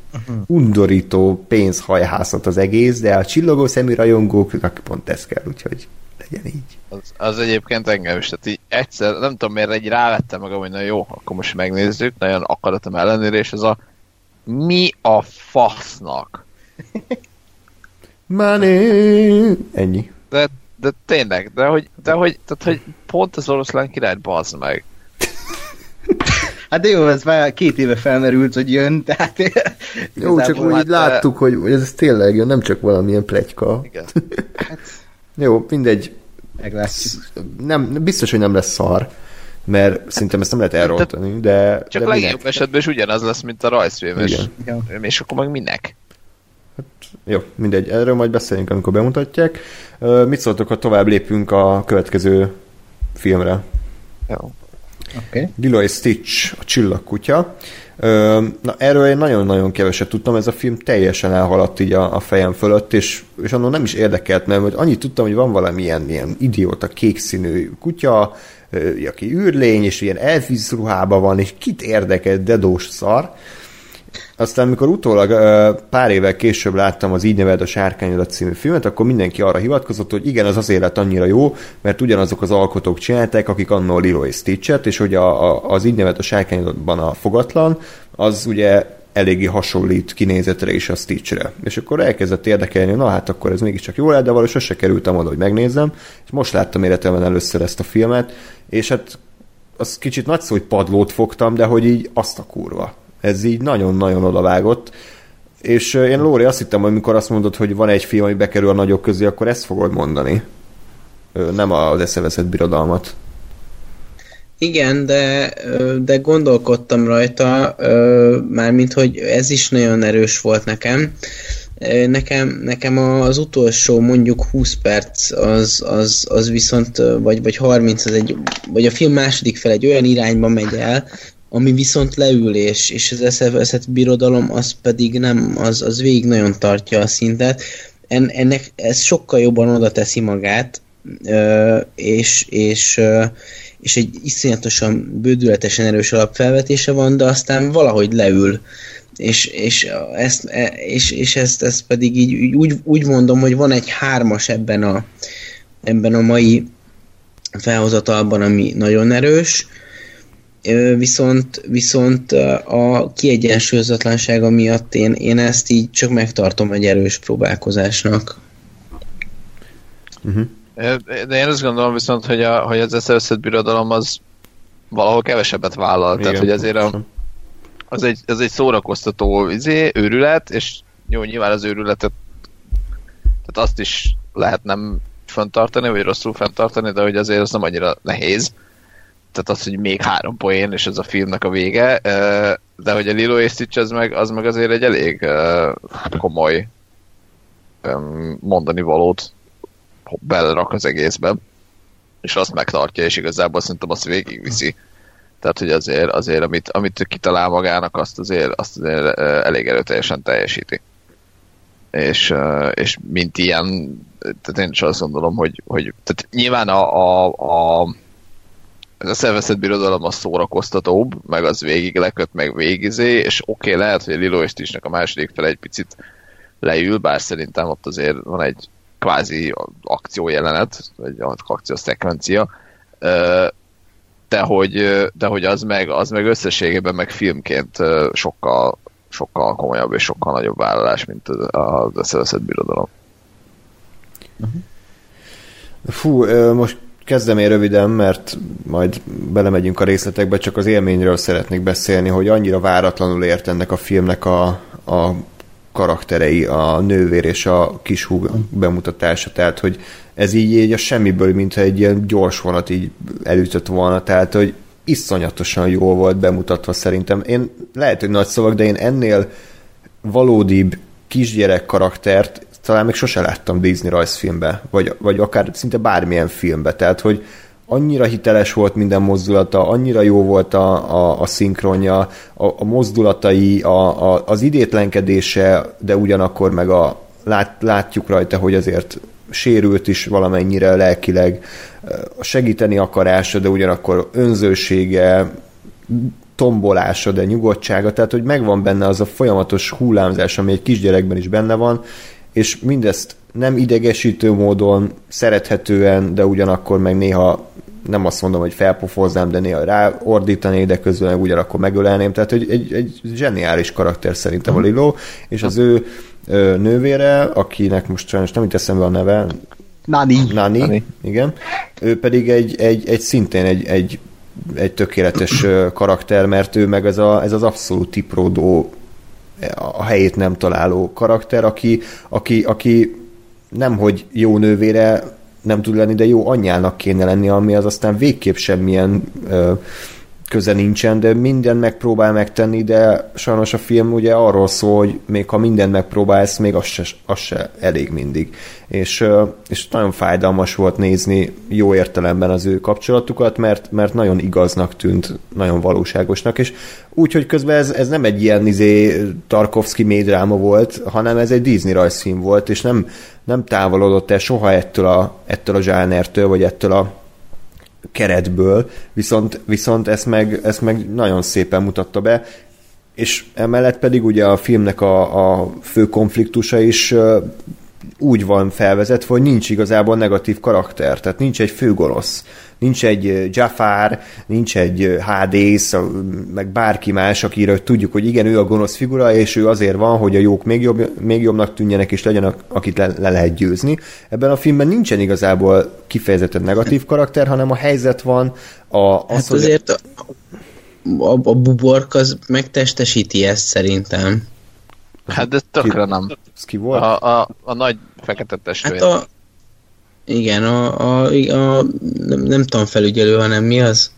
S1: undorító pénzhajhászat az egész, de a csillogó szemű rajongóknak pont ez kell, úgyhogy legyen így.
S4: Az, az egyébként engem is, tehát így egyszer, nem tudom miért, egy rávettem magam, hogy na jó, akkor most megnézzük, nagyon akaratom ellenére, és ez a mi a fasznak?
S1: Money! Ennyi.
S4: De, de tényleg, de hogy, de hogy, tehát, hogy pont az oroszlán királyt bazd meg.
S2: Hát de jó, ez már két éve felmerült, hogy jön, tehát...
S1: Jó, csak úgy
S4: hát,
S1: láttuk, hogy hogy ez tényleg jön, nem csak valamilyen pletyka.
S4: Igen.
S1: Jó, mindegy.
S2: Meglátjuk.
S1: Nem, biztos, hogy nem lesz szar, mert szerintem ezt nem lehet elrontani, de,
S4: Csak
S1: de
S4: legjobb
S1: minek?
S4: esetben is ugyanaz lesz, mint a rajzfilm, és, és akkor meg minek?
S1: Jó, mindegy, erről majd beszélünk, amikor bemutatják. Mit szóltok, ha tovább lépünk a következő filmre?
S4: Jó.
S2: Okay.
S1: Lilo és Stitch, a csillagkutya. Na, erről én nagyon-nagyon keveset tudtam, ez a film teljesen elhaladt így a, a fejem fölött, és, és annól nem is érdekelt, mert hogy annyit tudtam, hogy van valamilyen ilyen idióta kékszínű kutya, aki űrlény, és ilyen elfiz ruhában van, és kit érdekel, dedós szar. Aztán, amikor utólag pár évvel később láttam az Így neved a Sárkányodat című filmet, akkor mindenki arra hivatkozott, hogy igen, az azért lett annyira jó, mert ugyanazok az alkotók csinálták, akik annól Lilo és Stitchet, és hogy a, a, az Így neved a Sárkányodatban a fogatlan, az ugye eléggé hasonlít kinézetre is a Stitchre. És akkor elkezdett érdekelni, na hát akkor ez mégiscsak jó lehet, de valahogy sose kerültem oda, hogy megnézzem, és most láttam életemben először ezt a filmet, és hát az kicsit nagy szó, hogy padlót fogtam, de hogy így azt a kurva. Ez így nagyon-nagyon odavágott. És én Lóri azt hittem, hogy mikor azt mondod, hogy van egy film, ami bekerül a nagyok közé, akkor ezt fogod mondani. Nem az eszeveszett birodalmat.
S3: Igen, de, de gondolkodtam rajta, mármint, hogy ez is nagyon erős volt nekem. Nekem, nekem az utolsó mondjuk 20 perc az, az, az viszont, vagy, vagy 30, az egy, vagy a film második fel egy olyan irányba megy el, ami viszont leül, és, és az eszeveszett birodalom az pedig nem, az, az végig nagyon tartja a szintet. En, ennek ez sokkal jobban oda teszi magát, és, és, és egy iszonyatosan bődületesen erős alapfelvetése van, de aztán valahogy leül. És, és, ezt, e, és, és ezt, ezt pedig így úgy, úgy mondom, hogy van egy hármas ebben a, ebben a mai felhozatalban, ami nagyon erős, viszont, viszont a kiegyensúlyozatlansága miatt én, én ezt így csak megtartom egy erős próbálkozásnak.
S4: Uh-huh. De én azt gondolom viszont, hogy, a, hogy az összeösszött birodalom az valahol kevesebbet vállal. Igen, Tehát, hogy ezért a, az, egy, az egy szórakoztató izé, őrület, és jó, nyilván az őrületet tehát azt is lehet nem fenntartani, vagy rosszul fenntartani, de hogy azért az nem annyira nehéz. Tehát az, hogy még három poén, és ez a filmnek a vége, de hogy a Lilo és Stitch az meg, az meg azért egy elég komoly mondani valót belerak az egészbe, és azt megtartja, és igazából szerintem azt végigviszi. Tehát, hogy azért, azért amit, amit kitalál magának, azt azért, azt azért elég erőteljesen teljesíti. És, és mint ilyen, tehát én is azt gondolom, hogy, hogy tehát nyilván a, a, a ez a szervezett birodalom az szórakoztatóbb, meg az végig leköt, meg végizé, és oké, okay, lehet, hogy a Lilo és a második fel egy picit leül, bár szerintem ott azért van egy kvázi akciójelenet, vagy akciószekvencia, de hogy, de hogy az meg, az meg összességében meg filmként sokkal, sokkal komolyabb és sokkal nagyobb vállalás, mint az összeveszett birodalom.
S1: Fú, most kezdem én röviden, mert majd belemegyünk a részletekbe, csak az élményről szeretnék beszélni, hogy annyira váratlanul ért ennek a filmnek a, a karakterei, a nővér és a kishúg bemutatása, tehát hogy ez így, így a semmiből, mintha egy ilyen gyors vonat így elütött volna, tehát hogy iszonyatosan jól volt bemutatva szerintem. Én lehet, hogy nagy szavak, de én ennél valódibb kisgyerek karaktert talán még sose láttam Disney rajzfilmbe, vagy, vagy akár szinte bármilyen filmbe, tehát hogy annyira hiteles volt minden mozdulata, annyira jó volt a, a, a szinkronja, a, a mozdulatai, a, a, az idétlenkedése, de ugyanakkor meg a, lát, látjuk rajta, hogy azért sérült is valamennyire lelkileg, a segíteni akarása, de ugyanakkor önzősége, tombolása, de nyugodtsága, tehát hogy megvan benne az a folyamatos hullámzás, ami egy kisgyerekben is benne van, és mindezt nem idegesítő módon, szerethetően, de ugyanakkor meg néha nem azt mondom, hogy felpofoznám, de néha ráordítani, de közben meg ugyanakkor megölelném. Tehát egy, egy, egy zseniális karakter szerintem a Lilo, és az ő nővére, akinek most sajnos nem itt eszembe a neve,
S2: Nani.
S1: Nani, Nani. igen. Ő pedig egy, egy, egy szintén egy, egy, egy tökéletes karakter, mert ő meg ez, a, ez az abszolút tipródó a helyét nem találó karakter, aki, aki, aki nem hogy jó nővére nem tud lenni, de jó anyjának kéne lenni, ami az aztán végképp semmilyen ö, köze nincsen, de minden megpróbál megtenni, de sajnos a film ugye arról szól, hogy még ha mindent megpróbálsz, még az se, az se elég mindig. És, és nagyon fájdalmas volt nézni jó értelemben az ő kapcsolatukat, mert, mert nagyon igaznak tűnt, nagyon valóságosnak, és úgy, hogy közben ez, ez nem egy ilyen izé, Tarkovsky médráma volt, hanem ez egy Disney rajzfilm volt, és nem, nem távolodott el soha ettől a, ettől a zsánertől, vagy ettől a keretből, viszont, viszont ezt, meg, ezt meg nagyon szépen mutatta be, és emellett pedig ugye a filmnek a, a fő konfliktusa is úgy van felvezetve, hogy nincs igazából negatív karakter, tehát nincs egy főgonosz, nincs egy Jafar, nincs egy Hades, meg bárki más, akire tudjuk, hogy igen, ő a gonosz figura, és ő azért van, hogy a jók még, jobb, még jobbnak tűnjenek, és legyen, akit le, le lehet győzni. Ebben a filmben nincsen igazából kifejezetten negatív karakter, hanem a helyzet van, a, az,
S3: hát azért a, a, a bubork az megtestesíti ezt szerintem.
S4: Hát de tökre ki, nem.
S1: Ez ki volt?
S4: A, a, a nagy fekete testvér.
S3: Hát a, igen, a, a, a nem, nem tanfelügyelő, hanem mi az?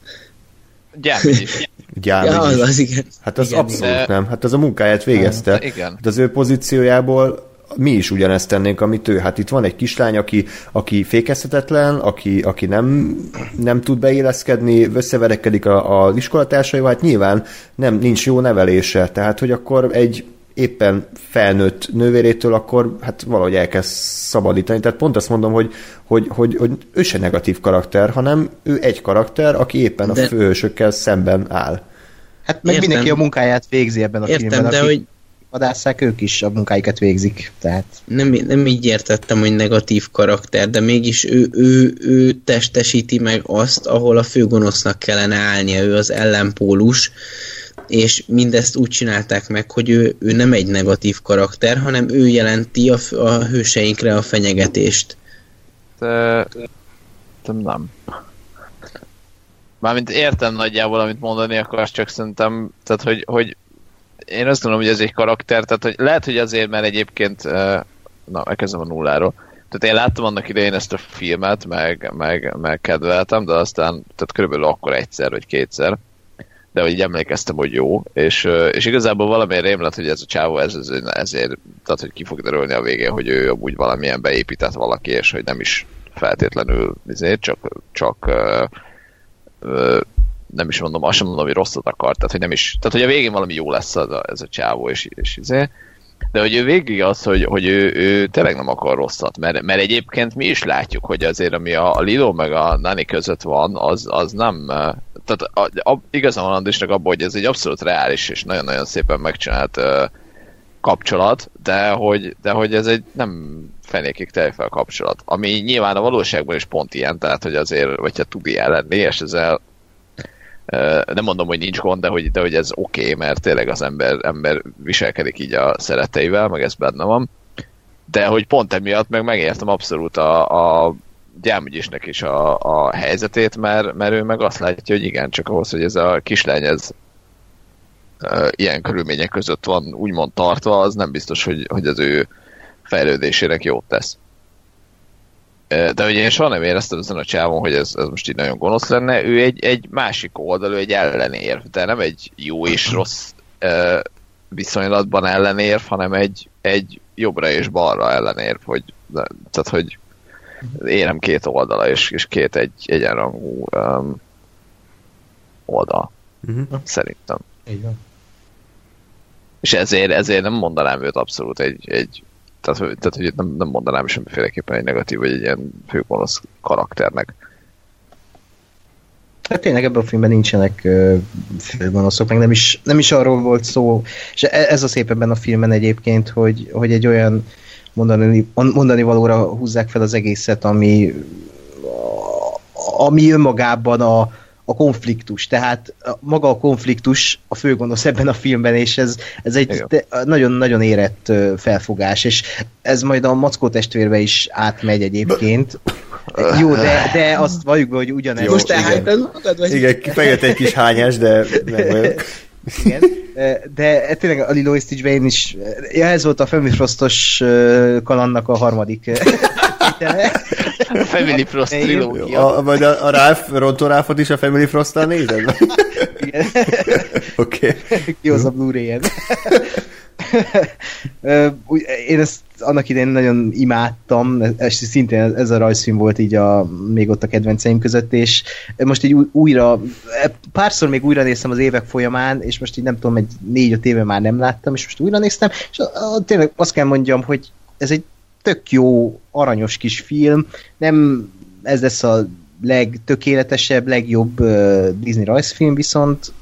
S4: Gyámügyi.
S1: Gyámügyi.
S3: Ja, az, az igen.
S1: Hát az
S3: igen,
S1: abszolút de... nem. Hát az a munkáját végezte.
S4: De igen.
S1: Hát az ő pozíciójából mi is ugyanezt tennénk, amit ő. Hát itt van egy kislány, aki, aki fékezhetetlen, aki, aki nem, nem tud beéleszkedni, összeverekedik a, a iskolatársaival, hát nyilván nem, nincs jó nevelése. Tehát, hogy akkor egy éppen felnőtt nővérétől, akkor hát valahogy elkezd szabadítani. Tehát pont azt mondom, hogy, hogy, hogy, hogy ő se negatív karakter, hanem ő egy karakter, aki éppen de... a főhősökkel szemben áll.
S2: Hát meg Értem. mindenki a munkáját végzi ebben a
S3: Értem,
S2: filmben.
S3: de hogy
S2: vadásszák, ők is a munkáikat végzik. Tehát...
S3: Nem, nem így értettem, hogy negatív karakter, de mégis ő, ő, ő testesíti meg azt, ahol a főgonosznak kellene állnia, ő az ellenpólus, és mindezt úgy csinálták meg, hogy ő, ő nem egy negatív karakter, hanem ő jelenti a, a hőseinkre a fenyegetést.
S4: De, de nem. Mármint értem nagyjából, amit mondani akarsz, csak szerintem, tehát hogy, hogy én azt gondolom, hogy ez egy karakter, tehát hogy lehet, hogy azért, mert egyébként, na, elkezdem a nulláról, tehát én láttam annak idején ezt a filmet, meg, meg, meg kedveltem, de aztán, tehát körülbelül akkor egyszer, vagy kétszer, de hogy emlékeztem, hogy jó, és, és igazából valamiért rém hogy ez a csávó ez, ez, ezért, tehát hogy ki fog derülni a végén, hogy ő amúgy valamilyen beépített valaki, és hogy nem is feltétlenül ezért, csak, csak ö, ö, nem is mondom, azt sem mondom, hogy rosszat akar, tehát hogy nem is, tehát hogy a végén valami jó lesz ez a, ez a csávó, és, és ezért, de hogy ő végig az, hogy, hogy ő, ő tényleg nem akar rosszat, mert, mert egyébként mi is látjuk, hogy azért ami a Lilo meg a Nani között van, az, az nem, tehát a, a, igazán van Andrisnak abban, hogy ez egy abszolút reális és nagyon-nagyon szépen megcsinált uh, kapcsolat, de hogy, de hogy ez egy nem fenékig tejfel kapcsolat, ami nyilván a valóságban is pont ilyen, tehát hogy azért, vagy ha ilyen lenni, és ezzel nem mondom, hogy nincs gond, de hogy, de hogy ez oké, okay, mert tényleg az ember, ember viselkedik így a szereteivel, meg ez benne van. De hogy pont emiatt meg megértem abszolút a, a gyámügyisnek is a, a helyzetét, mert, mert ő meg azt látja, hogy igen, csak ahhoz, hogy ez a kislány ez e, ilyen körülmények között van úgymond tartva, az nem biztos, hogy, hogy az ő fejlődésének jót tesz. De ugye én soha nem éreztem ezen a csávon, hogy ez, ez most így nagyon gonosz lenne. Ő egy, egy másik oldalú, egy ellenérv, de nem egy jó és rossz uh, viszonylatban ellenérv, hanem egy, egy jobbra és balra ellenérv, hogy, tehát, hogy érem két oldala, és, és két egy egyenrangú um, oldal. Uh-huh. Szerintem.
S2: Így van.
S4: És ezért, ezért nem mondanám őt abszolút egy, egy tehát, tehát hogy nem, nem mondanám semmiféleképpen egy negatív, vagy egy ilyen főgonosz karakternek.
S2: Hát tényleg ebben a filmben nincsenek főgonoszok, meg nem is, nem is arról volt szó, és e, ez a szép ebben a filmen egyébként, hogy, hogy egy olyan mondani, mondani valóra húzzák fel az egészet, ami, ami önmagában a, a konfliktus. Tehát maga a konfliktus a főgonosz ebben a filmben, és ez, ez egy nagyon-nagyon érett felfogás, és ez majd a Mackó testvérbe is átmegy egyébként. Jó, de, de azt valljuk be, hogy ugyanez.
S3: Most te magad,
S1: vagy? Igen, kifejött egy kis hányás, de nem vagyok.
S2: Igen, de tényleg a Lilo Stitch-ben én is, ja, ez volt a Family Frostos kalannak a harmadik
S4: a Family Frost trilógia.
S1: A, vagy a, a Ralph, Ronto Ralphot is a Family Frost-tal nézed?
S2: Igen.
S1: Oké.
S2: Okay. Kihoz a Blu-ray-en. Én ezt annak idején nagyon imádtam, és szintén ez a rajzfilm volt így a, még ott a kedvenceim között, és most így újra, párszor még újra néztem az évek folyamán, és most így nem tudom, egy négy-öt éve már nem láttam, és most újra néztem, és a, a, tényleg azt kell mondjam, hogy ez egy tök jó, aranyos kis film, nem ez lesz a legtökéletesebb, legjobb uh, Disney rajzfilm, viszont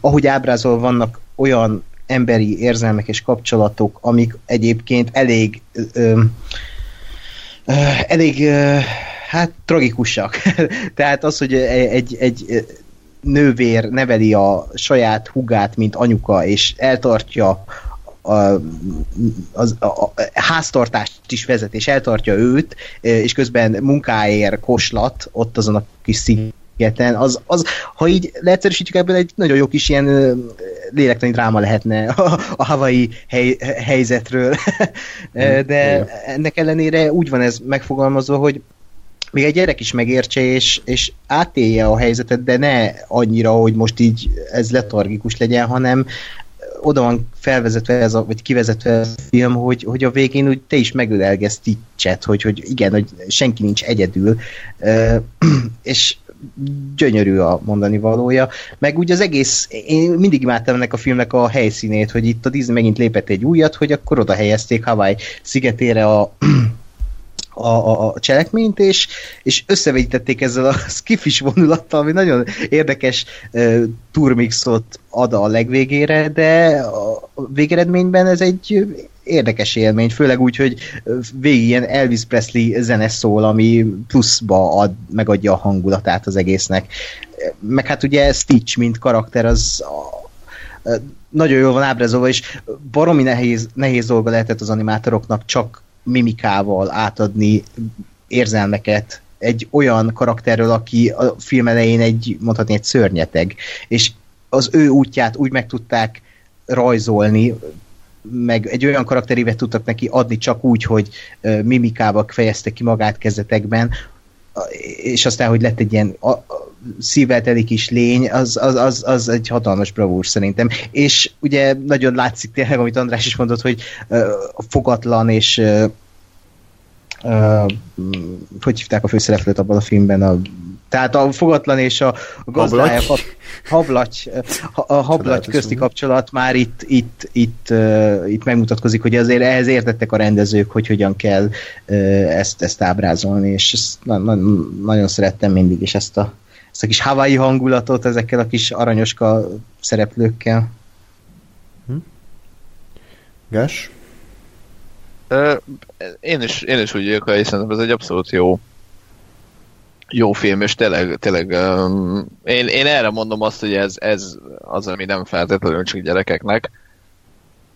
S2: ahogy ábrázol vannak olyan emberi érzelmek és kapcsolatok, amik egyébként elég ö, ö, elég ö, hát tragikusak. Tehát az, hogy egy, egy nővér neveli a saját hugát, mint anyuka, és eltartja a, az, a, a háztartást is vezet, és eltartja őt, és közben munkáért koslat ott azon a kis szigeten, az, az, ha így leegyszerűsítjük ebből egy nagyon jó kis ilyen lélektani dráma lehetne a, a havai hely, helyzetről. De ennek ellenére úgy van ez megfogalmazva, hogy még egy gyerek is megértse, és, és átélje a helyzetet, de ne annyira, hogy most így ez letargikus legyen, hanem oda van felvezetve ez a, vagy kivezetve ez a film, hogy, hogy a végén úgy te is megölelgesz Stitchet, hogy, hogy igen, hogy senki nincs egyedül, uh, és gyönyörű a mondani valója. Meg úgy az egész, én mindig imádtam ennek a filmnek a helyszínét, hogy itt a Disney megint lépett egy újat, hogy akkor oda helyezték Hawaii szigetére a a, a, cselekményt, és, és összevegyítették ezzel a skifis vonulattal, ami nagyon érdekes uh, turmixot ad a legvégére, de a végeredményben ez egy érdekes élmény, főleg úgy, hogy végig ilyen Elvis Presley zene szól, ami pluszba ad, megadja a hangulatát az egésznek. Meg hát ugye Stitch, mint karakter, az a, nagyon jól van ábrázolva, és baromi nehéz, nehéz dolga lehetett az animátoroknak csak mimikával átadni érzelmeket egy olyan karakterről, aki a film elején egy, mondhatni, egy szörnyeteg, és az ő útját úgy meg tudták rajzolni, meg egy olyan karakterévet tudtak neki adni csak úgy, hogy mimikával fejezte ki magát kezdetekben, és aztán, hogy lett egy ilyen a, a, szívvel teli kis lény, az, az, az, az egy hatalmas bravúr szerintem. És ugye nagyon látszik tényleg, amit András is mondott, hogy uh, fogatlan és uh, uh, hogy hívták a főszereplőt abban a filmben, a tehát a fogatlan és a gazdája, hablaty, a hablaty közti kapcsolat már itt, itt, itt, uh, itt megmutatkozik, hogy azért ehhez értettek a rendezők, hogy hogyan kell uh, ezt, ezt ábrázolni, és ezt na, na, nagyon szerettem mindig is ezt a, ezt a kis Hawaii hangulatot ezekkel a kis aranyoska szereplőkkel. Hm?
S1: Gás?
S4: Én is, én is úgy vagyok, hogy szerintem ez egy abszolút jó jó film, és tényleg, tényleg um, én, én erre mondom azt, hogy ez, ez az, ami nem feltétlenül csak gyerekeknek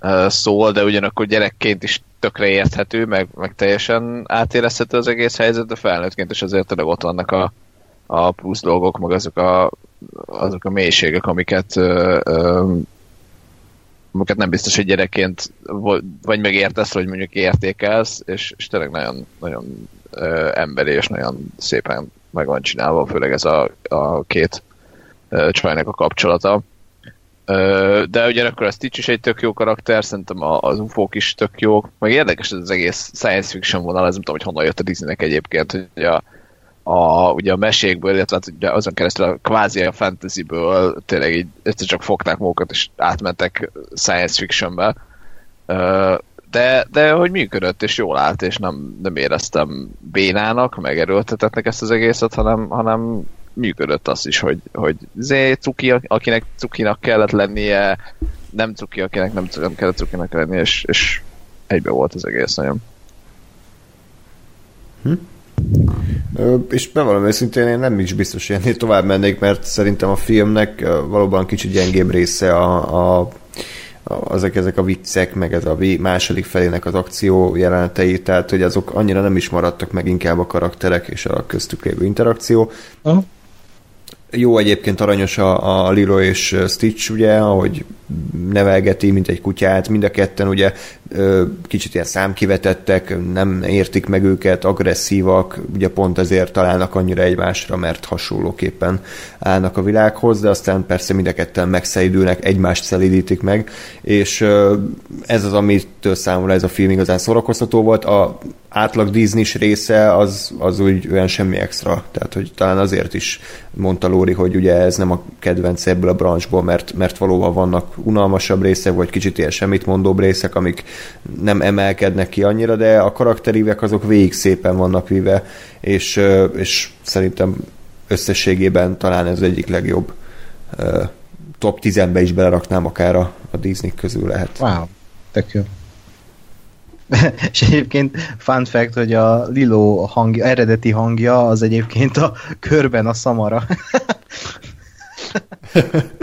S4: uh, szól, de ugyanakkor gyerekként is tökre érthető, meg, meg teljesen átérezhető az egész helyzet, de felnőttként is azért tényleg ott vannak a, a plusz dolgok, meg azok a, azok a mélységek, amiket uh, um, amiket nem biztos, hogy gyerekként vagy megértesz, vagy mondjuk értékelsz, és, és tényleg nagyon, nagyon uh, emberi, és nagyon szépen meg van csinálva, főleg ez a, a két uh, csajnak a kapcsolata. Uh, de ugyanakkor a Stitch is egy tök jó karakter, szerintem az ufo is tök jók, meg érdekes ez az egész science fiction vonal, ez nem tudom, hogy honnan jött a Disneynek egyébként, hogy a, a, ugye a mesékből, illetve hát ugye azon keresztül a kvázi a fantasyből tényleg így egyszer csak fogták magukat és átmentek science fictionbe. De, de hogy működött, és jól állt, és nem, nem éreztem bénának, meg erőltetetnek ezt az egészet, hanem, hanem működött az is, hogy, hogy zé, cuki, akinek cukinak kellett lennie, nem cuki, akinek nem, nem kellett cukinak lennie, és, és egybe volt az egész nagyon.
S1: Hm? És bevallom őszintén, én nem is biztos, hogy ennél tovább mennék, mert szerintem a filmnek valóban kicsit gyengébb része a, a azok ezek a viccek, meg ez a második felének az akció jelenetei, tehát hogy azok annyira nem is maradtak meg inkább a karakterek és a köztük lévő interakció. Uh-huh. Jó egyébként aranyos a, a Lilo és Stitch, ugye, ahogy nevelgeti, mint egy kutyát, mind a ketten ugye kicsit ilyen számkivetettek, nem értik meg őket, agresszívak, ugye pont ezért találnak annyira egymásra, mert hasonlóképpen állnak a világhoz, de aztán persze mind a ketten megszeidülnek, egymást szelidítik meg, és ez az, amitől számomra ez a film igazán szórakoztató volt. A átlag disney része az, az úgy olyan semmi extra, tehát hogy talán azért is mondta Lóri, hogy ugye ez nem a kedvenc ebből a branchból, mert, mert valóban vannak unalmasabb részek, vagy kicsit ilyen semmit mondóbb részek, amik nem emelkednek ki annyira, de a karakterívek azok végig szépen vannak vive, és, és szerintem összességében talán ez egyik legjobb top 10-be is beleraknám akár a, a Disney közül lehet.
S2: Wow, tök jó. és egyébként fun fact, hogy a Lilo hangja, eredeti hangja az egyébként a körben a szamara.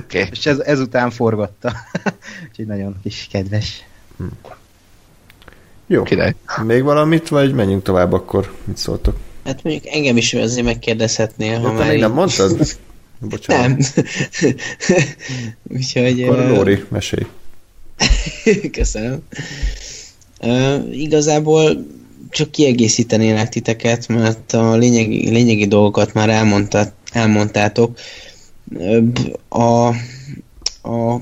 S2: okay. És ez, ezután forgatta. Úgyhogy nagyon kis kedves. Hmm.
S1: Jó. Király. Még valamit, vagy menjünk tovább akkor? Mit szóltok?
S3: Hát mondjuk engem is azért megkérdezhetnél, ha
S1: már... még nem mondtad?
S3: Bocsánat. Nem. Úgyhogy...
S1: Akkor Lóri, mesélj.
S3: Köszönöm. Uh, igazából csak kiegészítenélek titeket, mert a lényegi, lényegi dolgokat már elmondtát, elmondtátok. A, a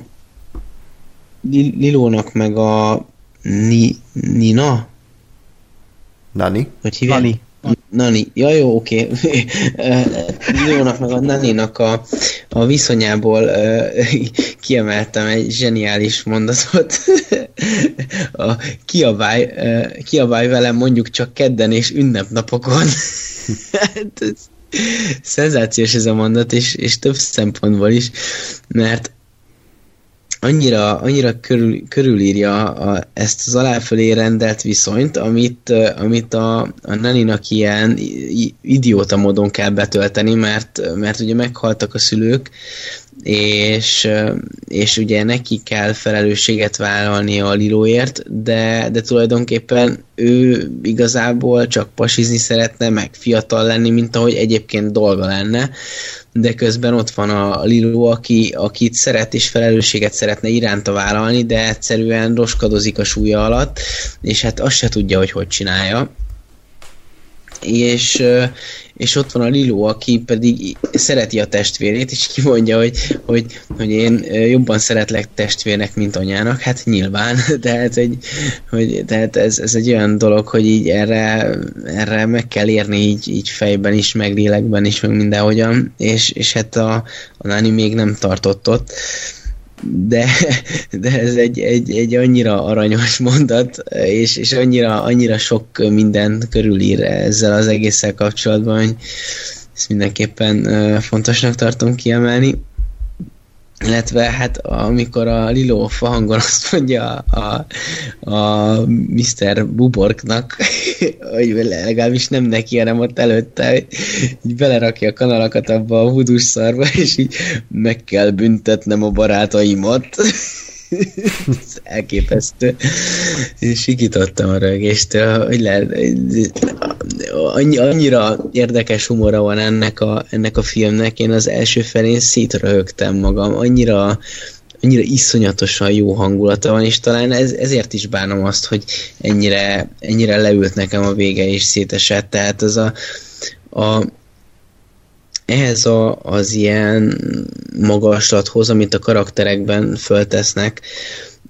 S3: Lilónak meg a Ni, Nina?
S1: Nani?
S3: Hogy hívják? Nani. Nani, ja jó, oké. Okay. Lilónak meg a Naninak a, a viszonyából kiemeltem egy zseniális mondatot. a kiabálj, kiabálj velem mondjuk csak kedden és ünnepnapokon. Hát szenzációs ez a mondat, és, és több szempontból is, mert annyira, annyira körül, körülírja a, ezt az aláfölé rendelt viszonyt, amit, amit a, a Naninak ilyen idióta módon kell betölteni, mert, mert ugye meghaltak a szülők, és, és ugye neki kell felelősséget vállalni a Lilóért, de, de tulajdonképpen ő igazából csak pasizni szeretne, meg fiatal lenni, mint ahogy egyébként dolga lenne, de közben ott van a Lilo, aki, akit szeret és felelősséget szeretne iránta vállalni, de egyszerűen roskadozik a súlya alatt, és hát azt se tudja, hogy hogy csinálja. És, és ott van a Lilo, aki pedig szereti a testvérét, és kimondja, hogy, hogy, hogy én jobban szeretlek testvérnek, mint anyának. Hát nyilván, ez egy, hogy, tehát ez, ez egy olyan dolog, hogy így erre, erre meg kell érni így, így fejben is, meg lélekben is, meg mindenhogyan, és, és hát a, a Nani még nem tartott ott de, de ez egy, egy, egy annyira aranyos mondat, és, és annyira, annyira sok minden körülír ezzel az egésszel kapcsolatban, hogy ezt mindenképpen fontosnak tartom kiemelni illetve hát amikor a Lilo hangon azt mondja a, a Mr. Buborknak, hogy legalábbis nem neki, hanem ott előtte, hogy így belerakja a kanalakat abba a vudus szarba, és így meg kell büntetnem a barátaimat. Ez elképesztő. Sikítottam a rögéstől, hogy lehet, annyira érdekes humora van ennek a, ennek a filmnek, én az első felén szétröhögtem magam, annyira annyira iszonyatosan jó hangulata van, és talán ez, ezért is bánom azt, hogy ennyire, ennyire leült nekem a vége és szétesett, tehát az a, a ehhez a, az ilyen magaslathoz, amit a karakterekben föltesznek,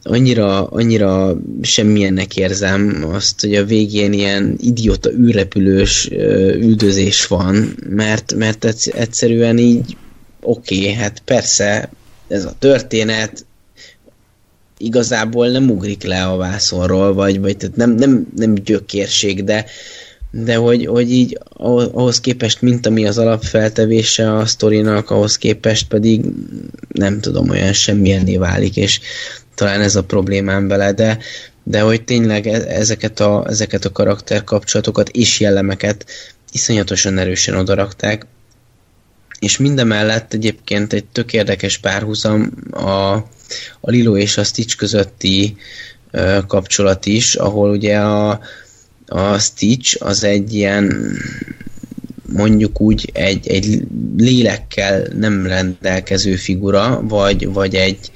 S3: annyira, annyira semmilyennek érzem azt, hogy a végén ilyen idióta űrrepülős üldözés van, mert, mert egyszerűen így oké, okay, hát persze ez a történet igazából nem ugrik le a vászonról, vagy, vagy tehát nem, nem, nem gyökérség, de, de hogy, hogy így ahhoz képest, mint ami az alapfeltevése a sztorinak, ahhoz képest pedig nem tudom, olyan semmilyenné válik, és talán ez a problémám vele, de, de hogy tényleg e- ezeket a, ezeket a karakterkapcsolatokat és jellemeket iszonyatosan erősen odarakták, és mindemellett egyébként egy tök érdekes párhuzam a, a Lilo és a Stitch közötti ö, kapcsolat is, ahol ugye a, a Stitch az egy ilyen mondjuk úgy egy, egy lélekkel nem rendelkező figura, vagy, vagy egy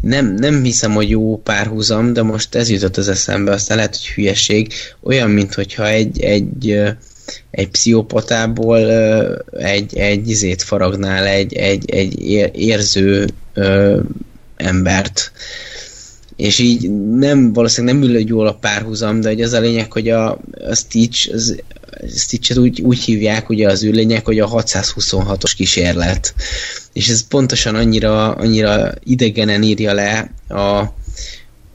S3: nem, nem hiszem, hogy jó párhuzam, de most ez jutott az eszembe, aztán lehet, hogy hülyeség. Olyan, mintha egy, egy, egy pszichopatából egy, egy izét faragnál, egy, egy, egy érző embert és így nem, valószínűleg nem ül jól a párhuzam, de hogy az a lényeg, hogy a, a Stitch, az, Stitch-et úgy, úgy hívják ugye az űrlények, hogy a 626-os kísérlet. És ez pontosan annyira, annyira idegenen írja le a,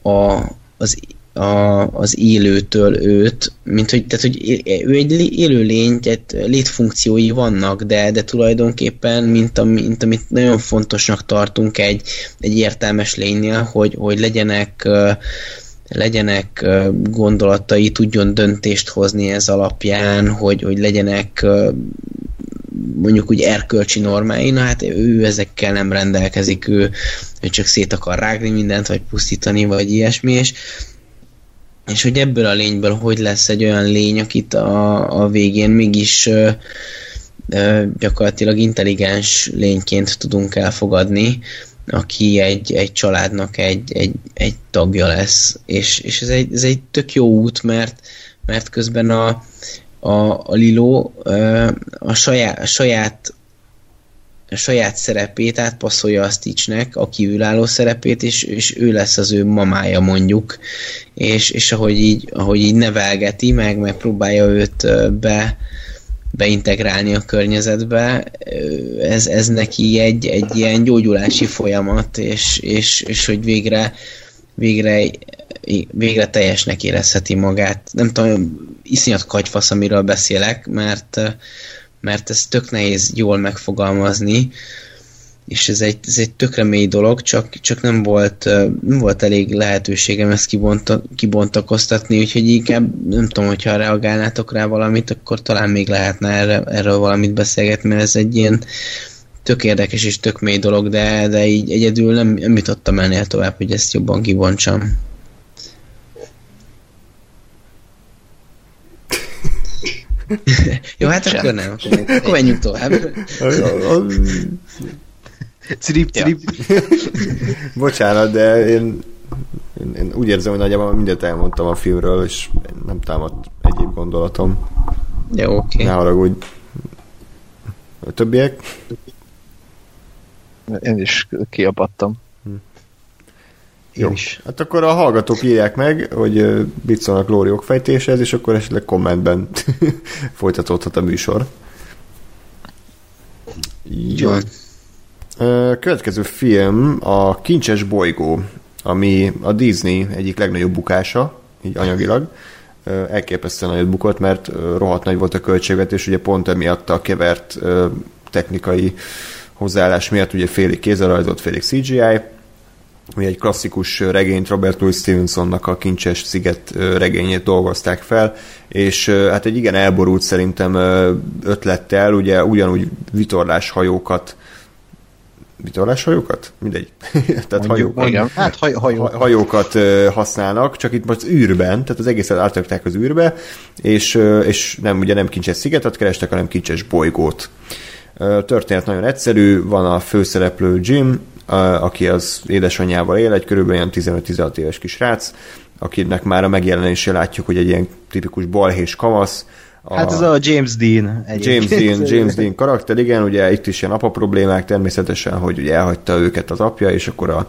S3: a, az a, az élőtől őt, mint hogy, tehát, hogy ő egy élő lény, tehát létfunkciói vannak, de, de tulajdonképpen, mint, a, mint amit nagyon fontosnak tartunk egy, egy értelmes lénynél, hogy, hogy legyenek legyenek gondolatai, tudjon döntést hozni ez alapján, hogy, hogy legyenek mondjuk úgy erkölcsi normái, na hát ő ezekkel nem rendelkezik, ő, ő csak szét akar rágni mindent, vagy pusztítani, vagy ilyesmi, és és hogy ebből a lényből hogy lesz egy olyan lény, akit a, a végén mégis ö, ö, gyakorlatilag intelligens lényként tudunk elfogadni, aki egy, egy családnak egy, egy, egy tagja lesz. És, és ez, egy, ez egy tök jó út, mert, mert közben a, a, a Lilo a saját, a saját a saját szerepét átpasszolja a Stitchnek, a kívülálló szerepét, és, és ő lesz az ő mamája mondjuk, és, és ahogy, így, ahogy így nevelgeti, meg, meg próbálja őt be, beintegrálni a környezetbe, ez, ez neki egy, egy ilyen gyógyulási folyamat, és, és, és hogy végre, végre, végre teljesnek érezheti magát. Nem tudom, iszonyat kagyfasz, amiről beszélek, mert, mert ez tök nehéz jól megfogalmazni, és ez egy, ez egy tökre mély dolog, csak, csak nem, volt, nem volt elég lehetőségem ezt kibonta, kibontakoztatni, úgyhogy inkább nem tudom, hogyha reagálnátok rá valamit, akkor talán még lehetne erre, erről valamit beszélgetni, mert ez egy ilyen tök érdekes és tök mély dolog, de, de így egyedül nem, nem jutottam ennél tovább, hogy ezt jobban kibontsam. Jó, hát akkor nem. Akkor menjünk tovább.
S2: Cirip, cirip.
S1: Bocsánat, de én, én, én úgy érzem, hogy nagyjából mindent elmondtam a filmről, és nem támadt egyéb gondolatom.
S3: Jó, oké. Okay.
S1: Ne haragudj. A többiek?
S4: Én is kiapadtam.
S1: Jó. Is. Hát akkor a hallgatók írják meg, hogy mit szólnak Lóri okfejtéshez, és akkor esetleg kommentben folytatódhat a műsor. Jó. Következő film a Kincses bolygó, ami a Disney egyik legnagyobb bukása, így anyagilag. Elképesztően nagyot bukott, mert rohadt nagy volt a költségvetés, ugye pont emiatt a kevert technikai hozzáállás miatt, ugye félig kézzel félig CGI, mi egy klasszikus regényt Robert Louis Stevensonnak a Kincses sziget regényét dolgozták fel, és hát egy igen elborult szerintem ötlettel, ugye ugyanúgy vitorlás hajókat vitorláshajókat? Mindegy. tehát
S2: mondjuk, hajó, igen. Hát haj, hajó.
S1: hajókat használnak, csak itt most űrben, tehát az egészet átrakták az űrbe, és, és nem, ugye nem kincses szigetet kerestek, hanem kincses bolygót. Történet nagyon egyszerű, van a főszereplő Jim, aki az édesanyjával él, egy körülbelül 15-16 éves kis rác, akinek már a megjelenésé látjuk, hogy egy ilyen tipikus balhés kamasz,
S2: a hát ez a James Dean.
S1: James Dean, James Dean karakter, igen, ugye itt is ilyen apa problémák természetesen, hogy ugye elhagyta őket az apja, és akkor a,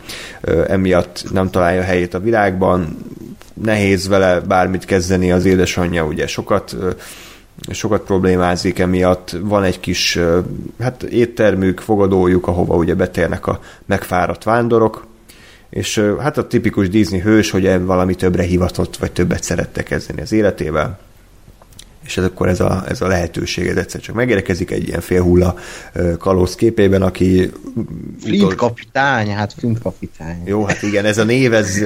S1: emiatt nem találja helyét a világban, nehéz vele bármit kezdeni az édesanyja, ugye sokat sokat problémázik emiatt. Van egy kis hát éttermük, fogadójuk, ahova ugye betérnek a megfáradt vándorok, és hát a tipikus Disney hős, hogy valami többre hivatott, vagy többet szerette kezdeni az életével és ez akkor ez a, ez a lehetőség ez egyszer csak megérkezik egy ilyen félhulla kalóz képében, aki...
S2: Flint kapitány, hát Flint kapitány.
S1: Jó, hát igen, ez a név, ez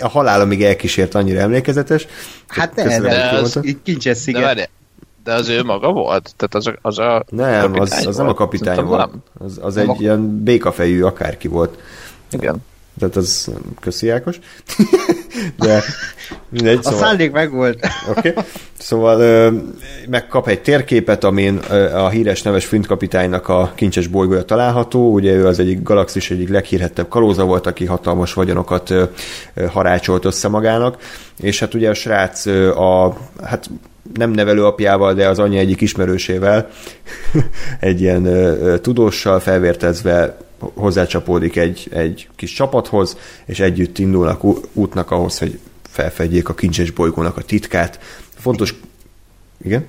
S1: a halálomig elkísért annyira emlékezetes.
S2: Hát ne, de az, kincses sziget.
S4: De, de az ő maga volt? Tehát az a, az a
S1: Nem, az, az nem a kapitány volt. volt. Az, az egy a... ilyen békafejű akárki volt.
S4: Igen.
S1: Tehát az köszi Ákos. De
S2: mindegy, szóval... A szándék meg volt.
S1: Oké. Okay. Szóval ö, megkap egy térképet, amin ö, a híres neves Flint kapitánynak a kincses bolygója található. Ugye ő az egyik galaxis egyik leghírhettebb kalóza volt, aki hatalmas vagyonokat ö, ö, harácsolt össze magának. És hát ugye a srác ö, a, hát nem nevelőapjával, de az anyja egyik ismerősével, egy ilyen ö, tudóssal felvértezve hozzácsapódik egy, egy kis csapathoz, és együtt indulnak útnak ahhoz, hogy felfedjék a kincses bolygónak a titkát. Fontos... Igen?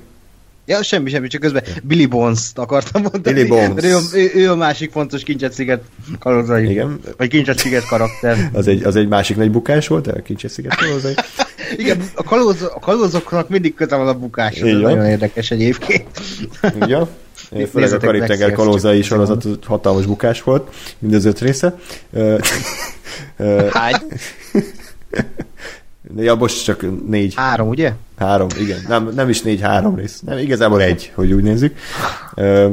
S2: Ja, semmi, semmi, csak közben Billy Bones-t akartam mondani.
S1: Billy Bones.
S2: Ő, ő, ő, a másik fontos Kincset sziget kalózai.
S1: Igen.
S2: Vagy Kincset sziget karakter.
S1: Az egy, az egy másik nagy bukás volt, a kincses sziget kalózai.
S2: Igen, a, kalóz, a kalózoknak mindig köze van a.
S1: Így
S2: Ez nagyon érdekes egyébként.
S1: Ja. Főleg a Karib-tenger kalózai sorozat hatalmas bukás volt, mind az öt része.
S4: Hány?
S1: Ja, most csak négy,
S2: Három, ugye?
S1: három, igen. Nem, nem is négy, három rész. Nem, igazából egy, hogy úgy nézzük. Ö,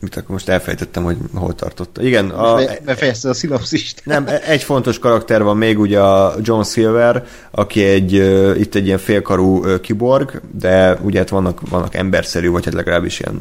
S1: mit akkor most elfejtettem, hogy hol tartott. Igen, a,
S2: Be- Befejezted a szinopszist.
S1: nem, e- egy fontos karakter van még, ugye a John Silver, aki egy, itt egy ilyen félkarú kiborg, de ugye hát vannak, vannak emberszerű, vagy hát legalábbis ilyen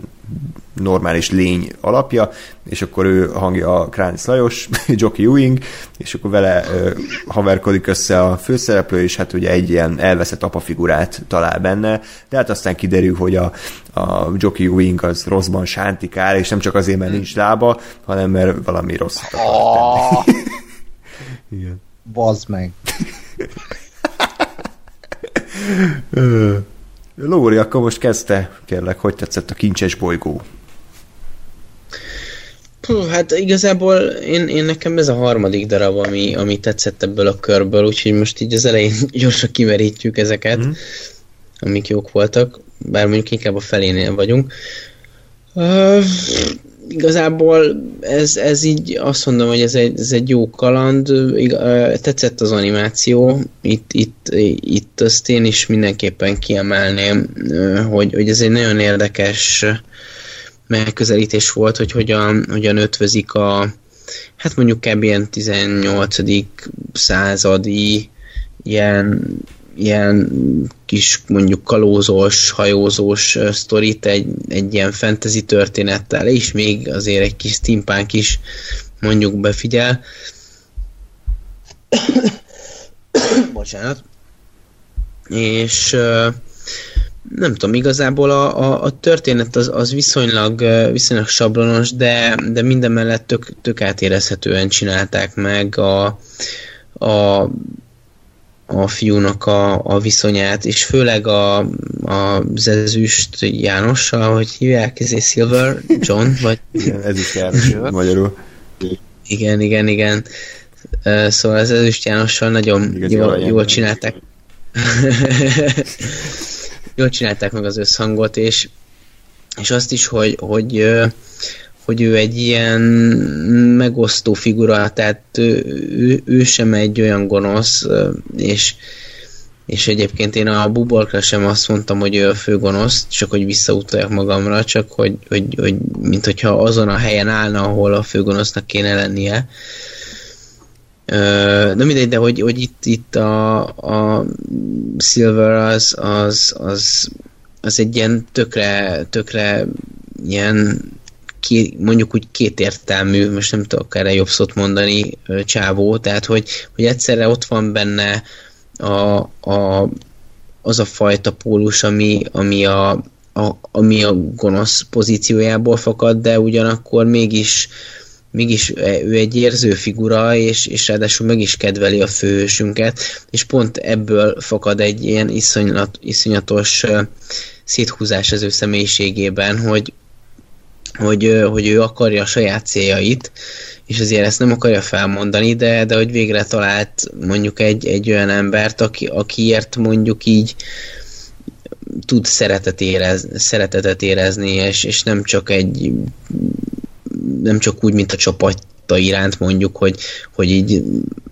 S1: normális lény alapja, és akkor ő hangja a Kránis Lajos, Jockey Ewing, és akkor vele ö, haverkodik össze a főszereplő, és hát ugye egy ilyen elveszett apafigurát talál benne, de hát aztán kiderül, hogy a, a Jockey Ewing az rosszban sántikál, és nem csak azért, mert nincs lába, hanem mert valami rosszat akar tenni. Igen.
S2: Bazd meg.
S1: Lóri, akkor most kezdte, kérlek, hogy tetszett a kincses bolygó?
S3: Hú, hát igazából én, én nekem ez a harmadik darab, ami, ami tetszett ebből a körből, úgyhogy most így az elején gyorsan kimerítjük ezeket, mm. amik jók voltak, bár mondjuk inkább a felénél vagyunk. Uh, igazából ez, ez így azt mondom, hogy ez egy, ez egy jó kaland, tetszett az animáció, itt, itt, itt azt én is mindenképpen kiemelném, hogy, hogy ez egy nagyon érdekes megközelítés volt, hogy hogyan, hogyan ötvözik a hát mondjuk kb. ilyen 18. századi ilyen, ilyen kis mondjuk kalózós, hajózós sztorit egy, egy ilyen fantasy történettel, és még azért egy kis steampunk is mondjuk befigyel. Bocsánat. És nem tudom, igazából a, a, a történet az, az viszonylag, viszonylag sablonos, de, de minden mellett tök, tök átérezhetően csinálták meg a, a, a fiúnak a, a viszonyát, és főleg a, a Zezüst Jánossal, hogy hívják, ez egy Silver John, vagy
S1: Igen, ez is János magyarul.
S3: igen, igen, igen. Szóval az Ezüst Jánossal nagyon
S1: Igazi
S3: jól, jól csinálták. jól csinálták meg az összhangot, és, és azt is, hogy, hogy, hogy ő egy ilyen megosztó figura, tehát ő, ő, sem egy olyan gonosz, és, és egyébként én a bubolkra sem azt mondtam, hogy ő a főgonosz, csak hogy visszautaljak magamra, csak hogy, hogy, hogy mint hogyha azon a helyen állna, ahol a főgonosznak kéne lennie. Ö, De mindegy, de hogy, hogy itt, itt a, a Silver az, az, az, az egy ilyen tökre, tökre ilyen ké, mondjuk úgy kétértelmű, most nem tudok erre jobb szót mondani, csávó, tehát hogy, hogy egyszerre ott van benne a, a, az a fajta pólus, ami, ami, a, a, ami a gonosz pozíciójából fakad, de ugyanakkor mégis mégis ő egy érző figura, és, és ráadásul meg is kedveli a főhősünket, és pont ebből fakad egy ilyen iszonyat, iszonyatos ö, széthúzás az ő személyiségében, hogy, hogy, ö, hogy ő akarja a saját céljait, és azért ezt nem akarja felmondani, de, de hogy végre talált mondjuk egy, egy olyan embert, aki, akiért mondjuk így tud szeretet érez, szeretetet érezni, és, és nem csak egy nem csak úgy, mint a csapata iránt mondjuk, hogy, hogy így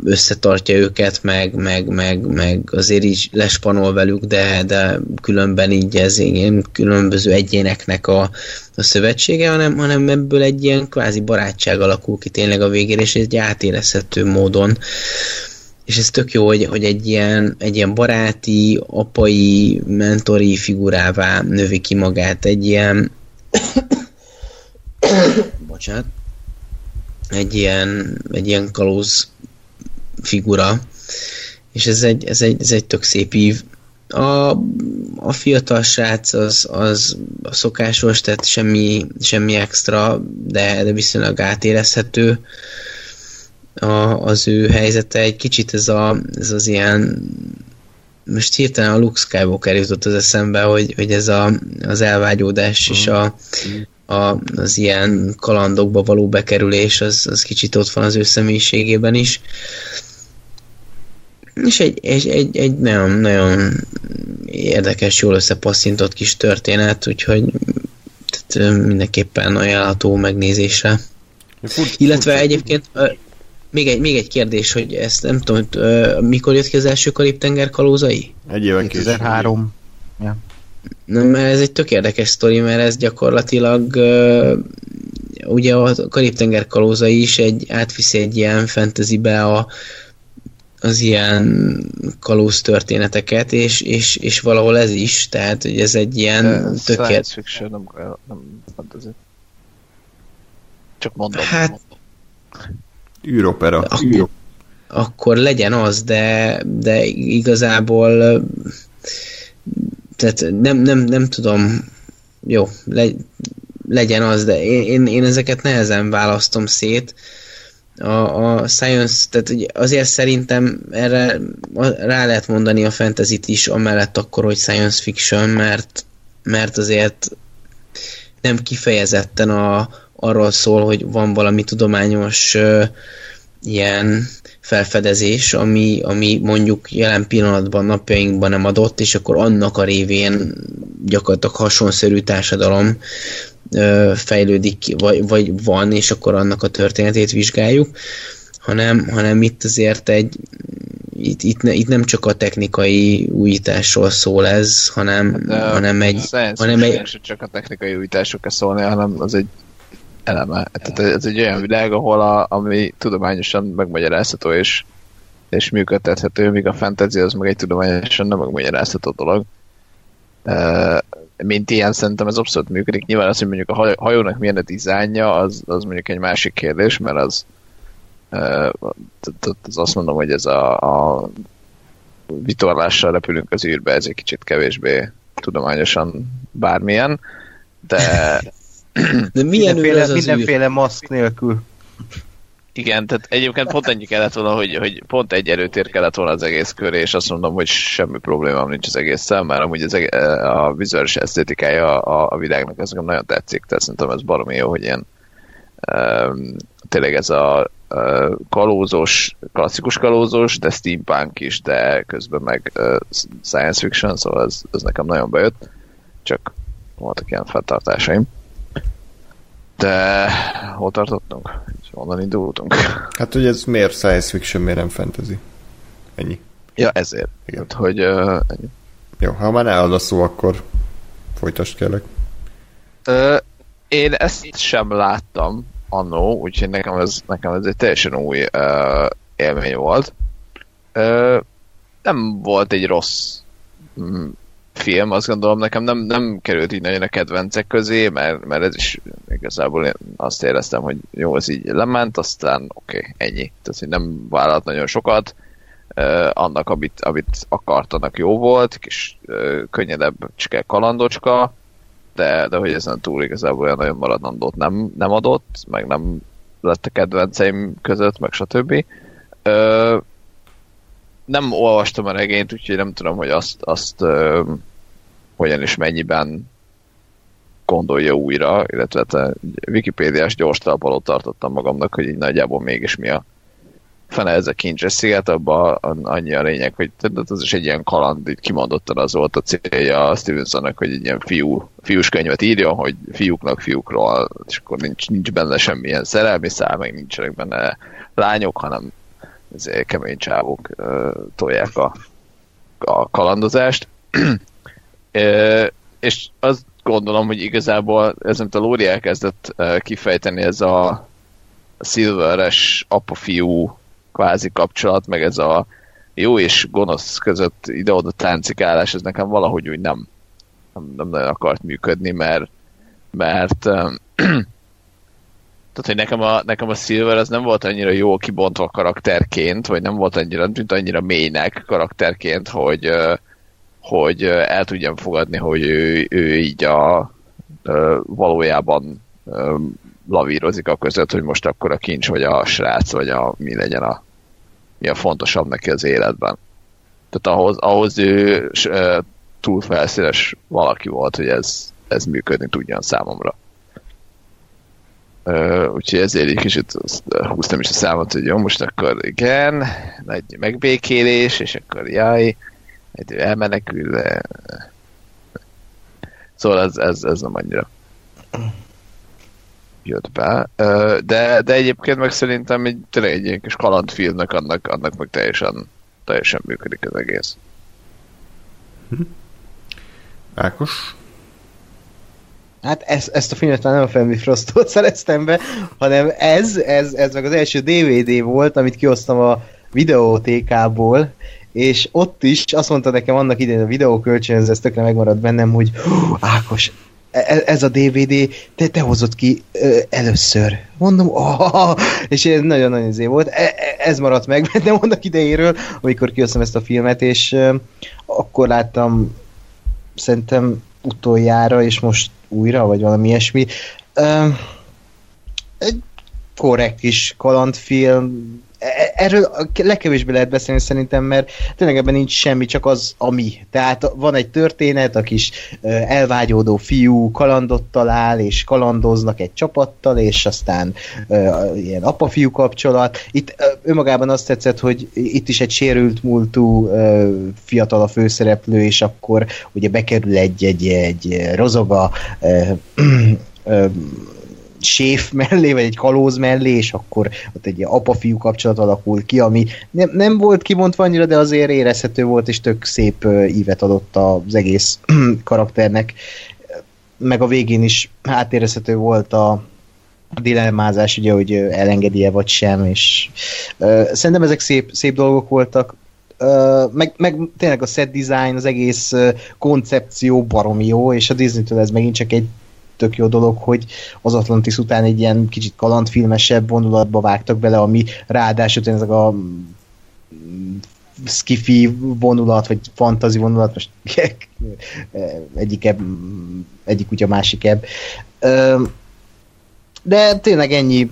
S3: összetartja őket, meg, meg, meg, meg azért így lespanol velük, de, de különben így ez ilyen különböző egyéneknek a, a szövetsége, hanem, hanem ebből egy ilyen kvázi barátság alakul ki tényleg a végére, és egy átérezhető módon. És ez tök jó, hogy, hogy egy, ilyen, egy ilyen baráti, apai, mentori figurává növi ki magát, egy ilyen bocsánat, egy ilyen, egy ilyen kalóz figura, és ez egy, ez egy, ez egy tök szép ív. A, a fiatal srác az, az a szokásos, tehát semmi, semmi extra, de, de viszonylag átérezhető a, az ő helyzete. Egy kicsit ez, a, ez az ilyen most hirtelen a Luke Skywalker jutott az eszembe, hogy, hogy ez a, az elvágyódás és a, a, az ilyen kalandokba való bekerülés, az, az kicsit ott van az ő személyiségében is. És egy, egy, egy, egy nagyon, nagyon érdekes, jól összepasszintott kis történet, úgyhogy tehát mindenképpen ajánlható megnézésre. Fut, Illetve fut, egyébként még egy, még egy kérdés, hogy ezt nem tudom, mikor jött ki az első Karib-tenger kalózai?
S1: Egy éven
S2: 2003.
S3: Ja. Na, mert ez egy tök érdekes sztori, mert ez gyakorlatilag uh, ugye a Karib-tenger kalózai is egy, átviszi egy ilyen fantasybe a, az ilyen kalóz történeteket, és, és, és valahol ez is, tehát hogy ez egy ilyen
S4: tökéletes. fiction, nem, nem fantasy. Csak mondom.
S3: Hát,
S1: űropera.
S3: Ak- akkor legyen az, de, de igazából tehát nem, nem, nem tudom jó, le, legyen az, de én, én ezeket nehezen választom szét. A, a science, tehát azért szerintem erre rá lehet mondani a fantasy is, amellett akkor, hogy science fiction, mert, mert azért nem kifejezetten a, arról szól, hogy van valami tudományos uh, ilyen felfedezés, ami, ami mondjuk jelen pillanatban, napjainkban nem adott, és akkor annak a révén gyakorlatilag hasonszerű társadalom uh, fejlődik, vagy, vagy van, és akkor annak a történetét vizsgáljuk, hanem, hanem itt azért egy itt, itt, itt nem csak a technikai újításról szól ez, hanem, De hanem egy...
S4: Hanem egy... csak a technikai újításokra szólni, hanem az egy eleme. Tehát ez egy olyan világ, ahol a, ami tudományosan megmagyarázható és, és működtethető, míg a fantasy az meg egy tudományosan nem megmagyarázható dolog. Uh, mint ilyen szerintem ez abszolút működik. Nyilván az, hogy mondjuk a hajónak milyen a dizájnja, az, az mondjuk egy másik kérdés, mert az az azt mondom, hogy ez a, a vitorlással repülünk az űrbe, ez egy kicsit kevésbé tudományosan bármilyen, de
S2: de milyen mindenféle, az mindenféle űr? maszk nélkül.
S4: Igen, tehát egyébként pont ennyi kellett volna, hogy, hogy pont egy erőtér kellett volna az egész köré, és azt mondom, hogy semmi problémám nincs az egész mert amúgy az, a vizuális esztétikája a, a világnak ez nekem nagyon tetszik, tehát szerintem ez baromi jó, hogy ilyen um, tényleg ez a uh, kalózos, klasszikus kalózos, de steampunk is, de közben meg uh, science fiction, szóval ez, ez nekem nagyon bejött, csak voltak ilyen fenntartásaim. De hol tartottunk? Onnan indultunk.
S1: Hát, hogy ez miért science fiction, miért nem fantasy? Ennyi.
S4: Ja, ezért. Igen. Hát, hogy uh, ennyi.
S1: Jó, ha már ne a szó, akkor folytasd kérlek.
S4: Uh, én ezt sem láttam annó, úgyhogy nekem ez, nekem ez egy teljesen új uh, élmény volt. Uh, nem volt egy rossz film, azt gondolom nekem nem, nem került így nagyon a kedvencek közé, mert, mert ez is igazából én azt éreztem, hogy jó, ez így lement, aztán oké, okay, ennyi. Tehát, hogy nem vállalt nagyon sokat, uh, annak, amit, amit akartanak jó volt, kis uh, könnyedebb cske kalandocska, de, de hogy ezen túl igazából olyan nagyon maradandót nem, nem adott, meg nem lett a kedvenceim között, meg stb. Uh, nem olvastam a regényt, úgyhogy nem tudom, hogy azt, azt uh, hogyan és mennyiben gondolja újra, illetve a Wikipédiás gyors talpaló tartottam magamnak, hogy így nagyjából mégis mi a fene ez a kincses sziget, abban annyi a lényeg, hogy az is egy ilyen kaland, így kimondottan az volt a célja a Stevensonnak, hogy egy ilyen fiú, fiús könyvet írjon, hogy fiúknak fiúkról, és akkor nincs, nincs benne semmilyen szerelmi szál, meg nincsenek benne lányok, hanem kemény csávok tolják a, a kalandozást. és azt gondolom, hogy igazából ez, amit a Lóri elkezdett kifejteni, ez a szilveres apa-fiú kvázi kapcsolat, meg ez a jó és gonosz között ide-oda táncikálás, ez nekem valahogy úgy nem, nem, nem nagyon akart működni, mert mert tehát, hogy nekem a, nekem a Silver az nem volt annyira jó kibontva karakterként, vagy nem volt annyira, nem tűnt annyira mélynek karakterként, hogy, hogy el tudjam fogadni, hogy ő, ő így a valójában lavírozik a között, hogy most akkor a kincs, vagy a srác, vagy a mi legyen a, mi a fontosabb neki az életben. Tehát ahhoz, ahhoz ő túl felszínes valaki volt, hogy ez, ez működni tudjon számomra. Uh, úgyhogy ezért egy kicsit azt, húztam is a számot, hogy jó, most akkor igen, nagy megbékélés, és akkor jaj, egy elmenekül, de... Szóval ez, ez, ez nem annyira jött be. Uh, de, de egyébként meg szerintem egy, tényleg egy ilyen kis kalandfilmnek annak, annak meg teljesen, teljesen működik az egész.
S1: Ákos?
S2: Hát ezt, ezt a filmet már nem a Family Frostot szereztem be, hanem ez, ez, ez meg az első DVD volt, amit kiosztam a videótékából, és ott is azt mondta nekem annak idején a videókölcsönz, ez tökre megmaradt bennem, hogy Ákos, e, ez a DVD, te, te hozott ki ö, először. Mondom, oh, és ez nagyon-nagyon izé volt. E, ez maradt meg bennem annak idejéről, amikor kihoztam ezt a filmet, és ö, akkor láttam szerintem utoljára, és most újra, vagy valami ilyesmi. Egy korrekt kis kalandfilm, erről legkevésbé lehet beszélni szerintem, mert tényleg ebben nincs semmi, csak az, ami. Tehát van egy történet, a kis elvágyódó fiú kalandot talál, és kalandoznak egy csapattal, és aztán ilyen apa-fiú kapcsolat. Itt önmagában azt tetszett, hogy itt is egy sérült múltú fiatal a főszereplő, és akkor ugye bekerül egy, egy, egy rozoga séf mellé, vagy egy kalóz mellé, és akkor ott egy apa-fiú kapcsolat alakul ki, ami nem, nem volt kimondva annyira, de azért érezhető volt, és tök szép ívet adott az egész karakternek. Meg a végén is átérezhető volt a dilemmázás, ugye, hogy elengedi-e vagy sem, és uh, szerintem ezek szép, szép dolgok voltak. Meg, meg tényleg a set design, az egész koncepció baromi jó, és a Disney-től ez megint csak egy tök jó dolog, hogy az Atlantis után egy ilyen kicsit kalandfilmesebb vonulatba vágtak bele, ami ráadásul ezek a skifi vonulat, vagy fantazi vonulat, most egyik ebb, egyik úgy a másik ebb. De tényleg ennyi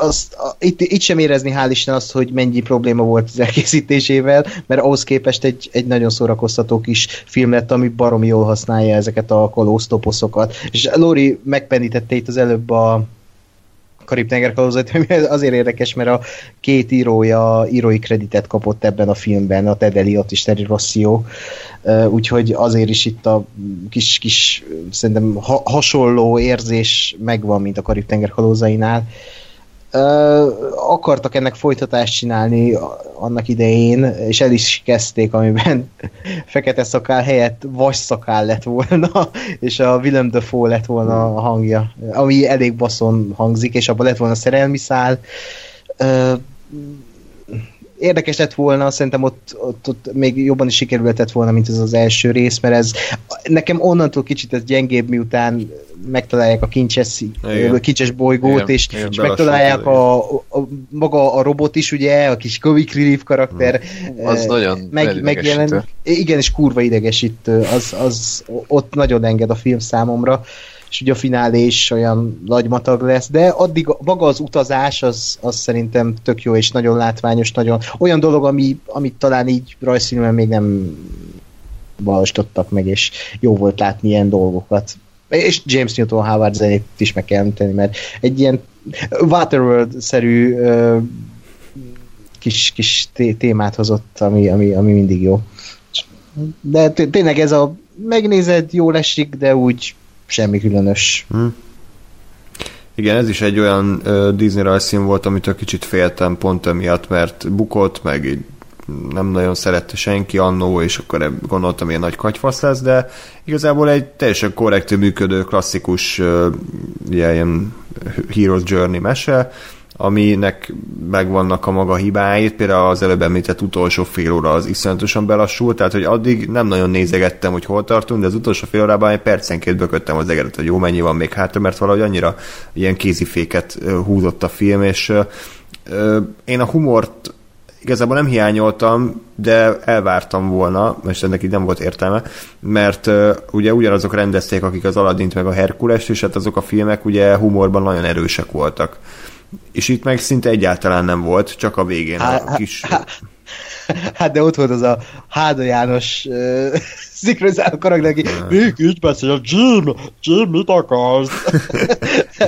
S2: azt, a, itt, itt sem érezni hál' Isten azt, hogy mennyi probléma volt az elkészítésével, mert ahhoz képest egy, egy nagyon szórakoztató kis film lett, ami baromi jól használja ezeket a kalóztoposzokat. És Lori megpenítette itt az előbb a Karib-tenger kalózat, ami azért érdekes, mert a két írója írói kreditet kapott ebben a filmben, a Ted Elliot és Terry Rossio, úgyhogy azért is itt a kis, kis szerintem ha, hasonló érzés megvan, mint a Karib-tenger kalózainál akartak ennek folytatást csinálni annak idején, és el is kezdték, amiben fekete szakál helyett vas szakál lett volna, és a Willem Dafoe lett volna a hangja, ami elég baszon hangzik, és abban lett volna szerelmi szál érdekes lett volna, szerintem ott, ott, ott még jobban is sikerülhetett volna, mint ez az első rész, mert ez nekem onnantól kicsit ez gyengébb, miután megtalálják a kincses, Igen. kincses bolygót, Igen. és, Igen, és megtalálják a, a, a, maga a robot is, ugye, a kis Comic Relief karakter.
S4: Hmm. Az eh, nagyon meg, megjelen,
S2: Igen, és kurva idegesítő, az, az ott nagyon enged a film számomra és ugye a finálé is olyan nagy matag lesz, de addig maga az utazás az, az szerintem tök jó és nagyon látványos, nagyon olyan dolog, ami, amit talán így rajzfilmen még nem valósítottak meg, és jó volt látni ilyen dolgokat. És James Newton Howard zenét is meg kell említeni, mert egy ilyen Waterworld-szerű kis, kis témát hozott, ami, ami, ami mindig jó. De tényleg ez a megnézed, jól esik, de úgy semmi különös. Hmm.
S1: Igen, ez is egy olyan uh, Disney rajzszín volt, amitől kicsit féltem pont emiatt, mert bukott, meg így nem nagyon szerette senki annó, és akkor gondoltam, ilyen nagy kagyfasz lesz, de igazából egy teljesen korrektű működő, klasszikus uh, ilyen Hero's Journey mese, aminek megvannak a maga hibái, például az előbb említett utolsó fél óra az iszonyatosan belassult, tehát hogy addig nem nagyon nézegettem, hogy hol tartunk, de az utolsó fél órában egy percenként bököttem az egeret, hogy jó, mennyi van még hátra, mert valahogy annyira ilyen kéziféket húzott a film, és én a humort igazából nem hiányoltam, de elvártam volna, és ennek így nem volt értelme, mert uh, ugye ugyanazok rendezték, akik az Aladdint meg a Herkulest, és hát azok a filmek ugye humorban nagyon erősek voltak és itt meg szinte egyáltalán nem volt, csak a végén a kis...
S2: Hát de ott volt az a Háda János uh, szinkronizáló karakter, aki így beszél, Jim, Jim, mit akarsz?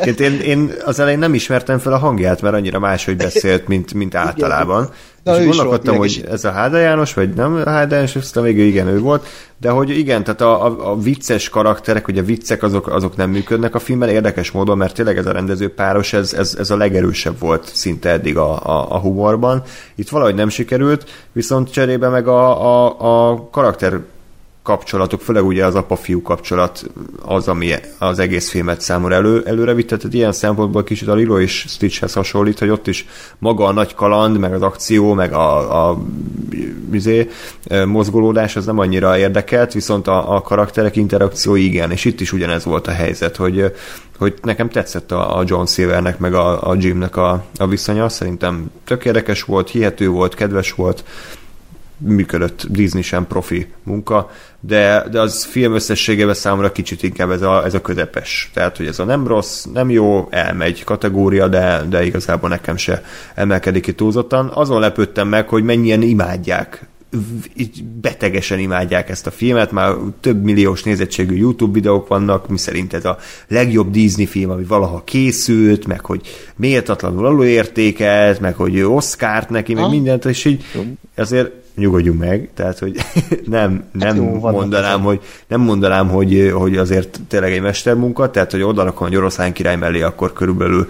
S1: én, én az elején nem ismertem fel a hangját, mert annyira máshogy beszélt, mint, mint általában. Na, és gondolkodtam, hogy ez a Háda János, vagy nem a Háda János, aztán végül igen, ő volt, de hogy igen, tehát a, a, a vicces karakterek, hogy a viccek azok, azok nem működnek a filmben érdekes módon, mert tényleg ez a rendező páros, ez, ez, ez a legerősebb volt szinte eddig a, a, a humorban. Itt valahogy nem sikerült, viszont cserébe meg a, a, a karakter kapcsolatok, főleg ugye az apa-fiú kapcsolat az, ami az egész filmet számomra elő, előre vitt, tehát ilyen szempontból kicsit a Lilo és Stitchhez hasonlít, hogy ott is maga a nagy kaland, meg az akció, meg a, a izé, mozgolódás az nem annyira érdekelt, viszont a, a karakterek interakciói igen, és itt is ugyanez volt a helyzet, hogy, hogy nekem tetszett a, a John Silvernek, meg a, a Jimnek a, a viszonya, szerintem tök érdekes volt, hihető volt, kedves volt, működött Disney sem profi munka, de, de az film összességében számomra kicsit inkább ez a, ez a közepes. Tehát, hogy ez a nem rossz, nem jó, elmegy kategória, de, de igazából nekem se emelkedik ki túlzottan. Azon lepődtem meg, hogy mennyien imádják így betegesen imádják ezt a filmet, már több milliós nézettségű YouTube videók vannak, miszerint ez a legjobb Disney film, ami valaha készült, meg hogy méltatlanul alulértékelt, meg hogy Oscar-t neki, meg mindent, és így azért nyugodjunk meg, tehát hogy nem, nem hát jó, mondanám, hogy nem mondanám, hogy, hogy azért tényleg egy mestermunka, tehát hogy oda rakom egy oroszlán király mellé, akkor körülbelül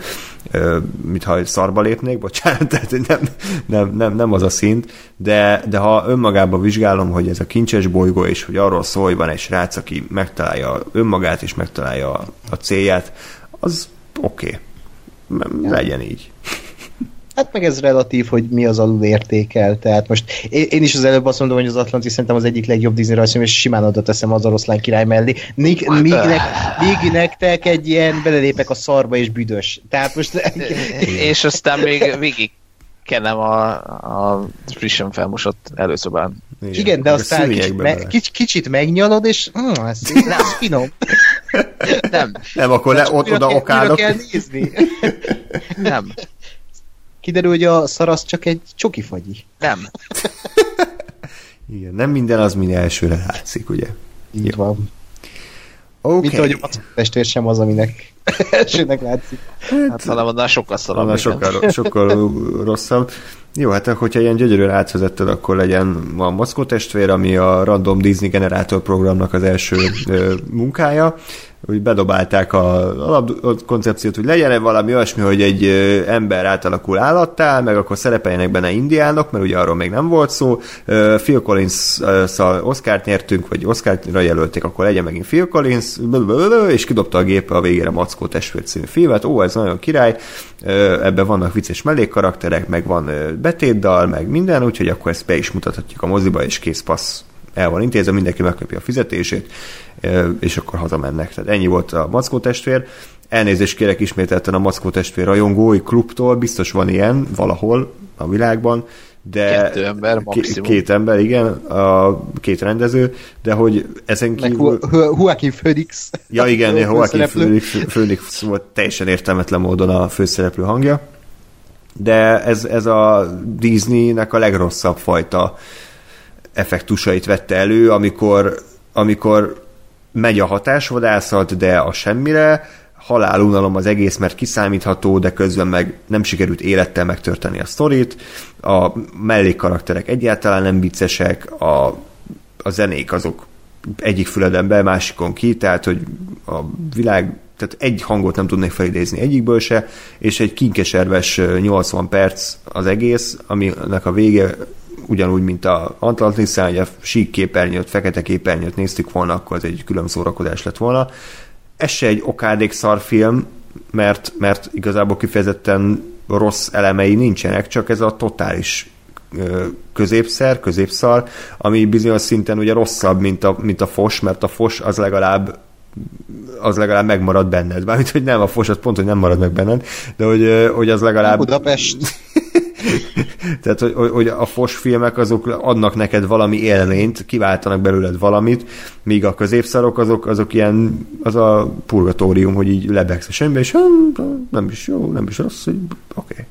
S1: mintha szarba lépnék, bocsánat, tehát nem, nem, nem, nem az a szint, de, de ha önmagában vizsgálom, hogy ez a kincses bolygó, és hogy arról szól, hogy van egy srác, aki megtalálja önmagát, és megtalálja a, a célját, az oké. Okay. Legyen így.
S2: Hát meg ez relatív, hogy mi az alul értékel. Tehát most én, én is az előbb azt mondom, hogy az Atlantis szerintem az egyik legjobb Disney rajzfilm, és simán oda teszem az oroszlán király mellé. Míg, míg, nek, míg nektek egy ilyen belelépek a szarba és büdös. Tehát most...
S4: és aztán még végig kenem a, a frissen felmosott előszobán.
S2: Igen, Igen de aztán kicsit, me, kics, kicsit megnyalod, és hm, ez, ez finom.
S4: Nem.
S1: Nem, akkor le, ott, oda okádok. kell nézni.
S4: Nem.
S2: Kiderül, hogy a szarasz csak egy csoki fagyi.
S4: Nem.
S1: Igen, nem minden az, mint elsőre látszik, ugye?
S2: Így Jó. van. Okay. Mint ahogy a testvér sem az, aminek elsőnek látszik.
S4: Hát, hát hanem annál sokkal szarabb. Annál
S1: sokkal, sokkal rosszabb. Jó, hát hogyha ilyen gyönyörűen átvezetted, akkor legyen a Moszkó testvér, ami a Random Disney Generator programnak az első munkája hogy bedobálták a koncepciót, hogy legyen valami olyasmi, hogy egy ember átalakul állattá, meg akkor szerepeljenek benne indiánok, mert ugye arról még nem volt szó. Phil Collins-szal Oscar-t nyertünk, vagy Oscar-ra jelölték, akkor legyen megint Phil Collins, és kidobta a gép a végére Mackó testvér című filmet. Ó, ez nagyon király, ebben vannak vicces mellékkarakterek, meg van betétdal, meg minden, úgyhogy akkor ezt be is mutathatjuk a moziba, és kész passz el van intézve, mindenki megkapja a fizetését, és akkor hazamennek. Tehát ennyi volt a Mackó testvér. Elnézést kérek ismételten a Mackó testvér rajongói klubtól, biztos van ilyen valahol a világban, de
S4: Kettő ember maximum.
S1: Két ember, igen, a két rendező, de hogy ezen kívül...
S2: Joaquin Phoenix.
S1: Ja igen, Joaquin Phoenix, Phoenix volt teljesen értelmetlen módon a főszereplő hangja, de ez, ez a Disneynek a legrosszabb fajta effektusait vette elő, amikor, amikor megy a hatásvadászat, de a semmire, halálunalom az egész, mert kiszámítható, de közben meg nem sikerült élettel megtörteni a sztorit, a mellékkarakterek egyáltalán nem viccesek, a, a zenék azok egyik füleden be, másikon ki, tehát hogy a világ tehát egy hangot nem tudnék felidézni egyikből se, és egy kinkeserves 80 perc az egész, aminek a vége ugyanúgy, mint a atlantis hogy a sík képernyőt, fekete képernyőt néztük volna, akkor az egy külön szórakozás lett volna. Ez se egy okádék film, mert, mert igazából kifejezetten rossz elemei nincsenek, csak ez a totális középszer, középszar, ami bizonyos szinten ugye rosszabb, mint a, mint a fos, mert a fos az legalább az legalább megmarad benned. Bármint, hogy nem a fos, az pont, hogy nem marad meg benned, de hogy, hogy az legalább...
S2: Budapest.
S1: Tehát, hogy, hogy a fos filmek azok adnak neked valami élményt, kiváltanak belőled valamit, míg a középszarok azok, azok ilyen, az a purgatórium, hogy így lebegsz a semmibe, és nem is jó, nem is rossz, oké. Okay.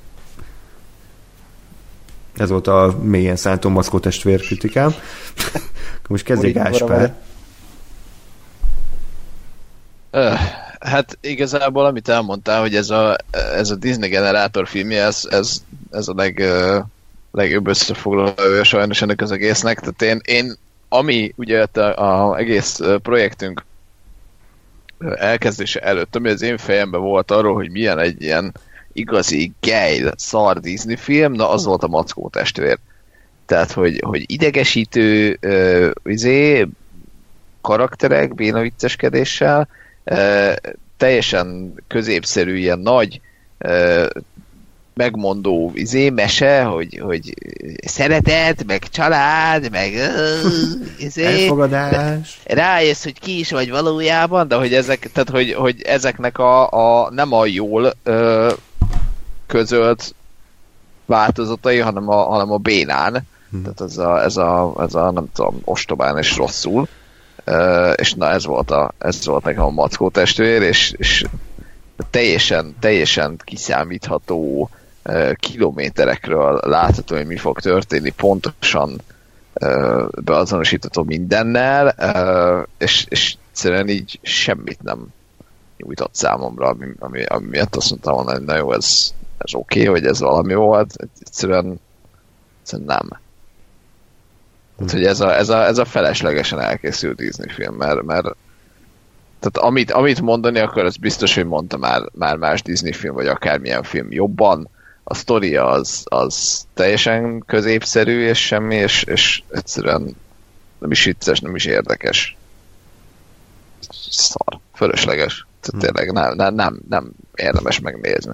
S1: Ez volt a mélyen szántó maszkó testvér kritikám. Most kezdjék Gáspár.
S4: Hát igazából, amit elmondtál, hogy ez a, ez a Disney generátor filmje, ez, ez, ez a leg, legjobb összefoglalója sajnos ennek az egésznek. Tehát én, én ami ugye az egész projektünk elkezdése előtt, ami az én fejemben volt arról, hogy milyen egy ilyen igazi geil szar Disney film, na az volt a Mackó testvér. Tehát, hogy, hogy idegesítő uh, izé, karakterek, béna vicceskedéssel, uh, teljesen középszerű, ilyen nagy megmondó izé, mese, hogy, hogy szeretet, meg család, meg izé,
S1: Elfogadás.
S4: Rájössz, hogy ki is vagy valójában, de hogy ezek, tehát hogy, hogy ezeknek a, a nem a jól uh, közölt változatai, hanem a, hanem a bénán. Hmm. Tehát ez a, ez, a, ez a, nem tudom, ostobán és rosszul. És na ez volt, a, ez volt nekem a mackó testvér, és, és teljesen, teljesen kiszámítható kilométerekről látható, hogy mi fog történni, pontosan beazonosítható mindennel, és, és egyszerűen így semmit nem nyújtott számomra, ami, ami, ami miatt azt mondtam volna, hogy na jó, ez, ez oké, okay, hogy ez valami volt, egyszerűen, egyszerűen nem. Tehát, hogy ez a, ez, a, ez a feleslegesen elkészült Disney film, mert, mert tehát amit, amit mondani akar, az biztos, hogy mondta már, már más Disney film, vagy akármilyen film jobban. A sztoria az, az teljesen középszerű, és semmi, és, és egyszerűen nem is vicces, nem is érdekes. Szar. Fölösleges. Tehát tényleg nem, nem, nem, nem érdemes megnézni.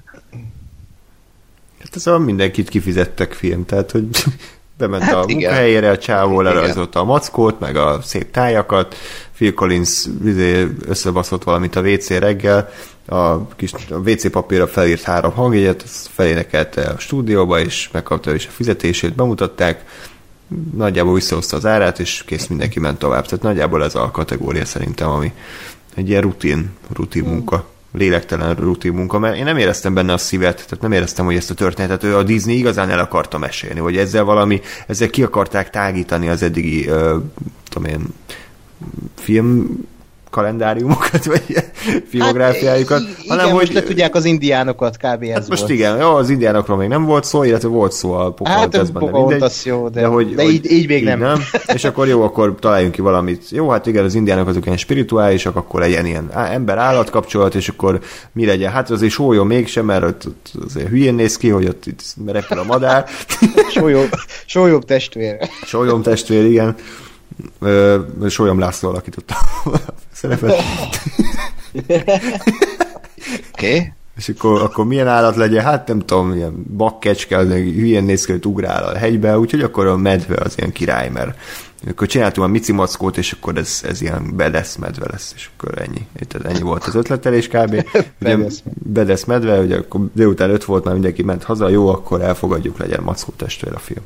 S1: Hát ez a mindenkit kifizettek film, tehát hogy bement hát a munkahelyére, a csávó lerajzolta a mackót, meg a szép tájakat, Phil Collins izé, összebaszott valamit a WC reggel, a kis a WC papírra felírt három hangjegyet, azt felénekelte a stúdióba, és megkapta is a fizetését, bemutatták, nagyjából visszahozta az árát, és kész mindenki ment tovább. Tehát nagyjából ez a kategória szerintem, ami egy ilyen rutin, rutin munka lélektelen rutin munka, mert én nem éreztem benne a szívet, tehát nem éreztem, hogy ezt a történetet ő a Disney igazán el akarta mesélni, hogy ezzel valami, ezzel ki akarták tágítani az eddigi, uh, tudom én, film kalendáriumokat, vagy filmográfiájukat. Hát,
S2: igen, hanem, most hogy... le tudják az indiánokat, kb. ez hát
S1: most volt. igen, jó, az indiánokról még nem volt szó, illetve volt szó a
S2: Pocahontasban, hát, de mindegy. jó, de, de, hogy, de így, így még így nem. nem.
S1: És akkor jó, akkor találjunk ki valamit. Jó, hát igen, az indiánok azok ilyen spirituálisak, akkor legyen ilyen ember-állat kapcsolat, és akkor mi legyen? Hát azért sólyó mégsem, mert ott, ott azért hülyén néz ki, hogy ott itt repül a madár.
S2: Sólyom testvér.
S1: Sólyom testvér, igen. Sólyom László alakította a szerepet.
S4: Oké. Okay.
S1: És akkor, akkor milyen állat legyen? Hát nem tudom, ilyen bakkecske, az hülyén néz ki, hogy ugrál a hegybe, úgyhogy akkor a medve az ilyen király, mert akkor csináltunk a Mici Mackót, és akkor ez, ez ilyen bedesz medve lesz, és akkor ennyi. Tehát ennyi volt az ötletelés kb. Ugye, bedesz medve, ugye akkor délután öt volt, már mindenki ment haza, jó, akkor elfogadjuk, legyen Mackó testvér a film.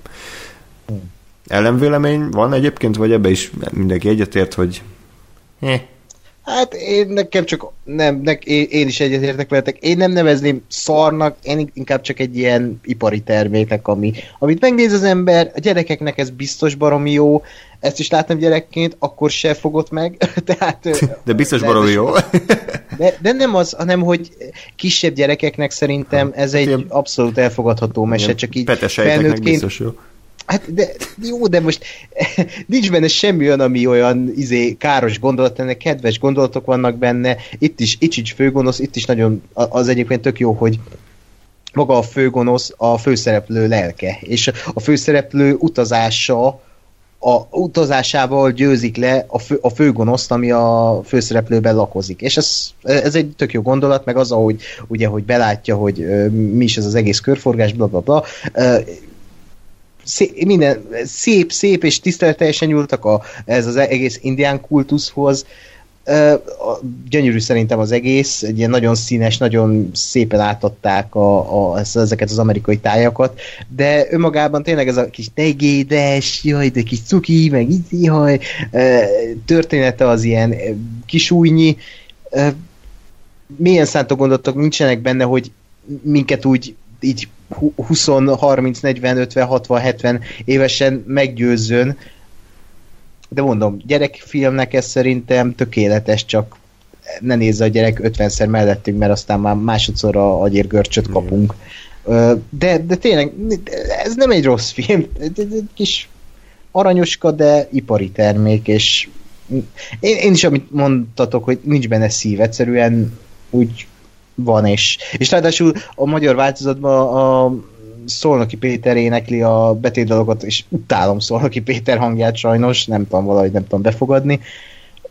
S1: Hmm. Ellenvélemény van egyébként, vagy ebbe is mindenki egyetért, hogy
S2: eh. Hát én nekem csak nem, ne, én, én is egyetértek veletek. Én nem nevezném szarnak, én inkább csak egy ilyen ipari terméknek, ami, amit megnéz az ember, a gyerekeknek ez biztos baromi jó, ezt is láttam gyerekként, akkor se fogott meg. Tehát,
S1: de biztos baromi jó.
S2: De, de nem az, hanem hogy kisebb gyerekeknek szerintem ez egy abszolút elfogadható mese, csak így
S1: felnőttként biztos jó
S2: Hát de jó, de most nincs benne semmi olyan, ami olyan izé, káros gondolat, ennek kedves gondolatok vannak benne, itt is, itt is főgonosz, itt is nagyon az egyébként tök jó, hogy maga a főgonosz a főszereplő lelke, és a főszereplő utazása a utazásával győzik le a, fő, a főgonoszt, ami a főszereplőben lakozik. És ez, ez egy tök jó gondolat, meg az, ahogy ugye, hogy belátja, hogy mi is ez az egész körforgás, bla bla bla szép, minden szép, szép és tiszteleteljesen nyúltak a, ez az egész indián kultuszhoz. Uh, gyönyörű szerintem az egész, egy ilyen nagyon színes, nagyon szépen átadták a, a, ezeket az amerikai tájakat, de önmagában tényleg ez a kis tegédes, jaj, de kis cuki, meg így, jaj, uh, története az ilyen kisújnyi, uh, milyen szántok gondolatok nincsenek benne, hogy minket úgy így 20, 30, 40, 50, 60, 70 évesen meggyőzzön. De mondom, gyerekfilmnek ez szerintem tökéletes, csak ne nézze a gyerek 50-szer mellettünk, mert aztán már másodszor a agyérgörcsöt kapunk. De, de tényleg, ez nem egy rossz film, egy, egy kis aranyoska, de ipari termék, és én, én is, amit mondtatok, hogy nincs benne szív, egyszerűen úgy van, és, és ráadásul a magyar változatban a Szolnoki Péter énekli a betétdalokat, és utálom Szolnoki Péter hangját sajnos, nem tudom valahogy nem tudom befogadni,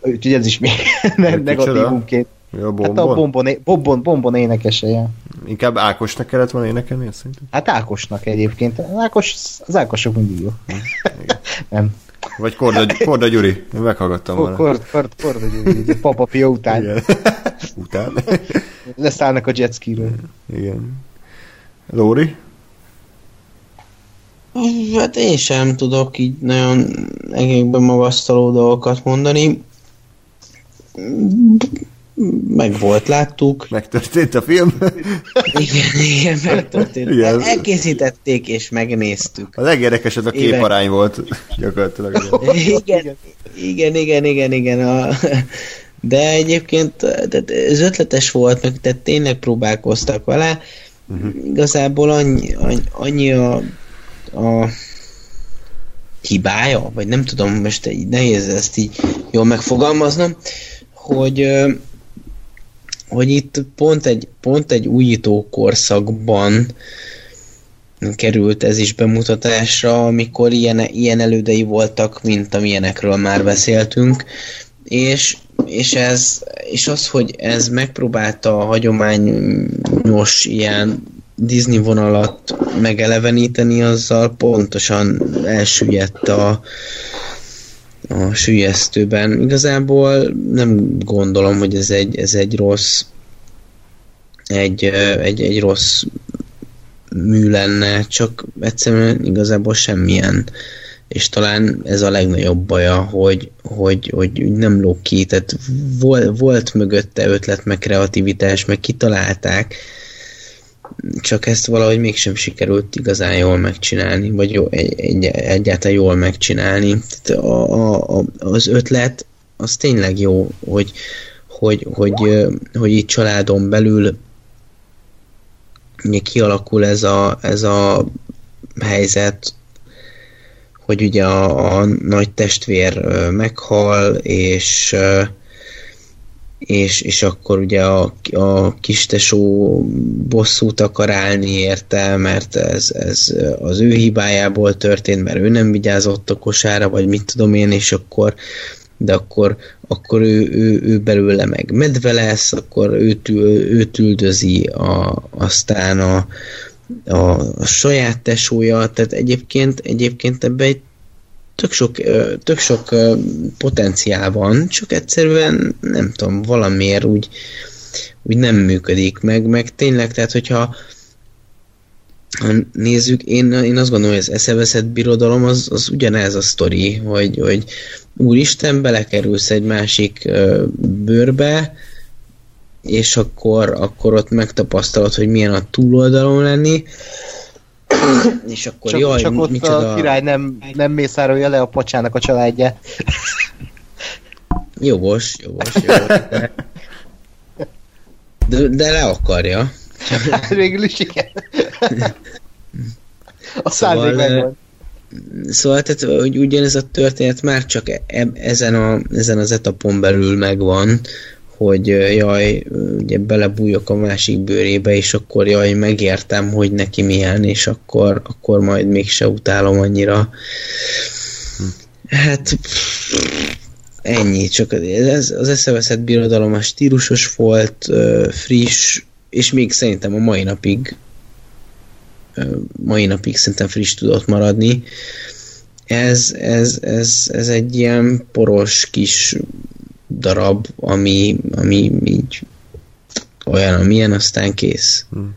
S2: úgyhogy ez is még negatívumként. Ja, bombon? Hát a bombon, bombon, bombon énekeseje.
S1: Inkább Ákosnak kellett volna énekelni, szerintem?
S2: Hát Ákosnak egyébként. Ákos, az Ákosok mindig jó. nem.
S1: Vagy Korda, Korda Gyuri, meghallgattam volna.
S2: Korda, Korda, Korda Gyuri, Papa Pia után. Igen.
S1: után?
S2: Leszállnak a jetskiről.
S1: Igen. Lóri?
S3: Hát én sem tudok így nagyon egészben magasztaló dolgokat mondani meg volt, láttuk.
S1: Megtörtént a film?
S3: igen, igen, megtörtént. Igen. Elkészítették és megnéztük.
S1: A legérdekesebb a képarány Éve... volt, gyakorlatilag.
S3: igen, igen, igen, igen, igen. A, de egyébként tehát ez ötletes volt, meg tehát tényleg próbálkoztak vele. Uh-huh. Igazából annyi, annyi, annyi a, a hibája, vagy nem tudom, most nehéz ezt így jól megfogalmaznom, hogy hogy itt pont egy, pont egy újító korszakban került ez is bemutatásra, amikor ilyen, ilyen elődei voltak, mint amilyenekről már beszéltünk, és, és, ez, és az, hogy ez megpróbálta a hagyományos ilyen Disney vonalat megeleveníteni, azzal pontosan elsüllyedt a, a sülyeztőben. Igazából nem gondolom, hogy ez egy, ez egy rossz egy, egy, egy rossz mű lenne, csak egyszerűen igazából semmilyen és talán ez a legnagyobb baja, hogy, hogy, hogy nem lók ki, tehát volt, volt mögötte ötlet, meg kreativitás, meg kitalálták, csak ezt valahogy mégsem sikerült igazán jól megcsinálni, vagy jó, egy, egy, egyáltalán jól megcsinálni. Tehát a, a, az ötlet az tényleg jó, hogy, hogy, hogy, hogy itt családon belül ugye kialakul ez a, ez a helyzet, hogy ugye a, a nagy testvér meghal, és és, és akkor ugye a, a kistesó bosszút akar állni érte, mert ez, ez az ő hibájából történt, mert ő nem vigyázott a kosára, vagy mit tudom én, és akkor de akkor, akkor ő, ő, ő belőle meg medve lesz, akkor őt, őt üldözi a, aztán a, a, a saját tesója, tehát egyébként, egyébként ebbe egy tök sok, tök sok potenciál van, csak egyszerűen nem tudom, valamiért úgy, úgy nem működik meg, meg tényleg, tehát hogyha ha nézzük, én, én azt gondolom, hogy az eszeveszett birodalom az, az ugyanez a sztori, hogy, hogy úristen, belekerülsz egy másik bőrbe, és akkor, akkor ott megtapasztalod, hogy milyen a túloldalon lenni, és akkor
S2: csak,
S3: jaj,
S2: csak ott micsoda... a király nem, nem mészárolja le a pacsának a családja.
S3: Jogos, jogos, jogos. De, de, le akarja.
S2: Hát végül is igen. A szóval, megvan.
S3: Szóval, tehát, hogy ugyanez a történet már csak e, ezen, a, ezen az etapon belül megvan, hogy jaj, ugye belebújok a másik bőrébe, és akkor jaj, megértem, hogy neki milyen, és akkor, akkor majd mégse utálom annyira. Hát ennyi, csak ez, az eszeveszett birodalom a stílusos volt, friss, és még szerintem a mai napig mai napig szerintem friss tudott maradni. Ez, ez, ez, ez egy ilyen poros kis darab, ami, ami így olyan, amilyen, aztán kész. Hmm.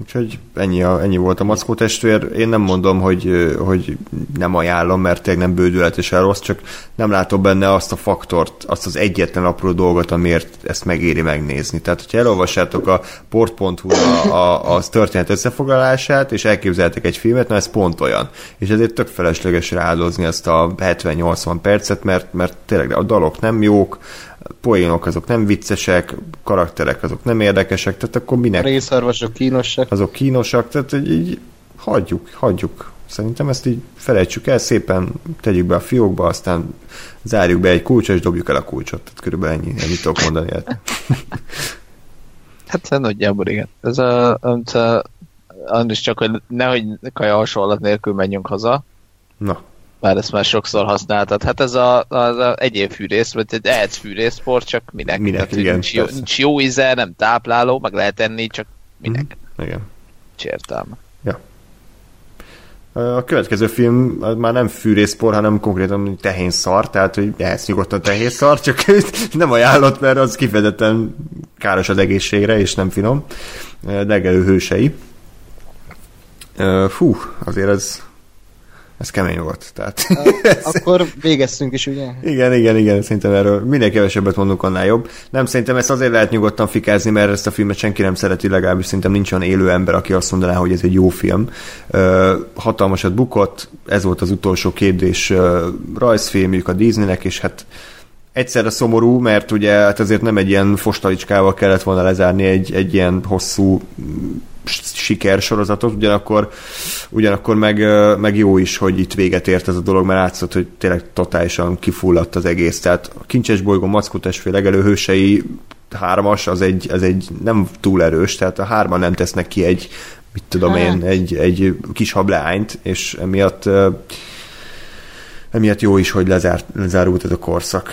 S1: Úgyhogy ennyi, a, ennyi volt a Mackó testvér. Én nem mondom, hogy, hogy nem ajánlom, mert tényleg nem bődületesen rossz, csak nem látom benne azt a faktort, azt az egyetlen apró dolgot, amiért ezt megéri megnézni. Tehát, hogyha elolvassátok a port.hu a, a, a történet összefoglalását, és elképzeltek egy filmet, na ez pont olyan. És ezért tök felesleges rááldozni ezt a 70-80 percet, mert, mert tényleg a dalok nem jók, poénok azok nem viccesek, karakterek azok nem érdekesek, tehát akkor minek?
S2: A részarvasok kínosak.
S1: Azok kínosak, tehát így, így hagyjuk, hagyjuk. Szerintem ezt így felejtsük el, szépen tegyük be a fiókba, aztán zárjuk be egy kulcsot, és dobjuk el a kulcsot. Tehát körülbelül ennyi, ennyit tudok mondani.
S4: Hát nagyjából igen. Ez a, amit a, is csak, hogy nehogy kaja hasonlat nélkül menjünk haza.
S1: Na.
S4: Bár ezt már sokszor használtad. Hát ez a, az a egyéb fűrész, vagy egy ehhez fűrészport, csak minek?
S1: Minek,
S4: Tehát,
S1: igen.
S4: Nincs jó, nincs jó íze, nem tápláló, meg lehet enni, csak minek?
S1: Mm, igen.
S4: Nincs értelme.
S1: Ja. A következő film már nem fűrészpor, hanem konkrétan tehén szar, tehát hogy ehhez nyugodtan tehén szar, csak nem ajánlott, mert az kifejezetten káros az egészségre, és nem finom. Legelő hősei. Fú, azért ez ez kemény volt. Tehát,
S2: Akkor végeztünk is, ugye?
S1: Igen, igen, igen, szerintem erről minél kevesebbet mondunk, annál jobb. Nem, szerintem ezt azért lehet nyugodtan fikázni, mert ezt a filmet senki nem szereti, legalábbis szerintem nincs olyan élő ember, aki azt mondaná, hogy ez egy jó film. Uh, hatalmasat bukott, ez volt az utolsó kérdés uh, rajzfilmjük a Disneynek, és hát egyszerre szomorú, mert ugye hát azért nem egy ilyen fostalicskával kellett volna lezárni egy, egy ilyen hosszú sikersorozatot, ugyanakkor, ugyanakkor meg, meg jó is, hogy itt véget ért ez a dolog, mert látszott, hogy tényleg totálisan kifulladt az egész. Tehát a Kincses bolygó Mackutesfél legelő hősei hármas, az egy, az egy nem túl erős, tehát a hárman nem tesznek ki egy, mit tudom hát. én, egy, egy kis hableányt, és emiatt emiatt jó is, hogy lezárt, lezárult ez a korszak.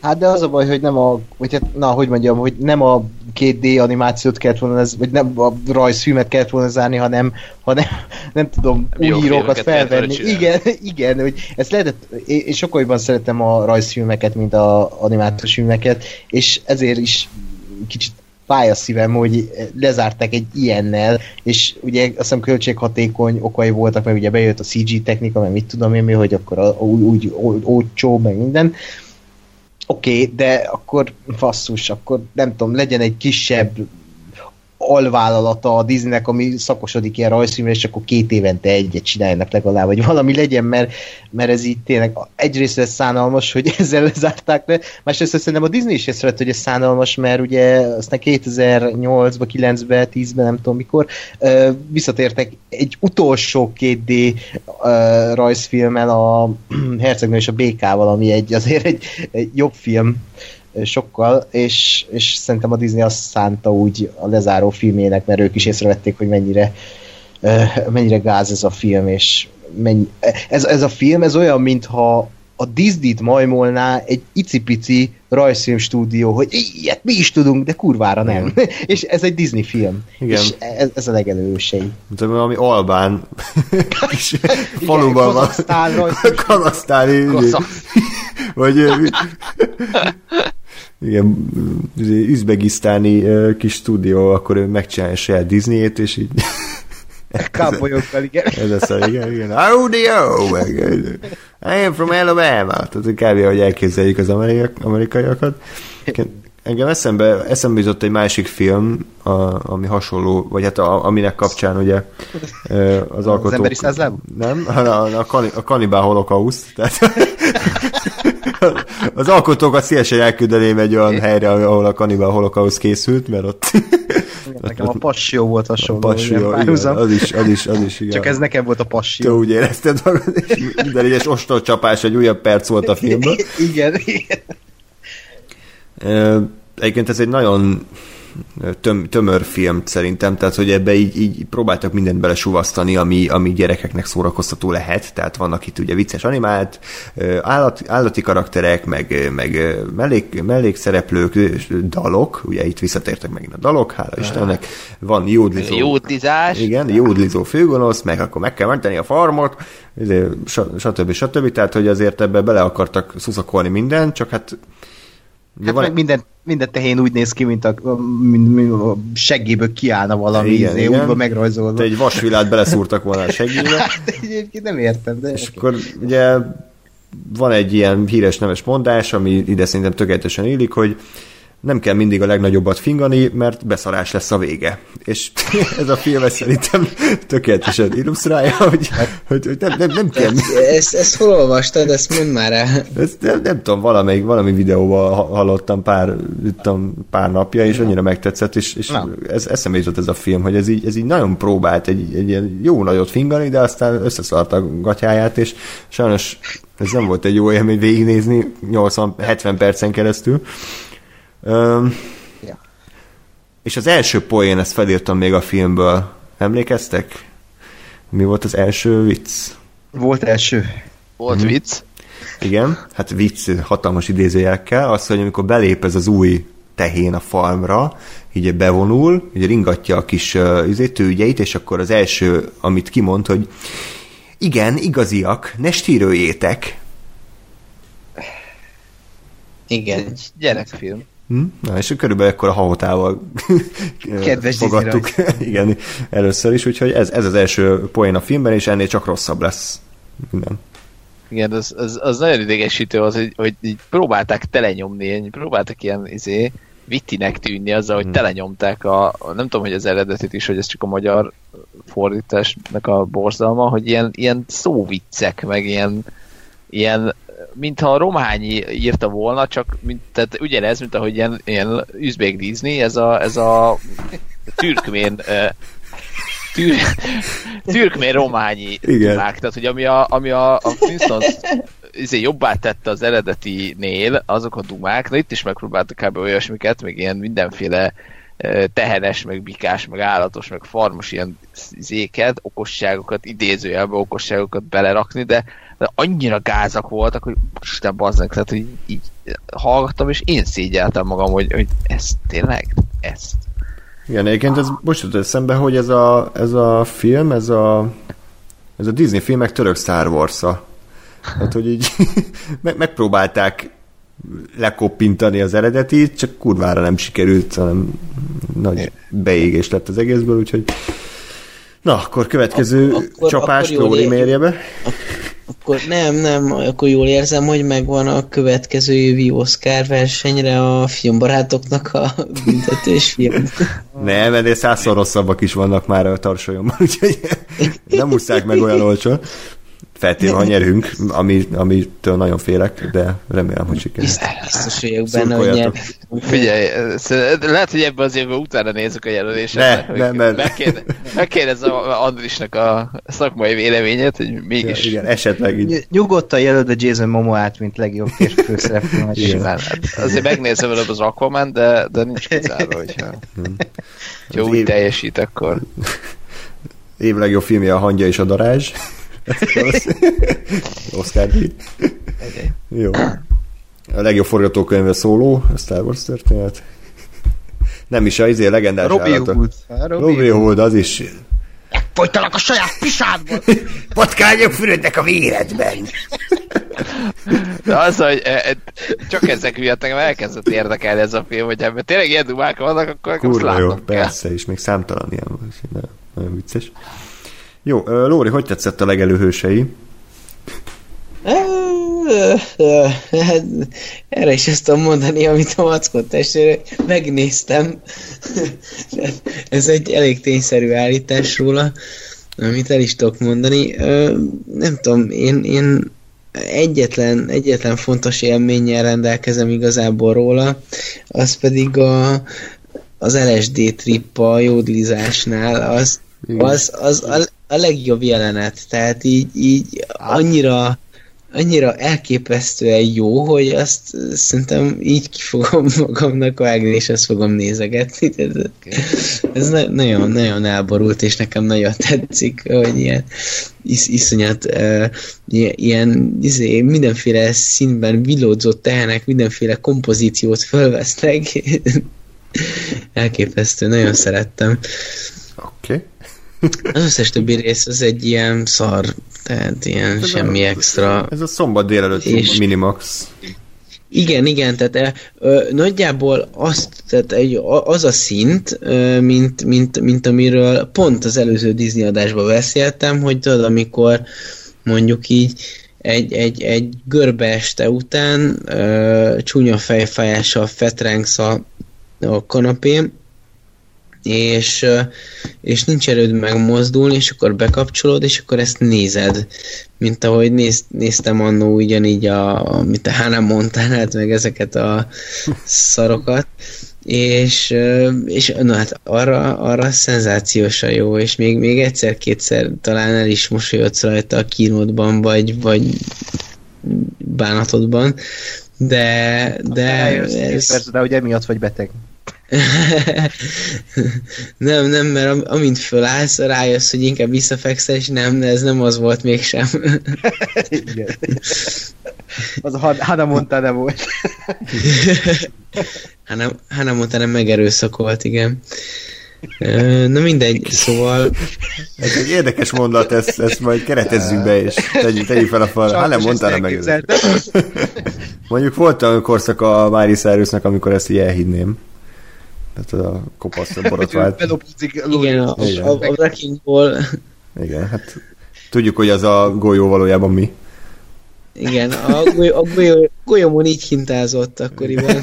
S2: Hát de az a baj, hogy nem a, vagy hát, na, hogy mondjam, hogy nem a 2D animációt kellett volna, ez, vagy nem a rajzfilmet kellett volna zárni, hanem, hanem nem tudom, új írókat felvenni. Igen, igen, hogy ezt lehetett, én sokkal szeretem a rajzfilmeket, mint a animációs filmeket, és ezért is kicsit fáj a szívem, hogy lezárták egy ilyennel, és ugye azt hiszem költséghatékony okai voltak, mert ugye bejött a CG technika, meg mit tudom én mi, hogy akkor a, úgy, úgy olcsó, meg minden, Oké, okay, de akkor fasszus, akkor nem tudom, legyen egy kisebb alvállalata a Disneynek, ami szakosodik ilyen rajzfilmre, és akkor két évente egyet csináljanak legalább, vagy valami legyen, mert, mert ez így tényleg egyrészt ez szánalmas, hogy ezzel lezárták le, másrészt szerintem a Disney is észrevett, hogy ez szánalmas, mert ugye aztán 2008-ba, 9-ben, 10-ben, nem tudom mikor, visszatértek egy utolsó 2D uh, rajzfilmmel a Hercegnő és a BK-val, ami egy, azért egy, egy jobb film, sokkal, és, és szerintem a Disney azt szánta úgy a lezáró filmének, mert ők is észrevették, hogy mennyire mennyire gáz ez a film, és mennyi, ez, ez a film, ez olyan, mintha a Disney-t majmolná egy icipici rajzfilm stúdió, hogy ilyet mi is tudunk, de kurvára nem. Igen. és ez egy Disney film. Igen. És ez, ez a legelősei.
S1: De valami albán kis faluban van. Kazasztáni. Vagy igen, üzbegisztáni kis stúdió, akkor ő megcsinálja saját Disney-ét, és így
S2: Kábolyokkal, igen.
S1: Ez lesz, igen, igen. Audio! I am from Alabama. Tehát kb. hogy elképzeljük az amerikaiakat. Engem eszembe, eszembe jutott egy másik film, a, ami hasonló, vagy hát a, aminek kapcsán ugye az alkotók... Az
S2: emberi százlábú?
S1: Nem, a, a, a, a kanibál holokauszt. Tehát az alkotókat szívesen elküldeném egy olyan helyre, ahol a kanibál holokauszt készült, mert ott...
S2: nekem a passió volt hasonló.
S1: A passió, igen, az is, az is, az is, igen.
S2: Csak ez nekem volt a passió.
S1: Te úgy érezted magad, és minden egyes ostorcsapás egy újabb perc volt a filmben.
S2: igen, igen.
S1: Egyébként ez egy nagyon töm, tömör film szerintem, tehát hogy ebbe így, így próbáltak mindent belesuvasztani, ami, ami gyerekeknek szórakoztató lehet, tehát vannak itt ugye vicces animált, állat, állati karakterek, meg, meg mellék, mellékszereplők, dalok, ugye itt visszatértek megint a dalok, hála Istennek, van jódlizó.
S4: Jódlizás.
S1: Igen, jódlizó főgonosz, meg akkor meg kell menteni a farmot, stb. stb. Tehát, hogy azért ebbe bele akartak szuszakolni mindent, csak hát
S2: Hát van... meg minden minden tehén úgy néz ki, mint a, mint, mint a seggéből kiállna valami,
S1: Igen,
S2: izé,
S1: igen.
S2: úgy van megrajzolva.
S1: Te egy vasvilát beleszúrtak volna a segélybe,
S2: De egyébként nem értem, de...
S1: és akkor ugye van egy ilyen híres neves mondás, ami ide szerintem tökéletesen illik, hogy nem kell mindig a legnagyobbat fingani, mert beszarás lesz a vége. És ez a film ezt szerintem tökéletesen illusztrálja, hogy, hogy, hogy nem, nem, nem kell...
S3: Ezt, ezt hol olvastad? Ezt mondd már el.
S1: Ezt nem, nem tudom, valamelyik, valami videóban ha- hallottam pár, tudom, pár napja, és annyira megtetszett, és, és
S2: Na.
S1: ez eszembe jutott ez a film, hogy ez így, ez így nagyon próbált egy, egy ilyen jó nagyot fingani, de aztán összeszart a gatyáját, és sajnos ez nem volt egy jó élmény végignézni 80-70 percen keresztül. Öm,
S2: Ja.
S1: És az első poén, ezt felírtam még a filmből. Emlékeztek? Mi volt az első vicc?
S2: Volt első.
S4: Volt vicc.
S1: Igen, hát vicc hatalmas idézőjelekkel, az, hogy amikor belép ez az új tehén a farmra, így bevonul, így ringatja a kis uh, és akkor az első, amit kimond, hogy igen, igaziak, ne stírőjétek.
S3: Igen.
S4: Egy gyerekfilm.
S1: Hm? Na, és körülbelül ekkor a hahotával
S2: Kedves
S1: fogadtuk. Igen, először is, úgyhogy ez, ez az első poén a filmben, és ennél csak rosszabb lesz. Minden.
S4: Igen, az, az, az nagyon idegesítő az, hogy, hogy így próbálták telenyomni, próbáltak ilyen izé, vittinek tűnni azzal, hogy telenyomták a, a, nem tudom, hogy az eredetit is, hogy ez csak a magyar fordításnak a borzalma, hogy ilyen, ilyen szóviccek, meg ilyen, ilyen mintha a Romhányi írta volna, csak mint, tehát ugyanez, mint ahogy ilyen, ilyen üzbék Disney, ez a, ez a türkmén tür, türkmén rományi
S1: Igen.
S4: dumák, tehát hogy ami a, ami a, a Flintstones izé, jobbá tette az eredetinél, azok a dumák, na itt is megpróbáltak kb. olyasmiket, meg ilyen mindenféle eh, tehenes, meg bikás, meg állatos, meg farmos ilyen zéket, okosságokat, idézőjelbe okosságokat belerakni, de, de annyira gázak voltak, hogy Isten bazdnek, tehát hogy így hallgattam, és én szégyeltem magam, hogy, hogy ezt tényleg, ezt.
S1: Igen, egyébként ez most jutott eszembe, hogy ez a, ez a film, ez a, ez a Disney filmek török Star Wars-a. Hát, hogy így meg, megpróbálták lekoppintani az eredetit, csak kurvára nem sikerült, hanem nagy beégés lett az egészből, úgyhogy na, akkor következő
S3: Ak- akkor-
S1: csapás
S3: akkor
S1: Lóri
S3: ér-
S1: mérje be.
S3: Akkor nem, nem, akkor jól érzem, hogy megvan a következő évi Oscar versenyre a filmbarátoknak a büntetős film.
S1: Nem, ennél százszor rosszabbak is vannak már a tarsolyomban, úgyhogy nem ússzák meg olyan olcsón. Feltéve, ha nyerünk, ami, amitől nagyon félek, de remélem, hogy sikerül.
S3: Biztos, biztos vagyok benne, hogy
S1: Szurkoljatok.
S3: nyer.
S4: Figyelj, ez- lehet, hogy ebben az évben utána nézzük a jelöléseket.
S1: Ne, ne, mert-
S4: Megkérdez, megkérdezem Andrisnak a szakmai véleményét, hogy
S1: Ja,
S4: mégis
S1: igen, esetleg így.
S2: Ny- Nyugodtan jelöld a Jason Momoát, mint legjobb férfi főszereplő.
S4: simán. Hát azért megnézem előbb az Aquaman, de, de nincs kizárva, hogyha, hogyha
S1: Az
S4: úgy
S1: év-
S4: teljesít, akkor
S1: Év legjobb filmje a Hangya és a Darázs. Oscar díj. Jó. A legjobb forgatókönyve szóló, a Star Wars történet. Nem is a izé legendás
S2: Robbie
S1: állatok.
S2: Hood.
S1: Robbie Hood, az is.
S2: Folytalak a saját pisádból!
S1: Patkányok fürödnek a véredben.
S4: de az, hogy e, e, csak ezek miatt engem elkezdett érdekelni ez a film, hogy ebben tényleg ilyen dumák vannak, akkor
S1: Kurva jó,
S4: kell.
S1: persze, és még számtalan ilyen van, nagyon vicces. Jó, Lóri, hogy tetszett a legelőhősei?
S3: Hát, erre is ezt tudom mondani, amit a mackot testvére megnéztem. Ez egy elég tényszerű állítás róla, amit el is tudok mondani. Nem tudom, én, én egyetlen, egyetlen fontos élménnyel rendelkezem igazából róla, az pedig a, az LSD trip a jódlizásnál, az, az, az a, a legjobb jelenet, tehát így, így annyira annyira elképesztően jó, hogy azt szerintem így ki fogom magamnak vágni, és ezt fogom nézegetni. Tehát Ez na- nagyon, nagyon elborult, és nekem nagyon tetszik, hogy ilyen is, iszonyat uh, ilyen, izé, mindenféle színben villódzott tehenek, mindenféle kompozíciót fölvesznek. Elképesztő, nagyon szerettem.
S1: Oké. Okay.
S3: Az összes többi rész az egy ilyen szar, tehát ilyen semmi extra.
S1: Ez a szombat délelőtt
S3: És-
S1: Minimax.
S3: Igen, igen, tehát e, ö, nagyjából azt, tehát egy, az a szint, ö, mint, mint, mint amiről pont az előző Disney adásban beszéltem, hogy tudod, amikor mondjuk így egy, egy, egy görbe este után ö, csúnya fejfájással fetrengsz a, a kanapén, és, és nincs erőd megmozdulni, és akkor bekapcsolod, és akkor ezt nézed. Mint ahogy néz, néztem annó ugyanígy a, a, mint a Hannah montana meg ezeket a szarokat, és, és na hát arra, arra szenzációsan jó, és még, még egyszer-kétszer talán el is mosolyodsz rajta a kínódban, vagy, vagy bánatodban, de, de
S2: ez... Persze, de hogy emiatt vagy beteg.
S3: nem, nem, mert amint fölállsz, rájössz, hogy inkább visszafekszel, és nem, ez nem az volt mégsem.
S2: Igen. Az a Hannah Montana volt.
S3: Hannah, Hannah Montana megerőszakolt, igen. Na mindegy, szóval...
S1: Ez egy érdekes mondat, ezt, ezt majd keretezzük be, és tegyük, tegyük fel a fal. Hát nem mondtál meg. Mondjuk volt olyan korszak a Mári Cyrusnak, amikor ezt így elhinném. Tehát a kopasz borotvált.
S3: Igen, a, a, a Wrecking Ball.
S1: Igen, hát tudjuk, hogy az a golyó valójában mi.
S3: Igen, a, golyó, a golyó, golyómon így hintázott akkoriban.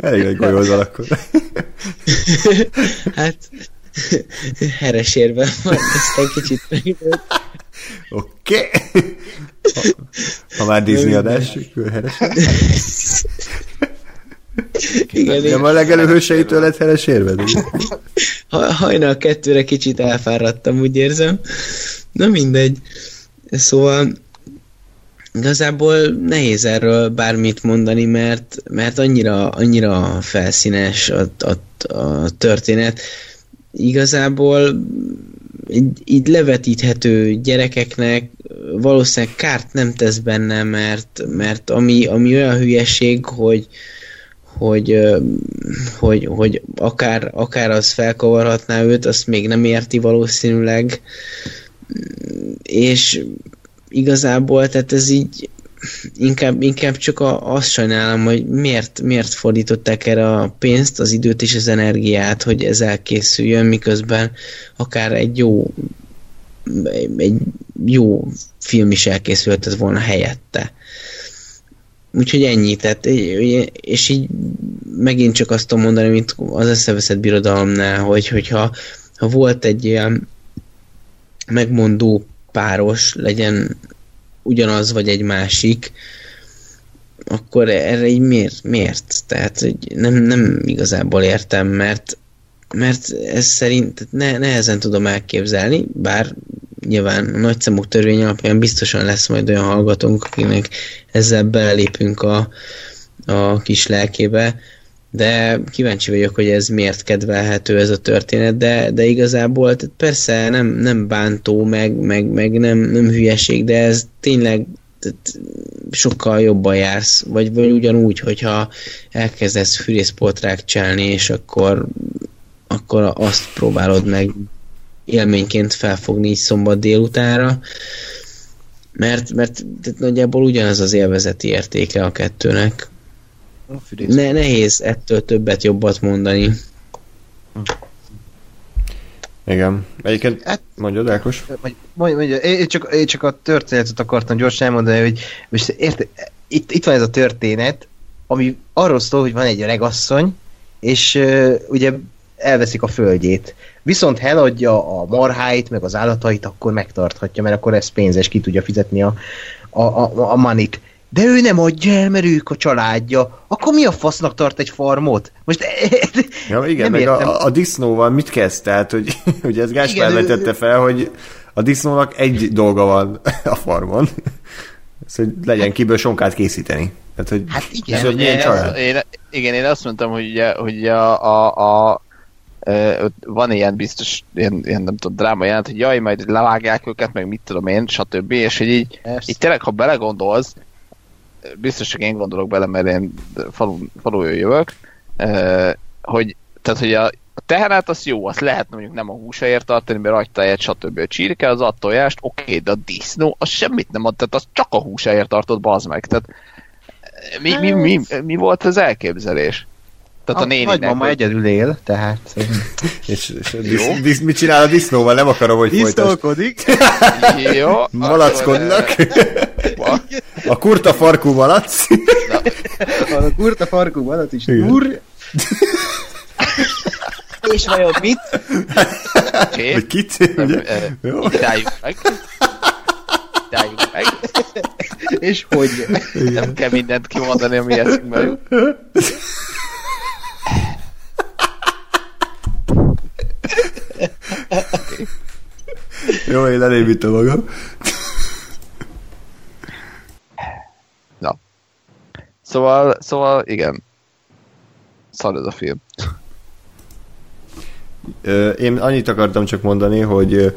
S1: Elég egy golyózal akkor.
S3: hát, heresérve van, ezt egy kicsit.
S1: Oké. Okay. Ha, ha már Disney adás, heresérve. Igen, nem a legelőhőseitől lett heles érved?
S3: Ha, hajnal kettőre kicsit elfáradtam, úgy érzem. Na mindegy. Szóval igazából nehéz erről bármit mondani, mert, mert annyira, annyira felszínes a, a, a történet. Igazából így, így levetíthető gyerekeknek valószínűleg kárt nem tesz benne, mert, mert ami, ami olyan hülyeség, hogy, hogy, hogy, hogy akár, akár az felkavarhatná őt, azt még nem érti valószínűleg, és igazából, tehát ez így inkább, inkább csak a, azt sajnálom, hogy miért, miért fordították erre a pénzt, az időt és az energiát, hogy ez elkészüljön, miközben akár egy jó egy jó film is elkészülhetett volna helyette. Úgyhogy ennyi, tehát, és így megint csak azt tudom mondani, mint az eszeveszett birodalomnál, hogy, hogyha ha volt egy ilyen megmondó páros, legyen ugyanaz vagy egy másik, akkor erre így miért? miért? Tehát hogy nem, nem igazából értem, mert mert ez szerint ne, nehezen tudom elképzelni, bár nyilván a nagyszámok törvény alapján biztosan lesz majd olyan hallgatónk, akinek ezzel belépünk a, a kis lelkébe, de kíváncsi vagyok, hogy ez miért kedvelhető ez a történet, de, de igazából persze nem, nem bántó, meg, meg, meg nem, nem hülyeség, de ez tényleg tehát sokkal jobban jársz, vagy, vagy ugyanúgy, hogyha elkezdesz fűrészportrák cselni, és akkor, akkor azt próbálod meg élményként felfogni így szombat délutánra, mert, mert nagyjából ugyanaz az élvezeti értéke a kettőnek. Ne, nehéz ettől többet jobbat mondani.
S1: Igen. Egyébként hát, mondjad, Ákos.
S2: Mondj, mondja, én csak, én csak a történetet akartam gyorsan elmondani, hogy most érte, itt, itt van ez a történet, ami arról szól, hogy van egy regasszony, és uh, ugye elveszik a földjét. Viszont eladja a marháit, meg az állatait, akkor megtarthatja, mert akkor ez pénzes, ki tudja fizetni a, a, a, a manit. De ő nem adja el, mert ők a családja. Akkor mi a fasznak tart egy farmot? Most
S1: ja, igen, nem meg értem. a, a disznóval mit kezd? Tehát, hogy, hogy ez Gáspár vetette fel, hogy a disznónak egy dolga van a farmon. Ez, hogy legyen kiből sonkát készíteni. Tehát, hogy
S2: hát igen,
S4: hogy én, az, én, igen, én azt mondtam, hogy ugye, hogy a, a, a van ilyen biztos, ilyen, ilyen nem tudom, dráma jelent, hogy jaj, majd levágják őket, meg mit tudom én, stb. És hogy így, így tényleg, ha belegondolsz, biztos, hogy én gondolok bele, mert én falu, faluról jövök, hogy, tehát, hogy a, A tehenát az jó, azt lehet mondjuk nem a húsáért tartani, mert agytáját, stb. A csirke, az a tojást, oké, de a disznó, az semmit nem ad, tehát az csak a húsáért tartott, bazd meg. Tehát mi, mi, mi, mi, volt az elképzelés? Tehát a, a néninek...
S2: Nagymama hogy... egyedül él, tehát...
S1: és, és a disz, disz, mit csinál a disznóval? Nem akarom, hogy
S2: Disznókodik.
S4: Jó.
S1: Malackodnak. a kurta farkú malac.
S2: a kurta farkú malac is úr. És vajon mit?
S1: Vagy kit?
S4: Itáljuk meg. Itáljuk meg.
S2: És hogy?
S4: Nem kell mindent kimondani, ami eszünkbe jut.
S1: Jó, én elévítem magam.
S4: Na. Szóval, szóval igen. Szar ez a film.
S1: Én annyit akartam csak mondani, hogy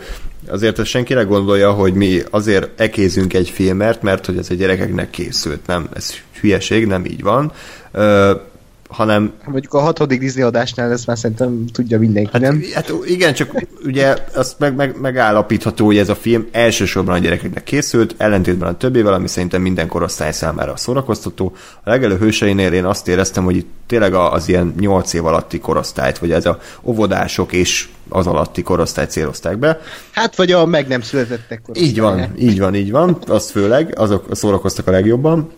S1: azért ezt senkire gondolja, hogy mi azért ekézünk egy filmert, mert hogy ez a gyerekeknek készült. Nem, ez hülyeség, nem így van hanem...
S2: Mondjuk a hatodik Disney adásnál ezt már szerintem tudja mindenki,
S1: hát,
S2: nem?
S1: Hát igen, csak ugye azt meg, meg, megállapítható, hogy ez a film elsősorban a gyerekeknek készült, ellentétben a többével, ami szerintem minden korosztály számára szórakoztató. A legelő hőseinél én azt éreztem, hogy itt tényleg az ilyen 8 év alatti korosztályt, vagy ez a óvodások és az alatti korosztályt célozták be.
S2: Hát, vagy a meg nem születettek
S1: korosztály. Így van, így van, így van, azt főleg, azok szórakoztak a legjobban.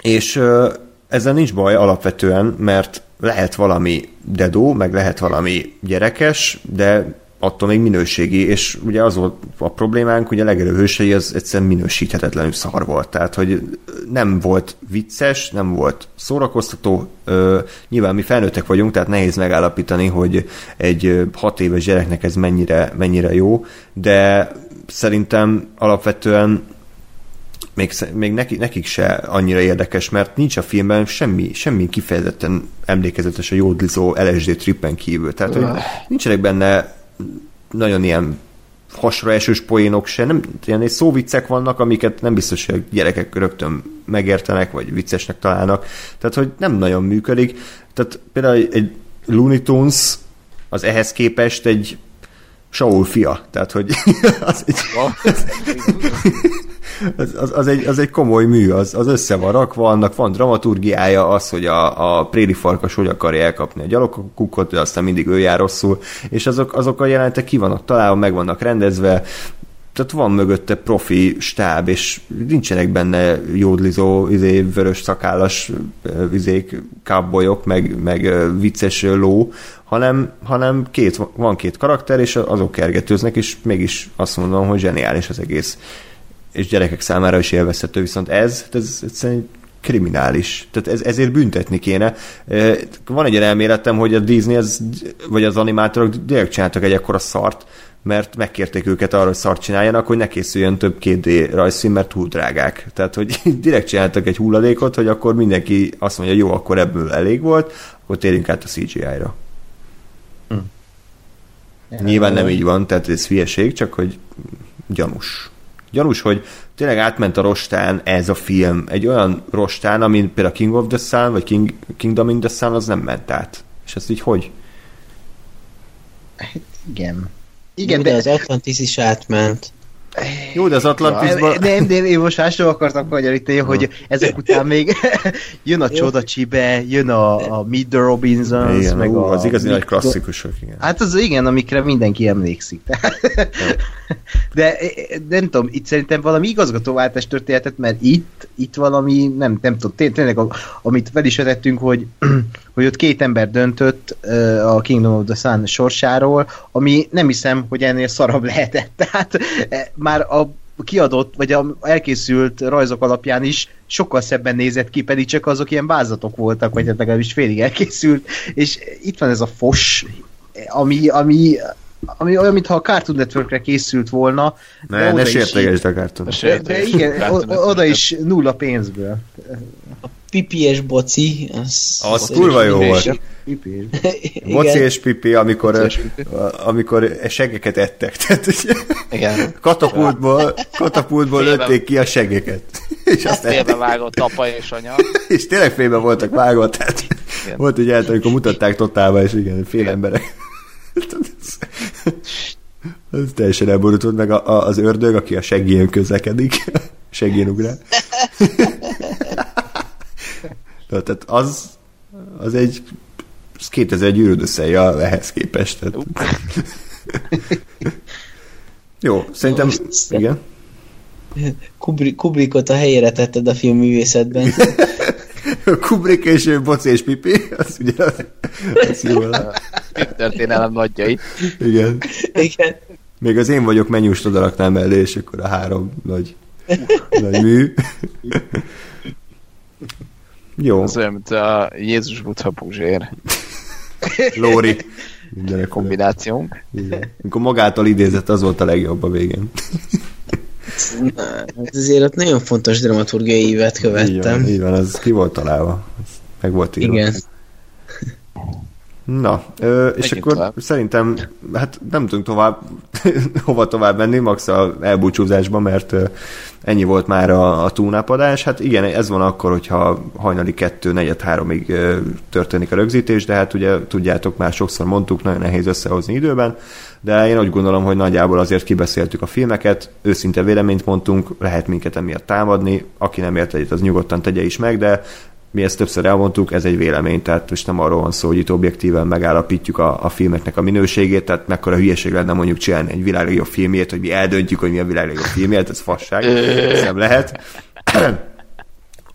S1: És ezzel nincs baj alapvetően, mert lehet valami dedó, meg lehet valami gyerekes, de attól még minőségi, és ugye az volt a problémánk, hogy a legelő hősei az egyszerűen minősíthetetlenül szar volt. Tehát, hogy nem volt vicces, nem volt szórakoztató. Ö, nyilván mi felnőttek vagyunk, tehát nehéz megállapítani, hogy egy hat éves gyereknek ez mennyire, mennyire jó, de szerintem alapvetően még, még neki, nekik se annyira érdekes, mert nincs a filmben semmi, semmi kifejezetten emlékezetes a jódlizó LSD trippen kívül. Tehát, hogy nincsenek benne nagyon ilyen hasra esős poénok se, nem, ilyen szóviccek vannak, amiket nem biztos, hogy a gyerekek rögtön megértenek, vagy viccesnek találnak. Tehát, hogy nem nagyon működik. Tehát például egy Looney Tunes az ehhez képest egy Saul fia. Tehát, hogy az egy, az, az, egy, az egy komoly mű, az, az össze van rakva, annak van dramaturgiája, az, hogy a, a préri farkas hogy akarja elkapni a gyalogkukot, de aztán mindig ő jár rosszul, és azok, azok a jelentek ki vannak találva, meg vannak rendezve, tehát van mögötte profi stáb, és nincsenek benne jódlizó, izé, vörös szakállas izék, kábolyok, meg, meg vicces ló, hanem, hanem két, van két karakter, és azok kergetőznek, és mégis azt mondom, hogy zseniális az egész és gyerekek számára is élvezhető, viszont ez, ez egyszerűen kriminális. Tehát ez, ezért büntetni kéne. Van egy elméletem, hogy a Disney, az, vagy az animátorok direkt csináltak egy ekkora szart, mert megkérték őket arra, hogy szart csináljanak, hogy ne készüljön több 2D rajzfilm, mert túl drágák. Tehát, hogy direkt csináltak egy hulladékot, hogy akkor mindenki azt mondja, jó, akkor ebből elég volt, akkor térjünk át a CGI-ra. Hm. Nyilván nem így van, tehát ez hülyeség, csak hogy gyanús gyanús, hogy tényleg átment a rostán ez a film, egy olyan rostán, amin például King of the Sun, vagy King, Kingdom in the Sun, az nem ment át. És ezt így hogy?
S2: Hát igen.
S3: Igen, de, de az Atlantis is átment.
S1: Jó, de az Atlantisban...
S2: Ja, nem, de én most másról akartam magyarítani, hogy ezek után még jön a Csoda Csibe, jön a, a Meet the Robinsons,
S1: igen,
S2: meg
S1: ú,
S2: a...
S1: az igazi nagy klasszikusok, igen.
S2: Hát az igen, amikre mindenki emlékszik. de, de nem tudom, itt szerintem valami igazgatóváltás történetet, mert itt, itt valami, nem, nem tudom, tényleg, amit fel is vetettünk, hogy, hogy ott két ember döntött a Kingdom of the Sun sorsáról, ami nem hiszem, hogy ennél szarabb lehetett. Tehát már a kiadott, vagy a elkészült rajzok alapján is sokkal szebben nézett ki, pedig csak azok ilyen vázatok voltak, vagy hát legalábbis félig elkészült, és itt van ez a fos, ami, ami ami olyan, mintha a Cartoon Networkre készült volna.
S1: Ne, ne sértegesd a Cartoon.
S2: De, de igen, oda is nulla pénzből.
S3: Pipies boci, az...
S1: Az kurva jó volt. Boci és pipi, amikor, amikor segeket ettek. Tehát,
S4: Igen.
S1: Katapultból, katapultból lőtték ki a segeket.
S4: És azt félbe vágott apa és anya.
S1: És tényleg félbe voltak vágott, tehát Volt egy jelent, amikor mutatták totálba, és igen, fél emberek. Ez teljesen elborult meg a, a, az ördög, aki a seggén közlekedik. Seggén ugrál. Tehát az, az egy az 2000 gyűrűd összeja ehhez képest. Tehát. Jó, szerintem, igen.
S3: Kubrick, Kubrickot a helyére tetted a filmművészetben.
S1: Kubrick és Boci és Pipi, az ugye az, az jó
S4: történelem nagyjai.
S1: Igen.
S3: Igen.
S1: Még az én vagyok oda raknám mellé, és akkor a három nagy, nagy mű. Jó.
S4: Az olyan, mint a Jézus Buddha Puzsér
S1: Lóri. Mindenek
S4: kombinációnk.
S1: Igen. Amikor magától idézett, az volt a legjobb a végén.
S3: Na, hát azért ott nagyon fontos dramaturgiai évet követtem.
S1: Így van, így van, az ki volt találva. Meg volt írva.
S3: Igen.
S1: Na, ö, és
S4: Menjünk
S1: akkor
S4: tovább.
S1: szerintem, hát nem tudunk tovább, hova tovább menni, max a elbúcsúzásba, mert ö, ennyi volt már a, a túlnápadás. Hát igen, ez van akkor, hogyha hajnali kettő, negyed háromig ö, történik a rögzítés, de hát ugye tudjátok, már sokszor mondtuk, nagyon nehéz összehozni időben, de én úgy gondolom, hogy nagyjából azért kibeszéltük a filmeket, őszinte véleményt mondtunk, lehet minket emiatt támadni, aki nem ért egyet, az nyugodtan tegye is meg, de mi ezt többször elmondtuk, ez egy vélemény, tehát most nem arról van szó, hogy itt objektíven megállapítjuk a, a filmeknek a minőségét, tehát mekkora hülyeség lenne mondjuk csinálni egy világ legjobb filmjét, hogy mi eldöntjük, hogy mi a világ legjobb filmjét, ez fasság, ez nem lehet.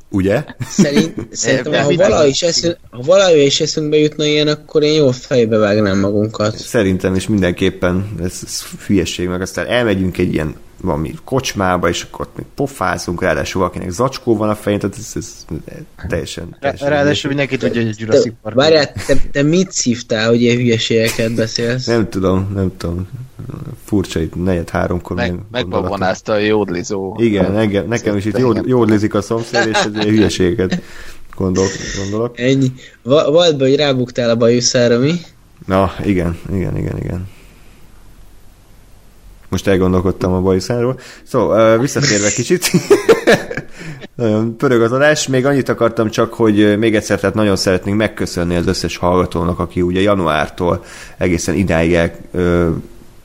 S1: Ugye?
S3: Szerint, szerintem, ha valahogy is, eszünk, ha valahogy is eszünkbe jutna ilyen, akkor én jól fejbe vágnám magunkat.
S1: Szerintem is mindenképpen ez, ez hülyeség, meg aztán elmegyünk egy ilyen valami kocsmába, és akkor ott még pofázunk, ráadásul valakinek zacskó van a fején, tehát ez, ez teljesen, teljesen
S2: Ráadásul mindenki tudja, hogy a Jurassic Park.
S3: várjál, te, te mit szívtál, hogy ilyen hülyeségeket beszélsz?
S1: Nem tudom, nem tudom. Furcsa itt negyed háromkor
S4: Meg, megbabonázta a jódlizó.
S1: Igen, engem, nekem is itt jód, jódlizik a szomszéd, és ez ilyen hülyeséget gondol, gondolok.
S3: Ennyi. Va- Volt be, hogy rábuktál a bajuszára, mi?
S1: Na, igen, igen, igen, igen. Most elgondolkodtam a bajuszáról. Szóval, uh, visszatérve kicsit. nagyon pörög az adás. Még annyit akartam csak, hogy még egyszer, tehát nagyon szeretnénk megköszönni az összes hallgatónak, aki ugye januártól egészen idáig el, ö,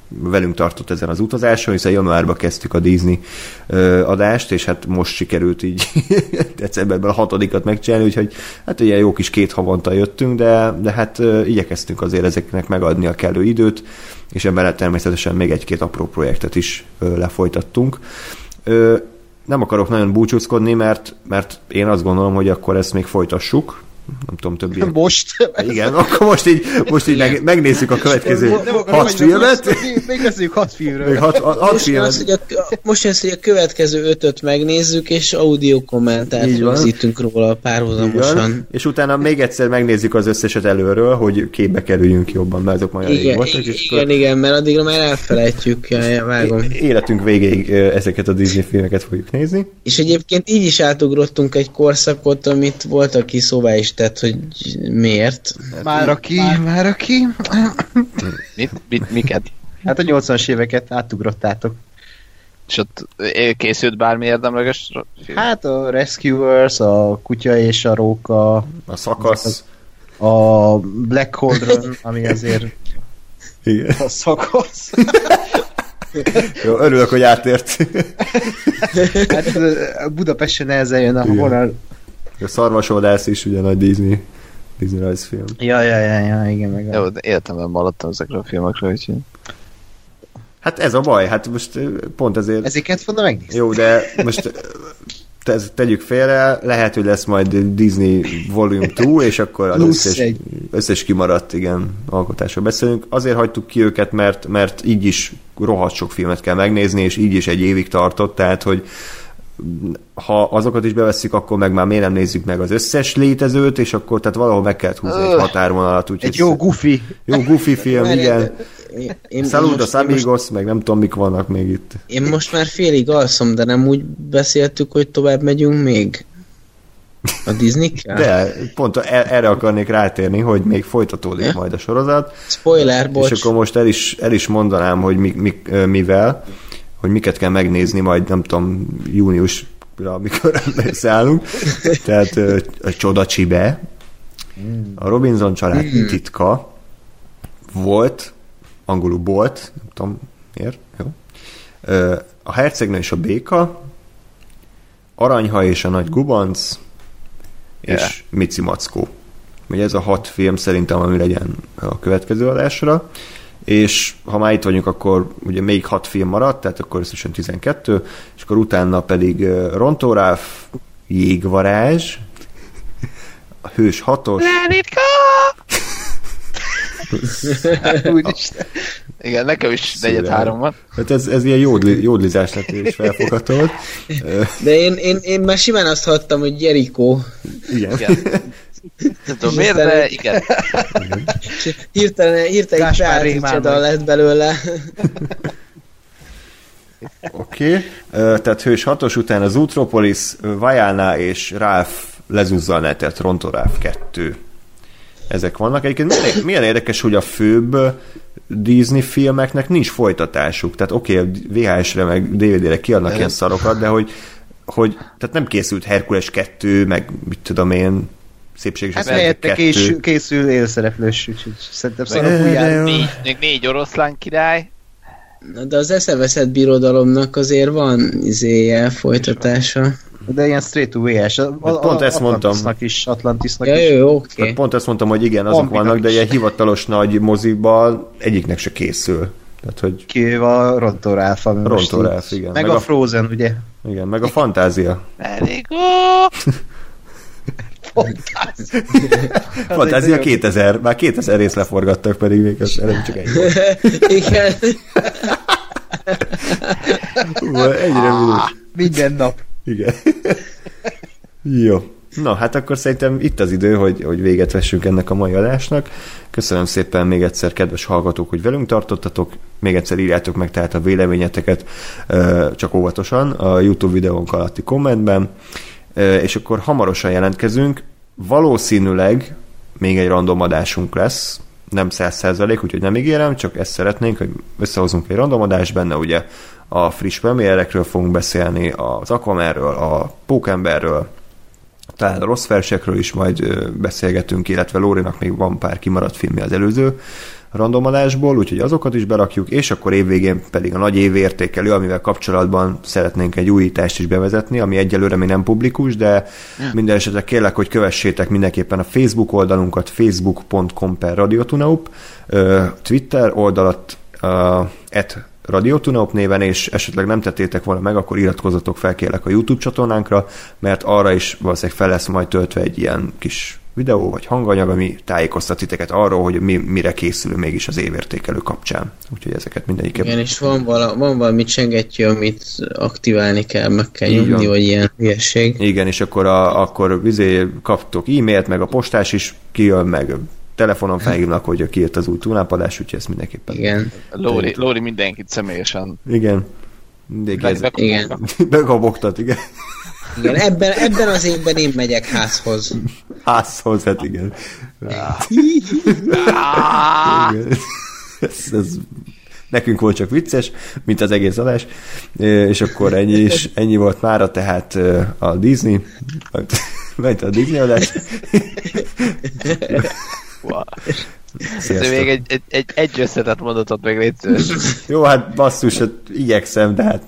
S1: velünk tartott ezen az utazáson, hiszen januárban kezdtük a Disney ö, adást, és hát most sikerült így decemberben a hatodikat megcsinálni, úgyhogy hát ugye jó kis két havonta jöttünk, de, de hát ö, igyekeztünk azért ezeknek megadni a kellő időt, és emellett természetesen még egy-két apró projektet is lefolytattunk. Nem akarok nagyon búcsúzkodni, mert, mert én azt gondolom, hogy akkor ezt még folytassuk. Nem tudom, többiek.
S2: Most.
S1: Igen, akkor most így, most így meg, megnézzük a következő hat filmet.
S2: Még beszéljük hat filmről.
S1: hat, hat, hat
S3: Most az,
S1: filmet.
S3: hogy a, most jön az, hogy a következő ötöt megnézzük, és audio kommentárt rögzítünk róla
S1: Igen.
S3: párhuzamosan.
S1: És utána még egyszer megnézzük az összeset előről, hogy képbe kerüljünk jobban, mert azok majd elég
S3: Igen,
S1: voltak, és
S3: igen, igen, mert addigra már elfelejtjük, vágom.
S1: akkor életünk végéig ezeket a Disney filmeket fogjuk nézni.
S3: És egyébként így is átugrottunk egy korszakot, amit volt, aki szóvá is tett, hogy miért.
S2: Már aki, már aki.
S4: Mit, mit, miket?
S2: Hát a 80-as éveket átugrottátok.
S4: És ott készült bármi érdemleges film?
S2: Hát a Rescuers, a Kutya és a Róka,
S1: A szakasz.
S2: a Black Hole Run, ami azért
S1: Igen.
S2: a szakasz.
S1: Jó, örülök, hogy átért.
S2: Hát Budapesten nehezen jön a vonal.
S1: A szarvasodász is ugye nagy Disney, Disney rajzfilm.
S2: Ja, ja, ja, ja, igen, meg.
S4: Jó, de életemben hallottam ezekről a filmekről, úgyhogy...
S1: Hát ez a baj, hát most pont ezért...
S2: Ezeket volna megnézni.
S1: Jó, de most te, tegyük félre, lehet, hogy lesz majd Disney Volume 2, és akkor az összes, összes kimaradt, igen, alkotásról beszélünk. Azért hagytuk ki őket, mert, mert így is rohadt sok filmet kell megnézni, és így is egy évig tartott, tehát, hogy ha azokat is bevesszük, akkor meg már miért nem nézzük meg az összes létezőt, és akkor tehát valahol meg kellett húzni egy
S4: Öh.
S1: határvonalat. Úgyhogy
S2: Egy jó Goofy.
S1: jó goofy film, igen.
S3: Én, én,
S1: Saludos
S3: most, én, most,
S1: Amigos, meg nem tudom, mik vannak még itt.
S3: én most már félig alszom, de nem úgy beszéltük, hogy tovább megyünk még? A disney -kel?
S1: De pont e- erre akarnék rátérni, hogy még folytatódik
S3: Ja.
S1: majd a sorozat.
S3: Spoiler, bocs.
S1: És akkor most el is, el is mondanám, hogy mi, mi, mivel, hogy miket kell megnézni majd, nem tudom, júniusra, amikor összeállunk. Tehát a Csoda Csibe, A Robinson család titka volt, angolul bolt, nem tudom miért, jó. A hercegnő és a béka, Aranyha és a nagy gubanc, és
S4: Yeah.
S1: Mici Mackó. Ugye ez a hat film szerintem, ami legyen a következő adásra, és ha már itt vagyunk, akkor ugye még hat film maradt, tehát akkor összesen 12, és akkor utána pedig ö, Rontóráf, Jégvarázs, a Hős hatos,
S2: Úristen.
S4: Igen, nekem is negyed három van.
S1: hát ez, ez ilyen jódli, jódlizás lett és. Ö,
S3: De én, én, én már simán azt hattam, hogy Jericho.
S1: Igen.
S4: Igen. Nem tudom miért, de igen.
S3: Hirtelen, hirtelen
S2: Rémán vagy.
S3: lett belőle.
S1: Oké, okay. tehát Hős hatos után az Utropolis, Vajana és Ralph lezúzza a netet, Rontoráf 2. Ezek vannak. Egyébként milyen, milyen érdekes, hogy a főbb Disney filmeknek nincs folytatásuk. Tehát oké, okay, VHS-re meg DVD-re kiadnak ilyen szarokat, de hogy, hogy tehát nem készült Herkules 2, meg mit tudom én, szépséges
S2: Hát helyette
S1: kettő.
S2: kés, készül élszereplős, úgyhogy szerintem újjá.
S1: de-
S4: Négy, még négy oroszlán király.
S3: Na, de az eszeveszett birodalomnak azért van izéje, folytatása.
S2: De ilyen straight to VS. A, a,
S1: Pont ezt mondtam.
S2: Atlantisnak is, Atlantisnak
S3: Ja,
S2: is.
S3: jó, oké.
S1: Tehát pont ezt mondtam, hogy igen, azok
S2: Ambinak
S1: vannak, de ilyen hivatalos nagy moziban egyiknek se készül. Tehát, hogy
S2: Kivéve a Ronto Ralph, ami most
S1: Ronto
S2: így-
S1: Ralph, igen.
S2: Meg,
S1: Meg
S2: a
S1: a-
S2: Frozen, ugye?
S1: igen, meg a fantázia.
S4: Elég
S1: Fantázia 2000, már 2000 rész leforgattak, pedig még az előbb csak egy.
S3: Igen.
S1: Hú, Egyre minős.
S2: Minden nap.
S1: Igen. Jó. Na, hát akkor szerintem itt az idő, hogy, hogy véget vessünk ennek a mai adásnak. Köszönöm szépen még egyszer, kedves hallgatók, hogy velünk tartottatok. Még egyszer írjátok meg tehát a véleményeteket, csak óvatosan, a YouTube videónk alatti kommentben. És akkor hamarosan jelentkezünk. Valószínűleg még egy random adásunk lesz, nem 100%, úgyhogy nem ígérem, csak ezt szeretnénk, hogy összehozunk egy random adást, benne ugye a friss premierekről fogunk beszélni, az Aquamanről, a Pókemberről, talán a rossz versekről is majd beszélgetünk, illetve Lórinak még van pár kimaradt filmje az előző randomadásból, úgyhogy azokat is berakjuk, és akkor évvégén pedig a nagy évértékelő, amivel kapcsolatban szeretnénk egy újítást is bevezetni, ami egyelőre még nem publikus, de minden esetre kérlek, hogy kövessétek mindenképpen a Facebook oldalunkat, facebook.com per radiotunaup, Twitter oldalat, at Radiotunaup néven, és esetleg nem tettétek volna meg, akkor iratkozzatok fel kérlek a YouTube csatornánkra, mert arra is valószínűleg fel lesz majd töltve egy ilyen kis videó vagy hanganyag, ami tájékoztat titeket arról, hogy mi, mire készül mégis az évértékelő kapcsán. Úgyhogy ezeket mindegyiket.
S3: Igen, és van, vala, van valami csengettyű, amit aktiválni kell, meg kell nyomni,
S1: van.
S3: vagy ilyen hülyeség.
S1: Igen, és akkor, a, akkor vizé kaptok e-mailt, meg a postás is kijön, meg telefonon felhívnak, hogy kijött az új túlnápadás, úgyhogy ezt mindenképpen.
S3: Igen.
S4: Lóri, Lóri mindenkit személyesen.
S1: Igen. Mindig ez,
S4: Meg-
S3: Igen.
S1: megabogtat, igen.
S3: Igen, ebben, ebben az évben én megyek házhoz.
S1: Házhoz, hát igen. igen. Ez, ez nekünk volt csak vicces, mint az egész adás, és akkor ennyi is, ennyi volt mára, tehát a Disney, ment a Disney adás.
S4: Wow.
S1: Sziasztok.
S4: még egy, egy, egy, egy összetett mondatot meg légy.
S1: Jó, hát basszus, hát igyekszem, de hát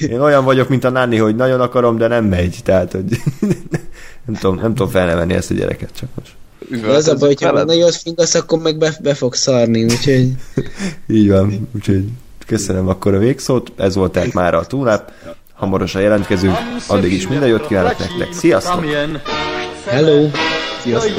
S1: én olyan vagyok, mint a Nani, hogy nagyon akarom, de nem megy, tehát, hogy nem tudom, nem tudom felnevelni ezt a gyereket, csak most.
S3: De az a baj, hogyha nagyon fingasz, akkor meg be, be fog szarni, úgyhogy...
S1: Így van, úgyhogy köszönöm akkor a végszót, ez volt tehát már a túláp, hamarosan jelentkezünk, addig is minden jót kívánok nektek, sziasztok!
S3: Hello!
S2: Sziasztok!